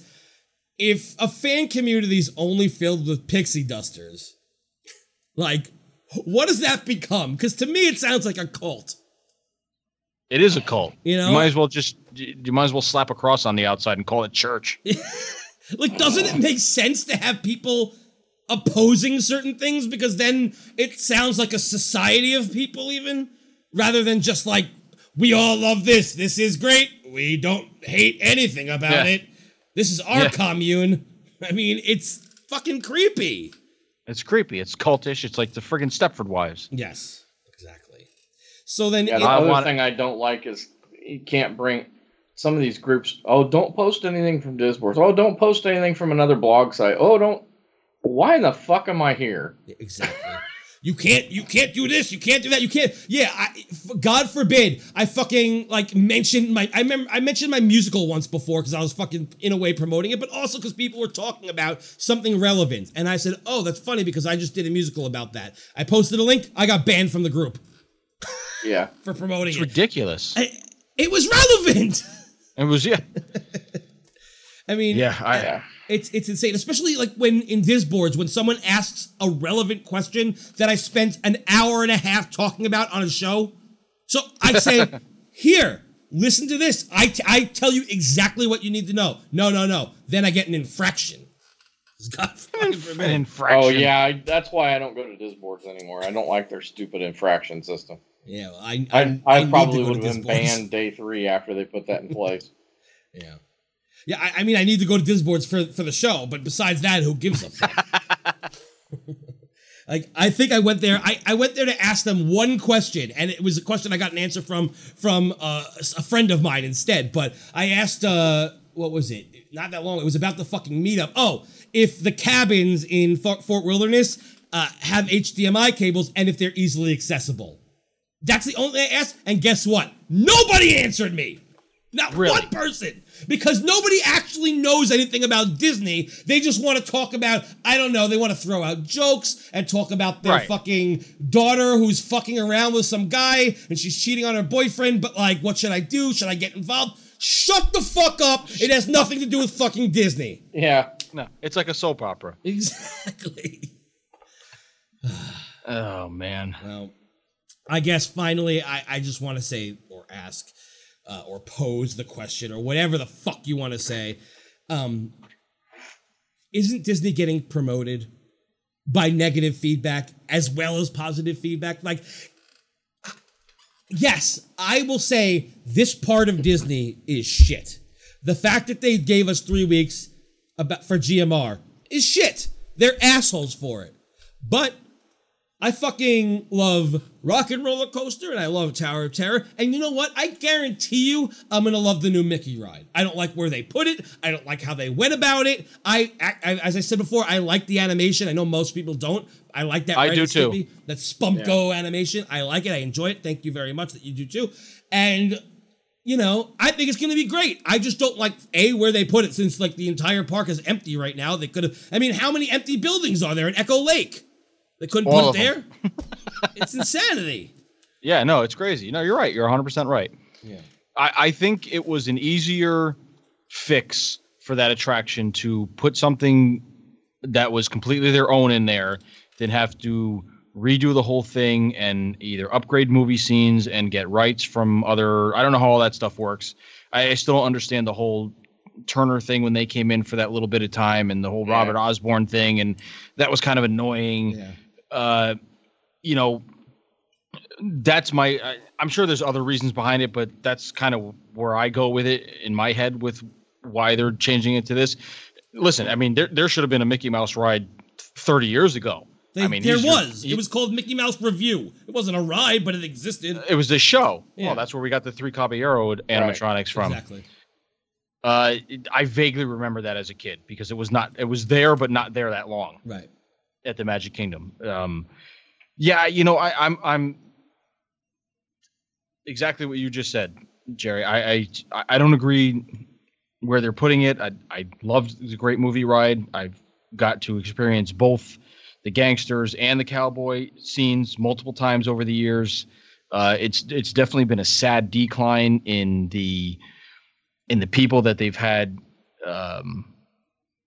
if a fan community is only filled with pixie dusters, like, what does that become? Because to me, it sounds like a cult. It is a cult. You know? you might as well just you might as well slap a cross on the outside and call it church. Like, doesn't it make sense to have people opposing certain things? Because then it sounds like a society of people, even rather than just like, we all love this. This is great. We don't hate anything about Yeah. it. This is our Yeah. commune. I mean, it's fucking creepy. It's creepy. It's cultish. It's like the friggin' Stepford Wives. Yes, exactly. So then, Yeah, the I other want- thing I don't like is you can't bring some of these groups. Oh, don't post anything from Disboards. Oh, don't post anything from another blog site. Oh, don't. Why the fuck am I here? Exactly. You can't. You can't do this. You can't do that. You can't. Yeah. I, f- God forbid. I fucking like mentioned my. I remember I mentioned my musical once before because I was fucking in a way promoting it, but also because people were talking about something relevant, and I said, "Oh, that's funny because I just did a musical about that." I posted a link. I got banned from the group Yeah. for promoting It's it. ridiculous. I- it was relevant. It was yeah. I mean, Yeah, I Yeah. It's it's insane, especially like when in Disboards when someone asks a relevant question that I spent an hour and a half talking about on a show. So I say, here, listen to this. I, t- I tell you exactly what you need to know. No, no, no. Then I get an infraction. God an infraction. Oh yeah, I, that's why I don't go to Disboards anymore. I don't like their stupid infraction system. Yeah, well, I I, I, I, need probably would have been banned day three after they put that in place. Yeah. Yeah, I, I mean, I need to go to Disboards for for the show, but besides that, who gives a fuck? like, I think I went there. I, I went there to ask them one question, and it was a question I got an answer from from uh, a friend of mine instead. But I asked, uh, what was it? Not that long. It was about the fucking meetup. Oh, if the cabins in Fort, Fort Wilderness uh, have HDMI cables and if they're easily accessible. That's the only thing I asked. And guess what? Nobody answered me. Not Really? one person. Because nobody actually knows anything about Disney. They just want to talk about, I don't know, they want to throw out jokes and talk about their Right. fucking daughter who's fucking around with some guy and she's cheating on her boyfriend. But like, what should I do? Should I get involved? Shut the fuck up. It has nothing to do with fucking Disney. Yeah. No, it's like a soap opera. Exactly. Oh man. Well, I guess finally, I, I just want to say or ask uh, or pose the question or whatever the fuck you want to say. Um, isn't Disney getting promoted by negative feedback as well as positive feedback? Like, yes, I will say this part of Disney is shit. The fact that they gave us three weeks about for GMR is shit. They're assholes for it. But I fucking love Rock and Roller Coaster and I love Tower of Terror. And you know what? I guarantee you I'm gonna love the new Mickey ride. I don't like where they put it. I don't like how they went about it. I, I as I said before, I like the animation. I know most people don't. I like that. I do too. Stimpy, That Spumco animation. I like it. I enjoy it. Thank you very much that you do too. And you know, I think it's going to be great. I just don't like a where they put it since like the entire park is empty right now. They could have. I mean, how many empty buildings are there in Echo Lake? They couldn't All put it there. it's insanity. Yeah, no, it's crazy. No, you're right. You're 100 percent right. Yeah. I, I think it was an easier fix for that attraction to put something that was completely their own in there than have to redo the whole thing and either upgrade movie scenes and get rights from other I don't know how all that stuff works. I, I still don't understand the whole Turner thing when they came in for that little bit of time and the whole Yeah. Robert Osborne thing and that was kind of annoying. Yeah. Uh you know, that's my. I, I'm sure there's other reasons behind it, but that's kind of where I go with it in my head with why they're changing it to this. Listen, I mean, there there should have been a Mickey Mouse ride 30 years ago. They- I mean, there your- was. he- it was called Mickey Mouse Revue. It wasn't a ride, but it existed. It was a show. Yeah. Well, that's where we got the three Caballero animatronics from. Exactly. Uh, I vaguely remember that as a kid because it was not. It was there, but not there that long Right. At the Magic Kingdom. Um, yeah, you know, I, I'm I'm exactly what you just said, Jerry. I I I don't agree where they're putting it. I I loved the Great Movie Ride. I've got to experience both the gangsters and the cowboy scenes multiple times over the years. Uh, it's it's definitely been a sad decline in the in the people that they've had um,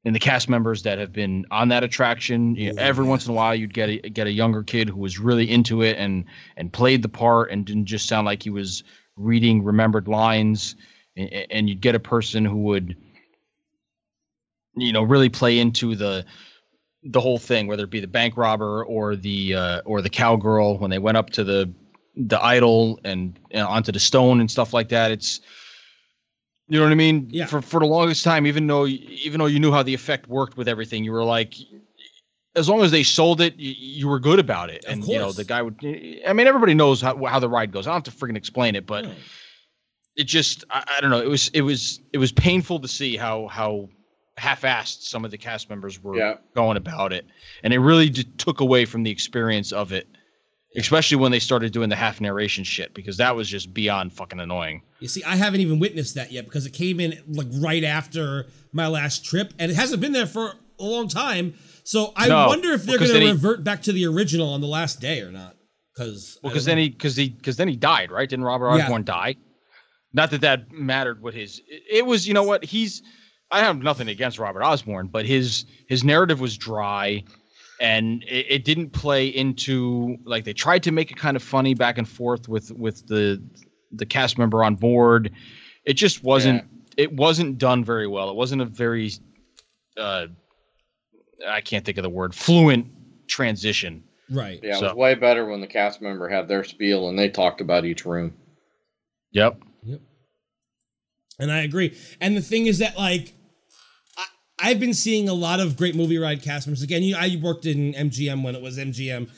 in the cast members that have been on that attraction. You know, every once in a while, you'd get a, get a younger kid who was really into it and and played the part and didn't just sound like he was reading remembered lines. And, and you'd get a person who would, you know, really play into the the whole thing, whether it be the bank robber or the uh, or the cowgirl when they went up to the the idol and, and onto the stone and stuff like that. It's you know what I mean? Yeah. For for the longest time, even though even though you knew how the effect worked with everything, you were like, as long as they sold it, you, you were good about it. Of and you know the guy would. I mean, everybody knows how how the ride goes. I don't have to freaking explain it, but No. it just I, I don't know. It was it was it was painful to see how how half-assed some of the cast members were Yeah. going about it, and it really d- took away from the experience of it. Especially when they started doing the half narration shit, because that was just beyond fucking annoying. You see, I haven't even witnessed that yet because it came in like right after my last trip, and it hasn't been there for a long time. So I No, wonder if they're going to then he- revert back to the original on the last day or not. Because Well, because then he because he because then he died, right? Didn't Robert Yeah. Osborne die? Not that that mattered. What his it, it was, you know what? He's I have nothing against Robert Osborne, but his his narrative was dry, and it, it didn't play into like they tried to make it kind of funny back and forth with with the the cast member on board. It just wasn't. It wasn't done very well. It wasn't a very uh, I can't think of the word fluent transition. right, Yeah, it was way better when the cast member had their spiel and they talked about each room. Yep. Yep. and I agree. And the thing is that like. I- I've been seeing a lot of great movie ride cast members. Again, you, I worked in MGM when it was MGM,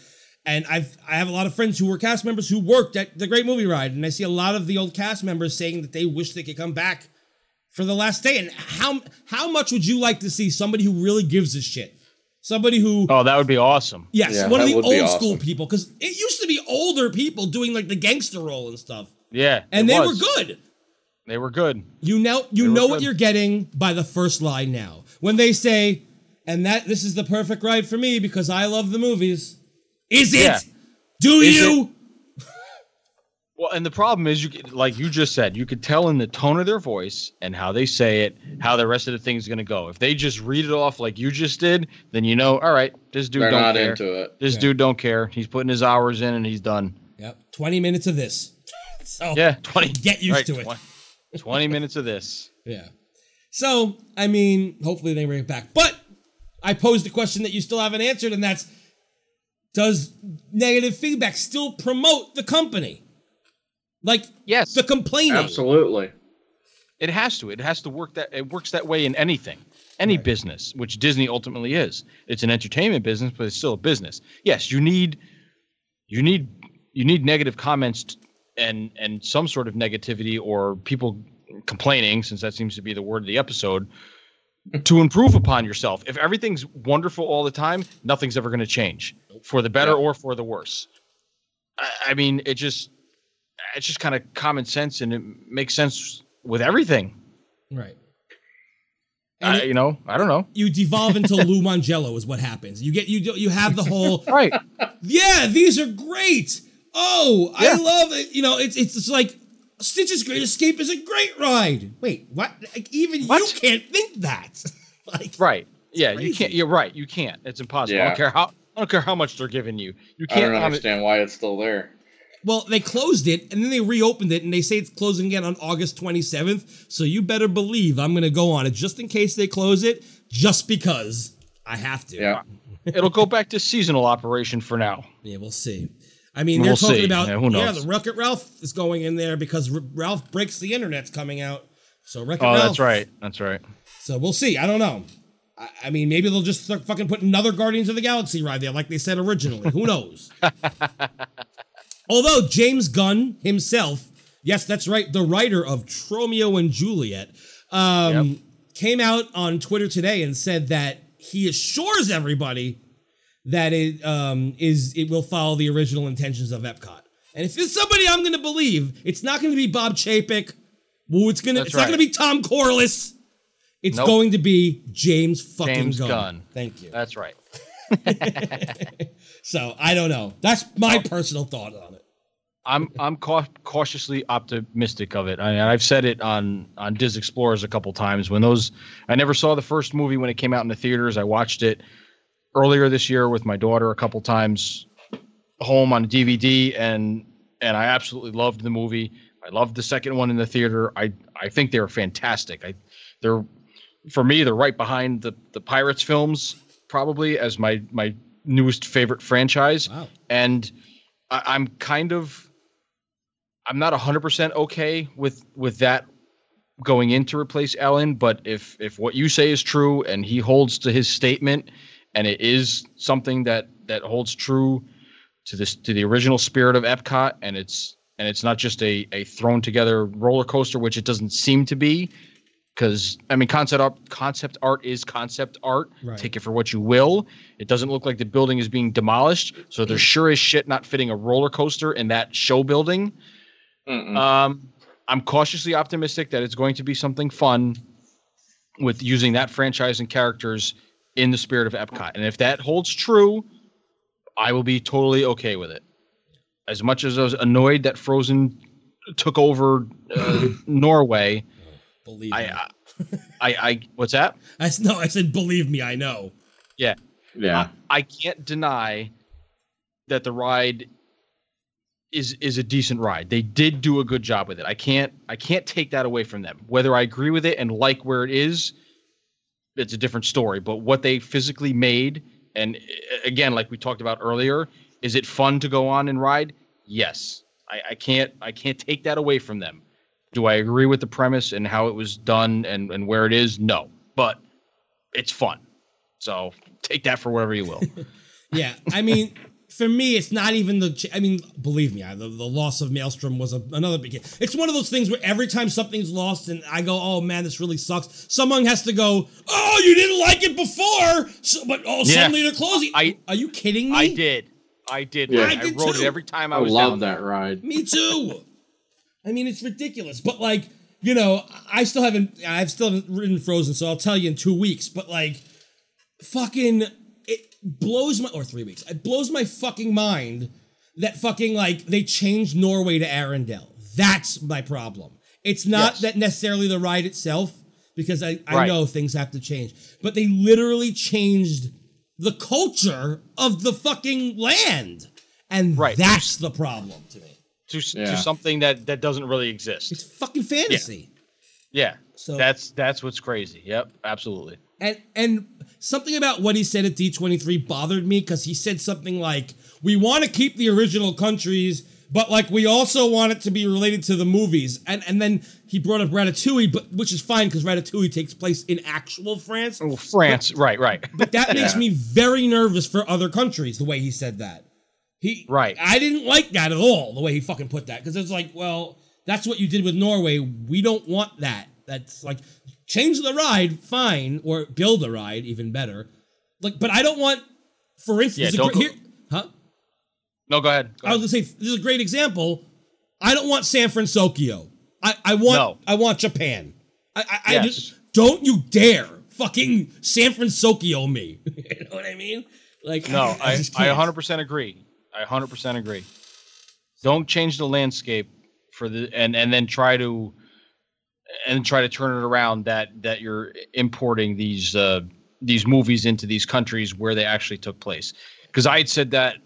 and I've I have a lot of friends who were cast members who worked at the Great Movie Ride, and I see a lot of the old cast members saying that they wish they could come back for the last day. And how how much would you like to see somebody who really gives a shit, somebody who Oh, that would be awesome. yes, Yeah, one of the old be school people because it used to be older people doing like the gangster role and stuff, Yeah, and it they was. were good. They were good. You know you They were know what you're getting by the first line now. When they say, and that this is the perfect ride for me because I love the movies. Is it? Yeah. Do Is you? Well, and the problem is, you could- like you just said, you could tell in the tone of their voice and how they say it, how the rest of the thing's going to go. If they just read it off like you just did, then you know, all right, this dude They're don't not care. into it. This Yeah. dude don't care. He's putting his hours in and he's done. Yep. 20 minutes of this. So Yeah, twenty. Get used right, to it. 20 Twenty minutes of this. Yeah. So, I mean, hopefully they bring it back. But I posed a question that you still haven't answered, and that's does negative feedback still promote the company? Like Yes, the complaining. Absolutely. it has to. It has to work that. It works that way in anything, any business, which Disney ultimately is. It's an entertainment business, but it's still a business. Yes, you need, you need, you need negative comments t- and and some sort of negativity or people complaining, since that seems to be the word of the episode, to improve upon yourself. If everything's wonderful all the time, nothing's ever going to change for the better Yeah. or for the worse. I, I mean, it just, it's just kind of common sense, and it makes sense with everything. Right. And I, it- you know, I don't know. you devolve into Lou Mongello is what happens. You get you do, you have the whole Right. yeah, these are great. Oh, I love it. You know, it's it's just like Stitch's Great Escape is a great ride. Wait, what? Like, even you can't think that. like, Right. Yeah, you can't. You're right. You can't. It's impossible. I don't care how. I don't care how much they're giving you. You can't. don't on it- understand why it's still there. Well, they closed it and then they reopened it and they say it's closing again on August 27th. So you better believe I'm going to go on it just in case they close it, just because I have to. Yeah. it'll go back to seasonal operation for now. Yeah, we'll see. I mean, they're We'll talking see. about Yeah, yeah, the Wreck It Ralph is going in there because R- Ralph breaks the internet's coming out. So Wreck It Oh, Ralph. that's right. That's right. So we'll see. I don't know. I, I mean, maybe they'll just fucking put another Guardians of the Galaxy ride there, like they said originally. Who knows? Although James Gunn himself, yes, that's right, the writer of Tromeo and Juliet, um, came out on Twitter today and said that he assures everybody that it um, is it will follow the original intentions of Epcot. And if there's somebody I'm going to believe, it's not going to be Bob Chapek. Well, it's gonna That's it's not going to be Tom Corliss. It's Nope. going to be James fucking James Gunn. Gunn. Thank you. That's right. So I don't know. That's my personal thought on it. I'm I'm cau- cautiously optimistic of it. I, I've said it on on Diz Explorers a couple times. When those, I never saw the first movie when it came out in the theaters. I watched it earlier this year with my daughter a couple times, home on DVD, and and I absolutely loved the movie. I loved the second one in the theater. I I think they're fantastic. I they're for me they're right behind the the Pirates films probably as my my newest favorite franchise. Wow. And I, I'm kind of I'm not 100% okay with with that going in to replace Ellen, but if if what you say is true and he holds to his statement and it is something that that holds true to this to the original spirit of Epcot and it's and it's not just a a thrown together roller coaster which it doesn't seem to be because I mean concept art concept art is concept art. Right. Take it for what you will. It doesn't look like the building is being demolished, so there's sure as shit not fitting a roller coaster in that show building. Mm-mm. Um, I'm cautiously optimistic that it's going to be something fun with using that franchise and characters in the spirit of Epcot. And if that holds true, I will be totally okay with it. As much as I was annoyed that Frozen took over uh, Norway, Believe I, me. I, I, I, what's that? I, s- no, I said believe me. I know. Yeah, yeah. I can't deny that the ride is is a decent ride. They did do a good job with it. I can't I can't take that away from them. Whether I agree with it and like where it is, it's a different story. But what they physically made, and uh, again, like we talked about earlier, is it fun to go on and ride? Yes. I, I can't I can't take that away from them. Do I agree with the premise and how it was done and, and where it is? No. But it's fun. So take that for whatever you will. Yeah, I mean, for me, it's not even the. I mean, believe me, I, the, the loss of Maelstrom was a, another big. It's one of those things where every time something's lost, and I go, "Oh man, this really sucks." Someone has to go, "Oh, you didn't like it before, so, but oh, Yeah. suddenly they're closing." I- are you kidding me? I did. I did. Yeah. I, I did wrote too. it every time I I was love that ride. Me too. I mean, it's ridiculous. But like, you know, I still haven't. I've still haven't ridden Frozen, so I'll tell you in two weeks. But like, fucking, it blows my or three weeks. It blows my fucking mind that fucking like they changed Norway to Arendelle. That's my problem. It's not Yes. that necessarily the ride itself, because I, I Right. know things have to change. But they literally changed the culture of the fucking land. And Right. that's the problem to me. to, Yeah. to something that that doesn't really exist. It's fucking fantasy. yeah. So that's that's what's crazy. Yep, absolutely. And and something about what he said at D23 bothered me because he said something like, "We want to keep the original countries, but like we also want it to be related to the movies." And and then he brought up Ratatouille, but which is fine because Ratatouille takes place in actual France. Oh, France. right, right. But that makes Yeah. me very nervous for other countries. The way he said that, he Right. I didn't like that at all. The way he fucking put that because it's like, well, that's what you did with Norway. We don't want that. That's like change the ride, fine, or build a ride, even better. Like, but I don't want, for instance, Yeah, don't go- here, huh? no, go ahead. Go I was gonna say this is a great example. I don't want San Francisco. I, I want No. I want Japan. I I, I Yes. just don't you dare fucking San Francisco me. you know what I mean? Like No, I, I can't. 100% agree. I 100% agree. Don't change the landscape for the and and then try to and try to turn it around that that you're importing these uh these movies into these countries where they actually took place. Because I had said that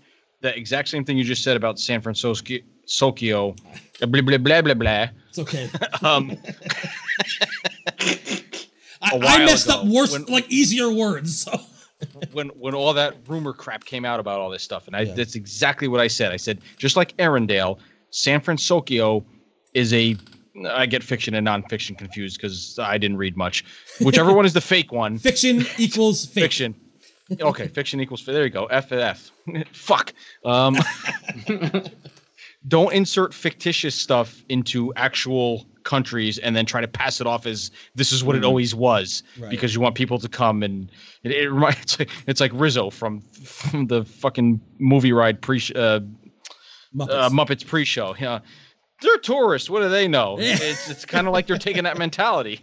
the exact same thing you just said about San Francisco, Tokyo, blah blah blah blah blah. It's okay. Um, I, I messed ago, up worse, when- like easier words. So when when all that rumor crap came out about all this stuff, and I, Yeah. that's exactly what I said. I said just like Arendelle, San Francisco is a. I get fiction and nonfiction confused because I didn't read much. Whichever one is the fake one, Fiction equals fake. fiction. Okay, fiction equals. There you go. F F. Fuck. Um, don't insert fictitious stuff into actual countries and then try to pass it off as this is what it always was Right. because you want people to come and it, it reminds it's like, it's like Rizzo from, from the fucking movie ride pre uh, Muppets. uh, Muppets pre-show. Yeah, they're tourists. What do they know? It's it's kind of like they're taking that mentality.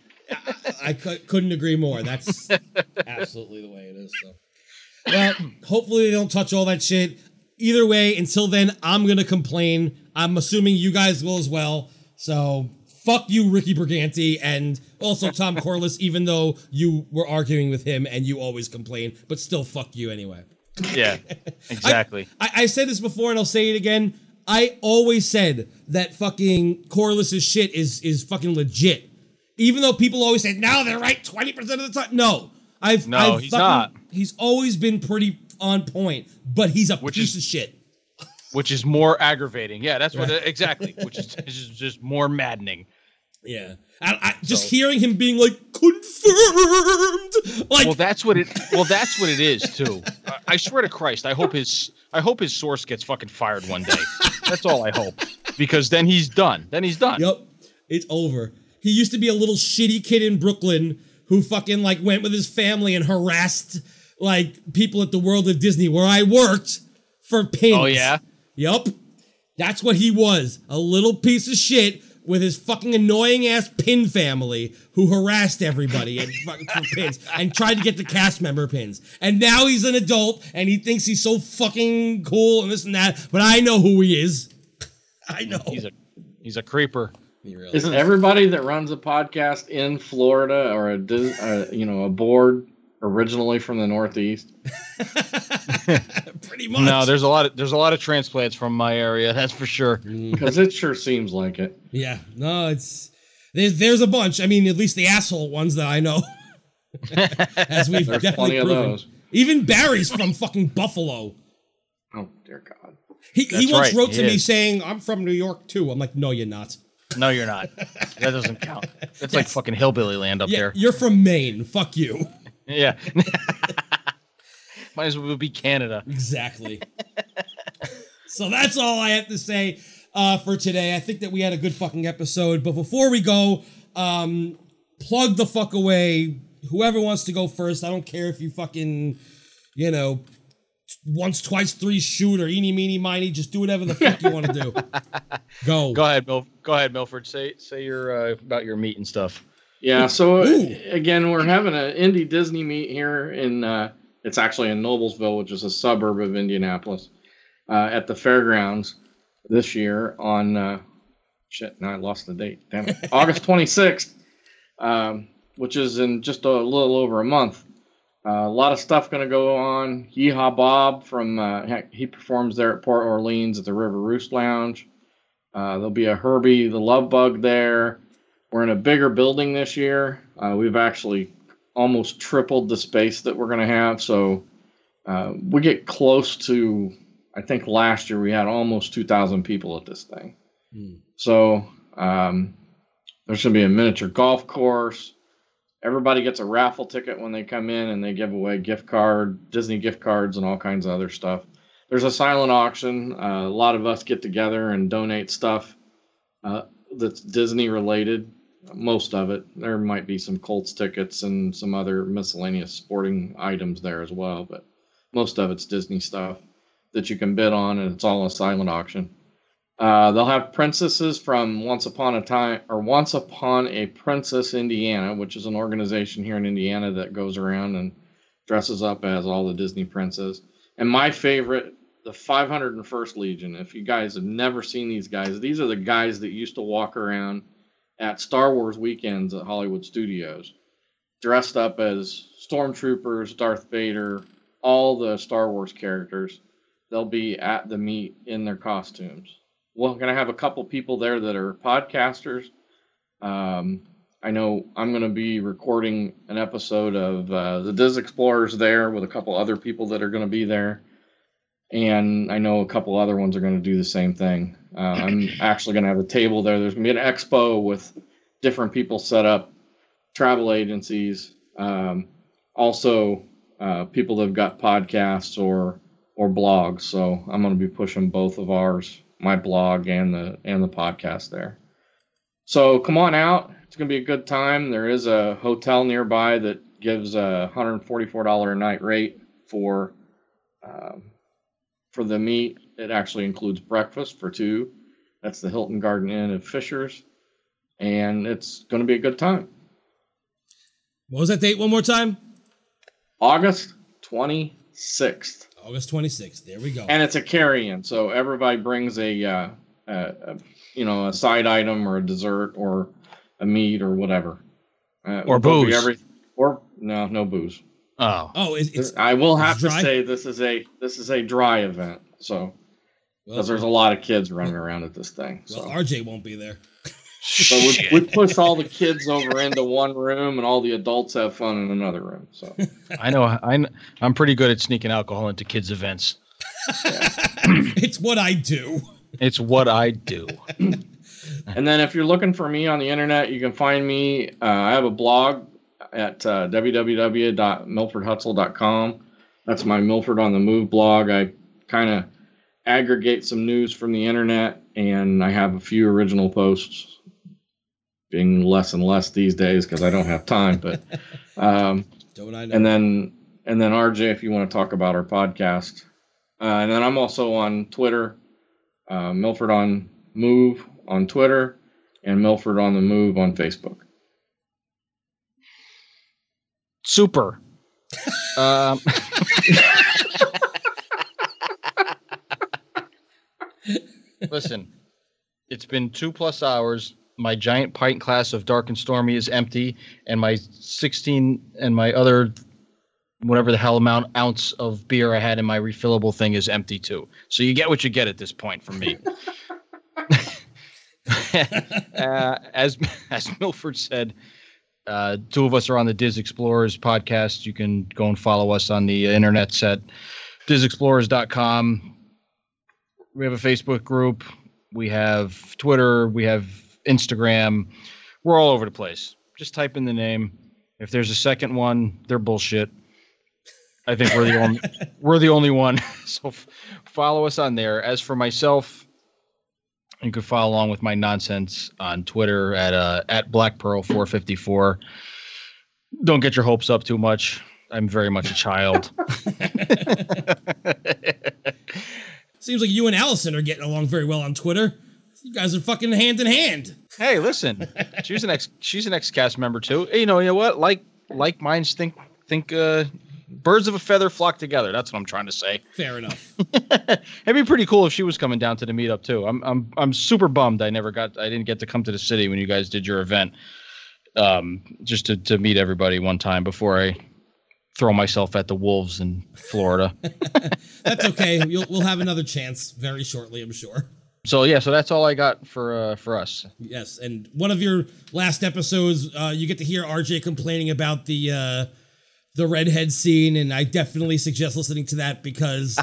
I cou- couldn't agree more. That's absolutely the way it is. So, well, hopefully they don't touch all that shit. Either way, until then, I'm gonna complain. I'm assuming you guys will as well. So, fuck you, Ricky Brigante, and also Tom Corliss. Even though you were arguing with him and you always complain, but still, fuck you anyway. Yeah, exactly. I, I said this before and I'll say it again. I always said that fucking Corliss's shit is is fucking legit. Even though people always say, no, they're right 20% of the time. No. I've No, I've he's fucking- not. He's always been pretty on point, but he's a Which piece is- of shit. which is more aggravating. Yeah, that's what uh, exactly. Which is, is just more maddening. Yeah. I, I, just So- hearing him being like, confirmed. Like, Well, that's what it. Well, that's what it is too. I, I swear to Christ, I hope his. I hope his source gets fucking fired one day. That's all I hope, because then he's done. Then he's done. Yep. It's over. He used to be a little shitty kid in Brooklyn who fucking like went with his family and harassed like people at the World of Disney where I worked for pins. Oh yeah. Yep. That's what he was. A little piece of shit with his fucking annoying ass pin family who harassed everybody and fucking for pins and tried to get the cast member pins. And now he's an adult and he thinks he's so fucking cool and this and that. But I know who he is. I know. He's a. He's a creeper. Really Isn't everybody that runs a podcast in Florida or a Dis- uh, you know a board originally from the Northeast? Pretty much. No, there's a lot of there's a lot of transplants from my area. That's for sure. Mm. Because it sure seems like it. Yeah, no, it's there's there's a bunch. I mean, at least the asshole ones that I know. As we've There's definitely plenty of proven. those. Even Barry's from fucking Buffalo. Oh dear God! He, he once right, wrote he to me saying, "I'm from New York too." I'm like, "No, you're not. No, you're not. That doesn't count. That's like fucking hillbilly land up Yeah, there. you're from Maine. Fuck you." Yeah. Might as well be Canada. Exactly. so that's all I have to say uh, for today. I think that we had a good fucking episode. But before we go, um, plug the fuck away. Whoever wants to go first, I don't care if you fucking, you know, once, twice, three shoot or eeny, meeny, miny. Just do whatever the fuck you want to do. Go. Go ahead, Mil- Go ahead, Milford. Say say your uh, about your meat and stuff. Yeah. So uh, Ooh. again, we're having an indie Disney meet here in. Uh, it's actually in Noblesville, which is a suburb of Indianapolis, uh, at the fairgrounds this year on. Uh, shit, now I lost the date. Damn it. August 26th, um, which is in just a little over a month. Uh, a lot of stuff going to go on. Yeehaw Bob from uh, he performs there at Port Orleans at the River Roost Lounge. Uh, there'll be a Herbie the Love Bug there. We're in a bigger building this year. Uh, we've actually almost tripled the space that we're going to have. So uh, we get close to, I think last year we had almost 2,000 people at this thing. Hmm. So um, there's going to be a miniature golf course. Everybody gets a raffle ticket when they come in, and they give away gift card, Disney gift cards, and all kinds of other stuff. There's a silent auction. Uh, a lot of us get together and donate stuff uh, that's Disney related. Most of it. There might be some Colts tickets and some other miscellaneous sporting items there as well, but most of it's Disney stuff that you can bid on, and it's all a silent auction. Uh, they'll have princesses from Once Upon a Time or Once Upon a Princess Indiana, which is an organization here in Indiana that goes around and dresses up as all the Disney princes. And my favorite, the 501st Legion. If you guys have never seen these guys, these are the guys that used to walk around at Star Wars weekends at Hollywood Studios, dressed up as stormtroopers, Darth Vader, all the Star Wars characters. They'll be at the meet in their costumes. We're going to have a couple people there that are podcasters. Um, I know I'm going to be recording an episode of uh, the Diz Explorers there with a couple other people that are going to be there. And I know a couple other ones are going to do the same thing. Uh, I'm actually going to have a table there. There's going to be an expo with different people set up, travel agencies, um, also uh, people that have got podcasts or or blogs. So I'm going to be pushing both of ours, my blog and the and the podcast there. So come on out. It's going to be a good time. There is a hotel nearby that gives a $144 a night rate for um, for the meet. It actually includes breakfast for two. That's the Hilton Garden Inn at Fishers, and it's going to be a good time. What was that date one more time? August 26th. August 26th. There we go. and it's a carry-in so everybody brings a, uh, a, a you know a side item or a dessert or a meat or whatever uh, Or there'll be booze. or no no booze Oh, oh, it's, it's i will have it's to say this is a this is a dry event so well, because there's a lot of kids running around at this thing so, well, RJ won't be there. so we, we push all the kids over into one room and all the adults have fun in another room so I know. I, kn- I'm pretty good at sneaking alcohol into kids' events. it's what I do. It's what I do. And then if you're looking for me on the internet, you can find me. Uh, I have a blog at uh, www.milfordhutzel.com. That's my Milford on the Move blog. I kind of aggregate some news from the internet, and I have a few original posts, being less and less these days because I don't have time. But um, Don't I know? and then and then RJ, if you want to talk about our podcast, uh, and then I'm also on Twitter, uh, Milford on Move on Twitter, and Milford on the Move on Facebook. Super. um, listen, it's been two plus hours. My giant pint class of dark and stormy is empty, and my 16 and my other whatever the hell amount ounce of beer I had in my refillable thing is empty too. So you get what you get at this point from me. uh, as as Milford said, uh, two of us are on the Diz Explorers podcast. You can go and follow us on the internet at dizexplorers.com. We have a Facebook group. We have Twitter. We have Instagram. We're all over the place. Just type in the name. If there's a second one, they're bullshit. I think we're the only we're the only one. So f- follow us on there. As for myself, you can follow along with my nonsense on Twitter at uh, at Black Pearl 454. Don't get your hopes up too much. I'm very much a child. Seems like you and Allison are getting along very well on Twitter. You guys are fucking hand in hand. hey, listen, she's an ex she's an ex cast member too. You know, you know what? Like like minds think think uh, birds of a feather flock together. That's what I'm trying to say. Fair enough. It'd be pretty cool if she was coming down to the meetup too. I'm I'm I'm super bummed I never got I didn't get to come to the city when you guys did your event. Um, just to to meet everybody one time before I throw myself at the wolves in Florida. That's okay. You'll, we'll have another chance very shortly, I'm sure. so yeah, so that's all I got for uh, for us. Yes, and one of your last episodes, uh, you get to hear RJ complaining about the uh, the redhead scene, and I definitely suggest listening to that because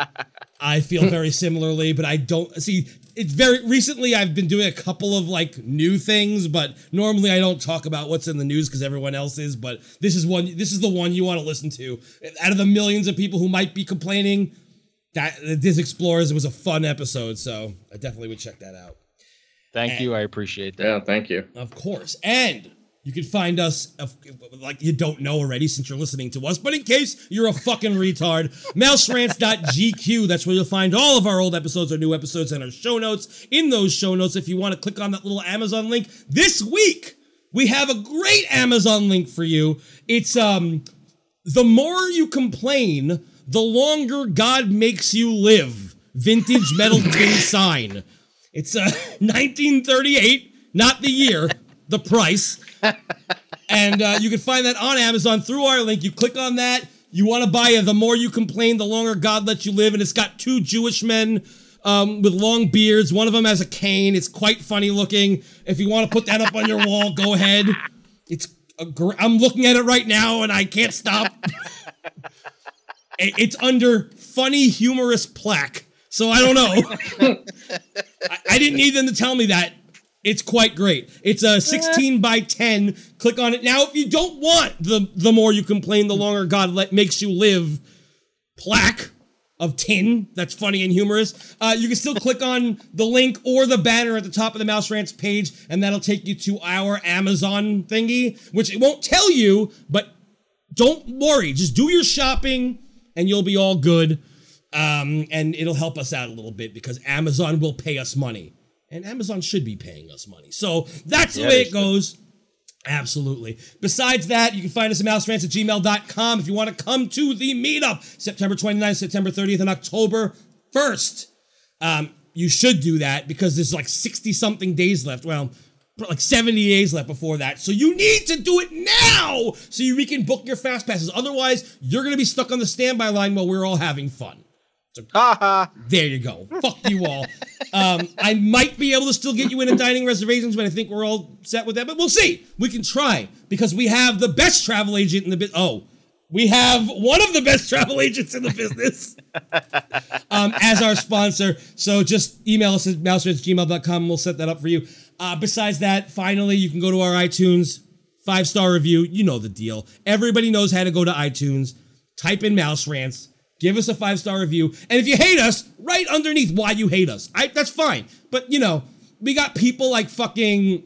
I feel very similarly. But I don't see it's very recently. I've been doing a couple of like new things, but normally I don't talk about what's in the news because everyone else is. But this is one. This is the one you want to listen to. Out of the millions of people who might be complaining, that this Diz Explorers was a fun episode, so I definitely would check that out. Thank you, I appreciate that. Yeah, thank you. Of course. And you can find us, of- like you don't know already since you're listening to us, but in case you're a fucking retard, mouserants.gq. That's where you'll find all of our old episodes, our new episodes, and our show notes. In those show notes, if you want to click on that little Amazon link, this week we have a great Amazon link for you. It's, um, the more you complain, the longer God makes you live. Vintage metal tin sign. It's uh, 1938, not the year, the price. And uh, you can find that on Amazon through our link. You click on that. You want to buy it. The more you complain, the longer God lets you live. And it's got two Jewish men um, with long beards. One of them has a cane. It's quite funny looking. If you want to put that up on your wall, go ahead. It's gr- I'm looking at it right now and I can't stop. It's under funny humorous plaque. So I don't know. I didn't need them to tell me that. It's quite great. It's a 16 by 10. Click on it. Now, if you don't want the the more you complain, the longer God let makes you live plaque of tin that's funny and humorous, uh, you can still click on the link or the banner at the top of the Mouse Rants page, and that'll take you to our Amazon thingy, which it won't tell you, but don't worry. Just do your shopping, and you'll be all good. Um, and it'll help us out a little bit because Amazon will pay us money. And Amazon should be paying us money. So that's the Yeah, way it goes. Absolutely. Besides that, you can find us at mouserants at gmail.com if you want to come to the meetup September 29th, September 30th, and October 1st. Um, you should do that because there's like 60 something days left. Well, like 70 days left before that. So you need to do it now so you we can book your fast passes. Otherwise, you're going to be stuck on the standby line while we're all having fun. Haha. There you go. Fuck you all. Um, I might be able to still get you in a dining reservations, but I think we're all set with that. But we'll see. We can try because we have the best travel agent in the business. Oh, we have one of the best travel agents in the business um, as our sponsor. So just email us at mouserants@gmail.com and we'll set that up for you. Uh, besides that, finally, you can go to our iTunes five star review. You know the deal. Everybody knows how to go to iTunes. Type in Mouse Rants. Give us a five star review. And if you hate us, write underneath why you hate us. I, that's fine. But, you know, we got people like fucking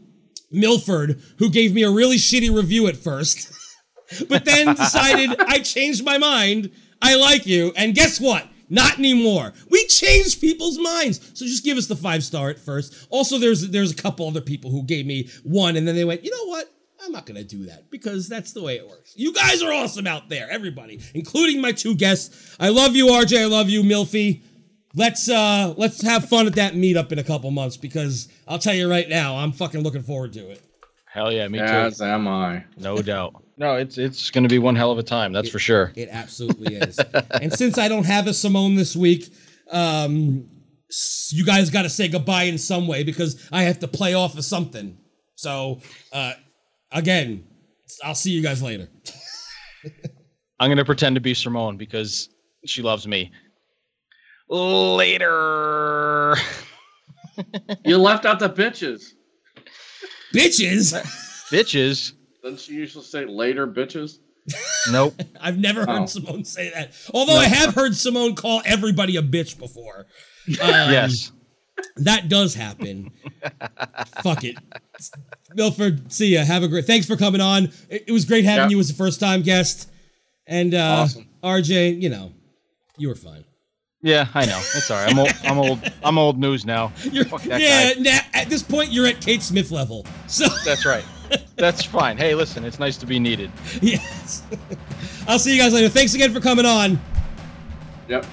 Milford who gave me a really shitty review at first, but then decided I changed my mind. I like you. And guess what? Not anymore. We change people's minds. So just give us the five star at first. Also, there's there's a couple other people who gave me one, and then they went, you know what? I'm not gonna do that because that's the way it works. You guys are awesome out there, everybody, including my two guests. I love you, RJ. I love you, Milfy. Let's uh let's have fun at that meetup in a couple months because I'll tell you right now, I'm fucking looking forward to it. Hell yeah, me too. As too. am I. No doubt. No, it's it's gonna be one hell of a time. That's for sure. It absolutely is. and since I don't have a Simone this week, um, you guys got to say goodbye in some way because I have to play off of something. So, uh, again, I'll see you guys later. I'm gonna pretend to be Simone because she loves me. Later. You left out the bitches. Bitches! Bitches. Doesn't she usually say later, bitches? Nope. I've never heard Oh. Simone say that. Although I have heard Simone call everybody a bitch before. Um, yes. That does happen. Fuck it. Milford, see ya. Have a great. Thanks for coming on. It, it was great having Yeah. you as a first time guest. And uh, Awesome. RJ, you know, you were fine. Yeah, I know. It's all right. I'm old. I'm old. I'm old news now. You're, Fuck that yeah, guy. na- at this point, you're at Kate Smith level. So, That's right. That's fine. Hey, listen, it's nice to be needed. yes. I'll see you guys later. Thanks again for coming on. Yep.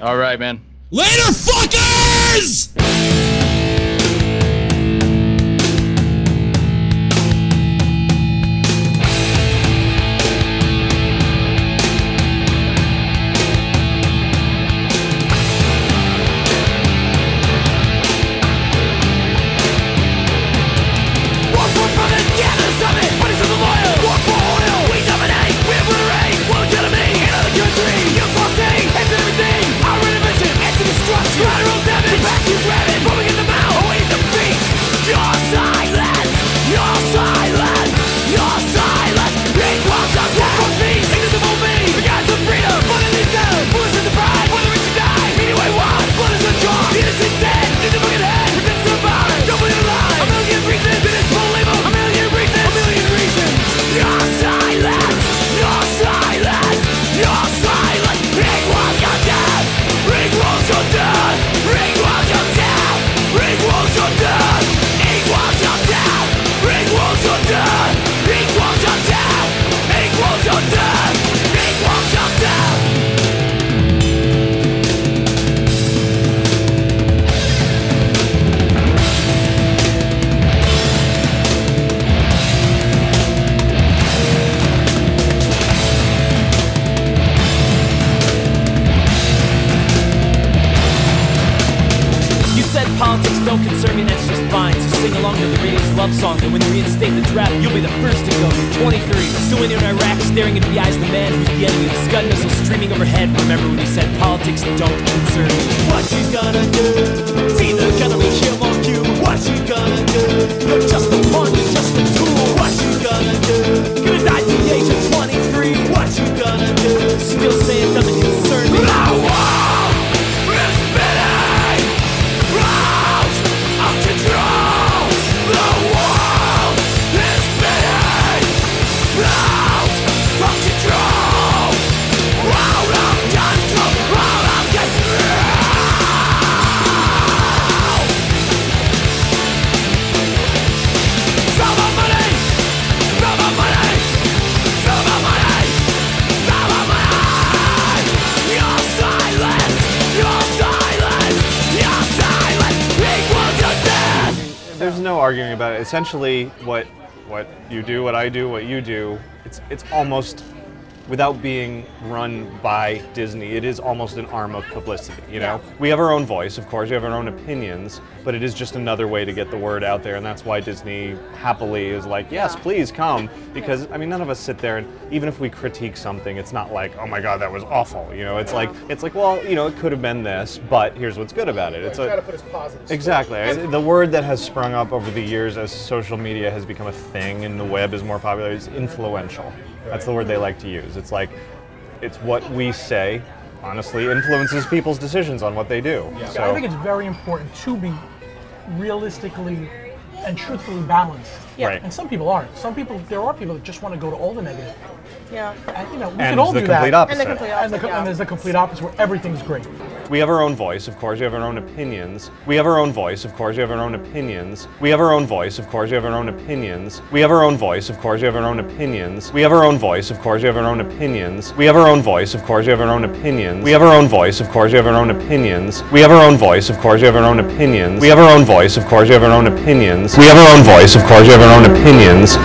All right, man. Later, fuckers! Essentially, what what you do, what I do, what you do, it's it's almost without being run by Disney, it is almost an arm of publicity. You know, we have our own voice, of course, we have our own opinions, but it is just another way to get the word out there, and that's why Disney happily is like, yes, please come, because I mean, none of us sit there and even if we critique something, it's not like, oh my God, that was awful. You know, it's like it's like, well, you know, it could have been this, but here's what's good about it. It's Try a to put as positive. Exactly. The word that has sprung up over the years as social media has become a thing and the web is more popular is influential. That's the word they like to use. It's like, it's what we say, honestly, influences people's decisions on what they do. So, I think it's very important to be realistically and truthfully balanced. Yeah. Right. And some people aren't. Some people, there are people that just want to go to all the negative. Yeah. And you know, we and can all the do complete that. opposite. And the complete And, the, opposite. and there's the complete opposite where everything's great. We have our own voice, of course. We have our own opinions. We have our own voice, of course. We have our own opinions. We have our own voice, of course. We have our own opinions. We have our own voice, of course. We have our own opinions. We have our own voice, of course. We have our own opinions. We have our own voice, of course. We have our own opinions. We have our own voice, of course. We have our own opinions. We have our own voice, of course. We have our own opinions. We have our own voice, of course. We have our own opinions. We have our own voice, of course. We have our own opinions.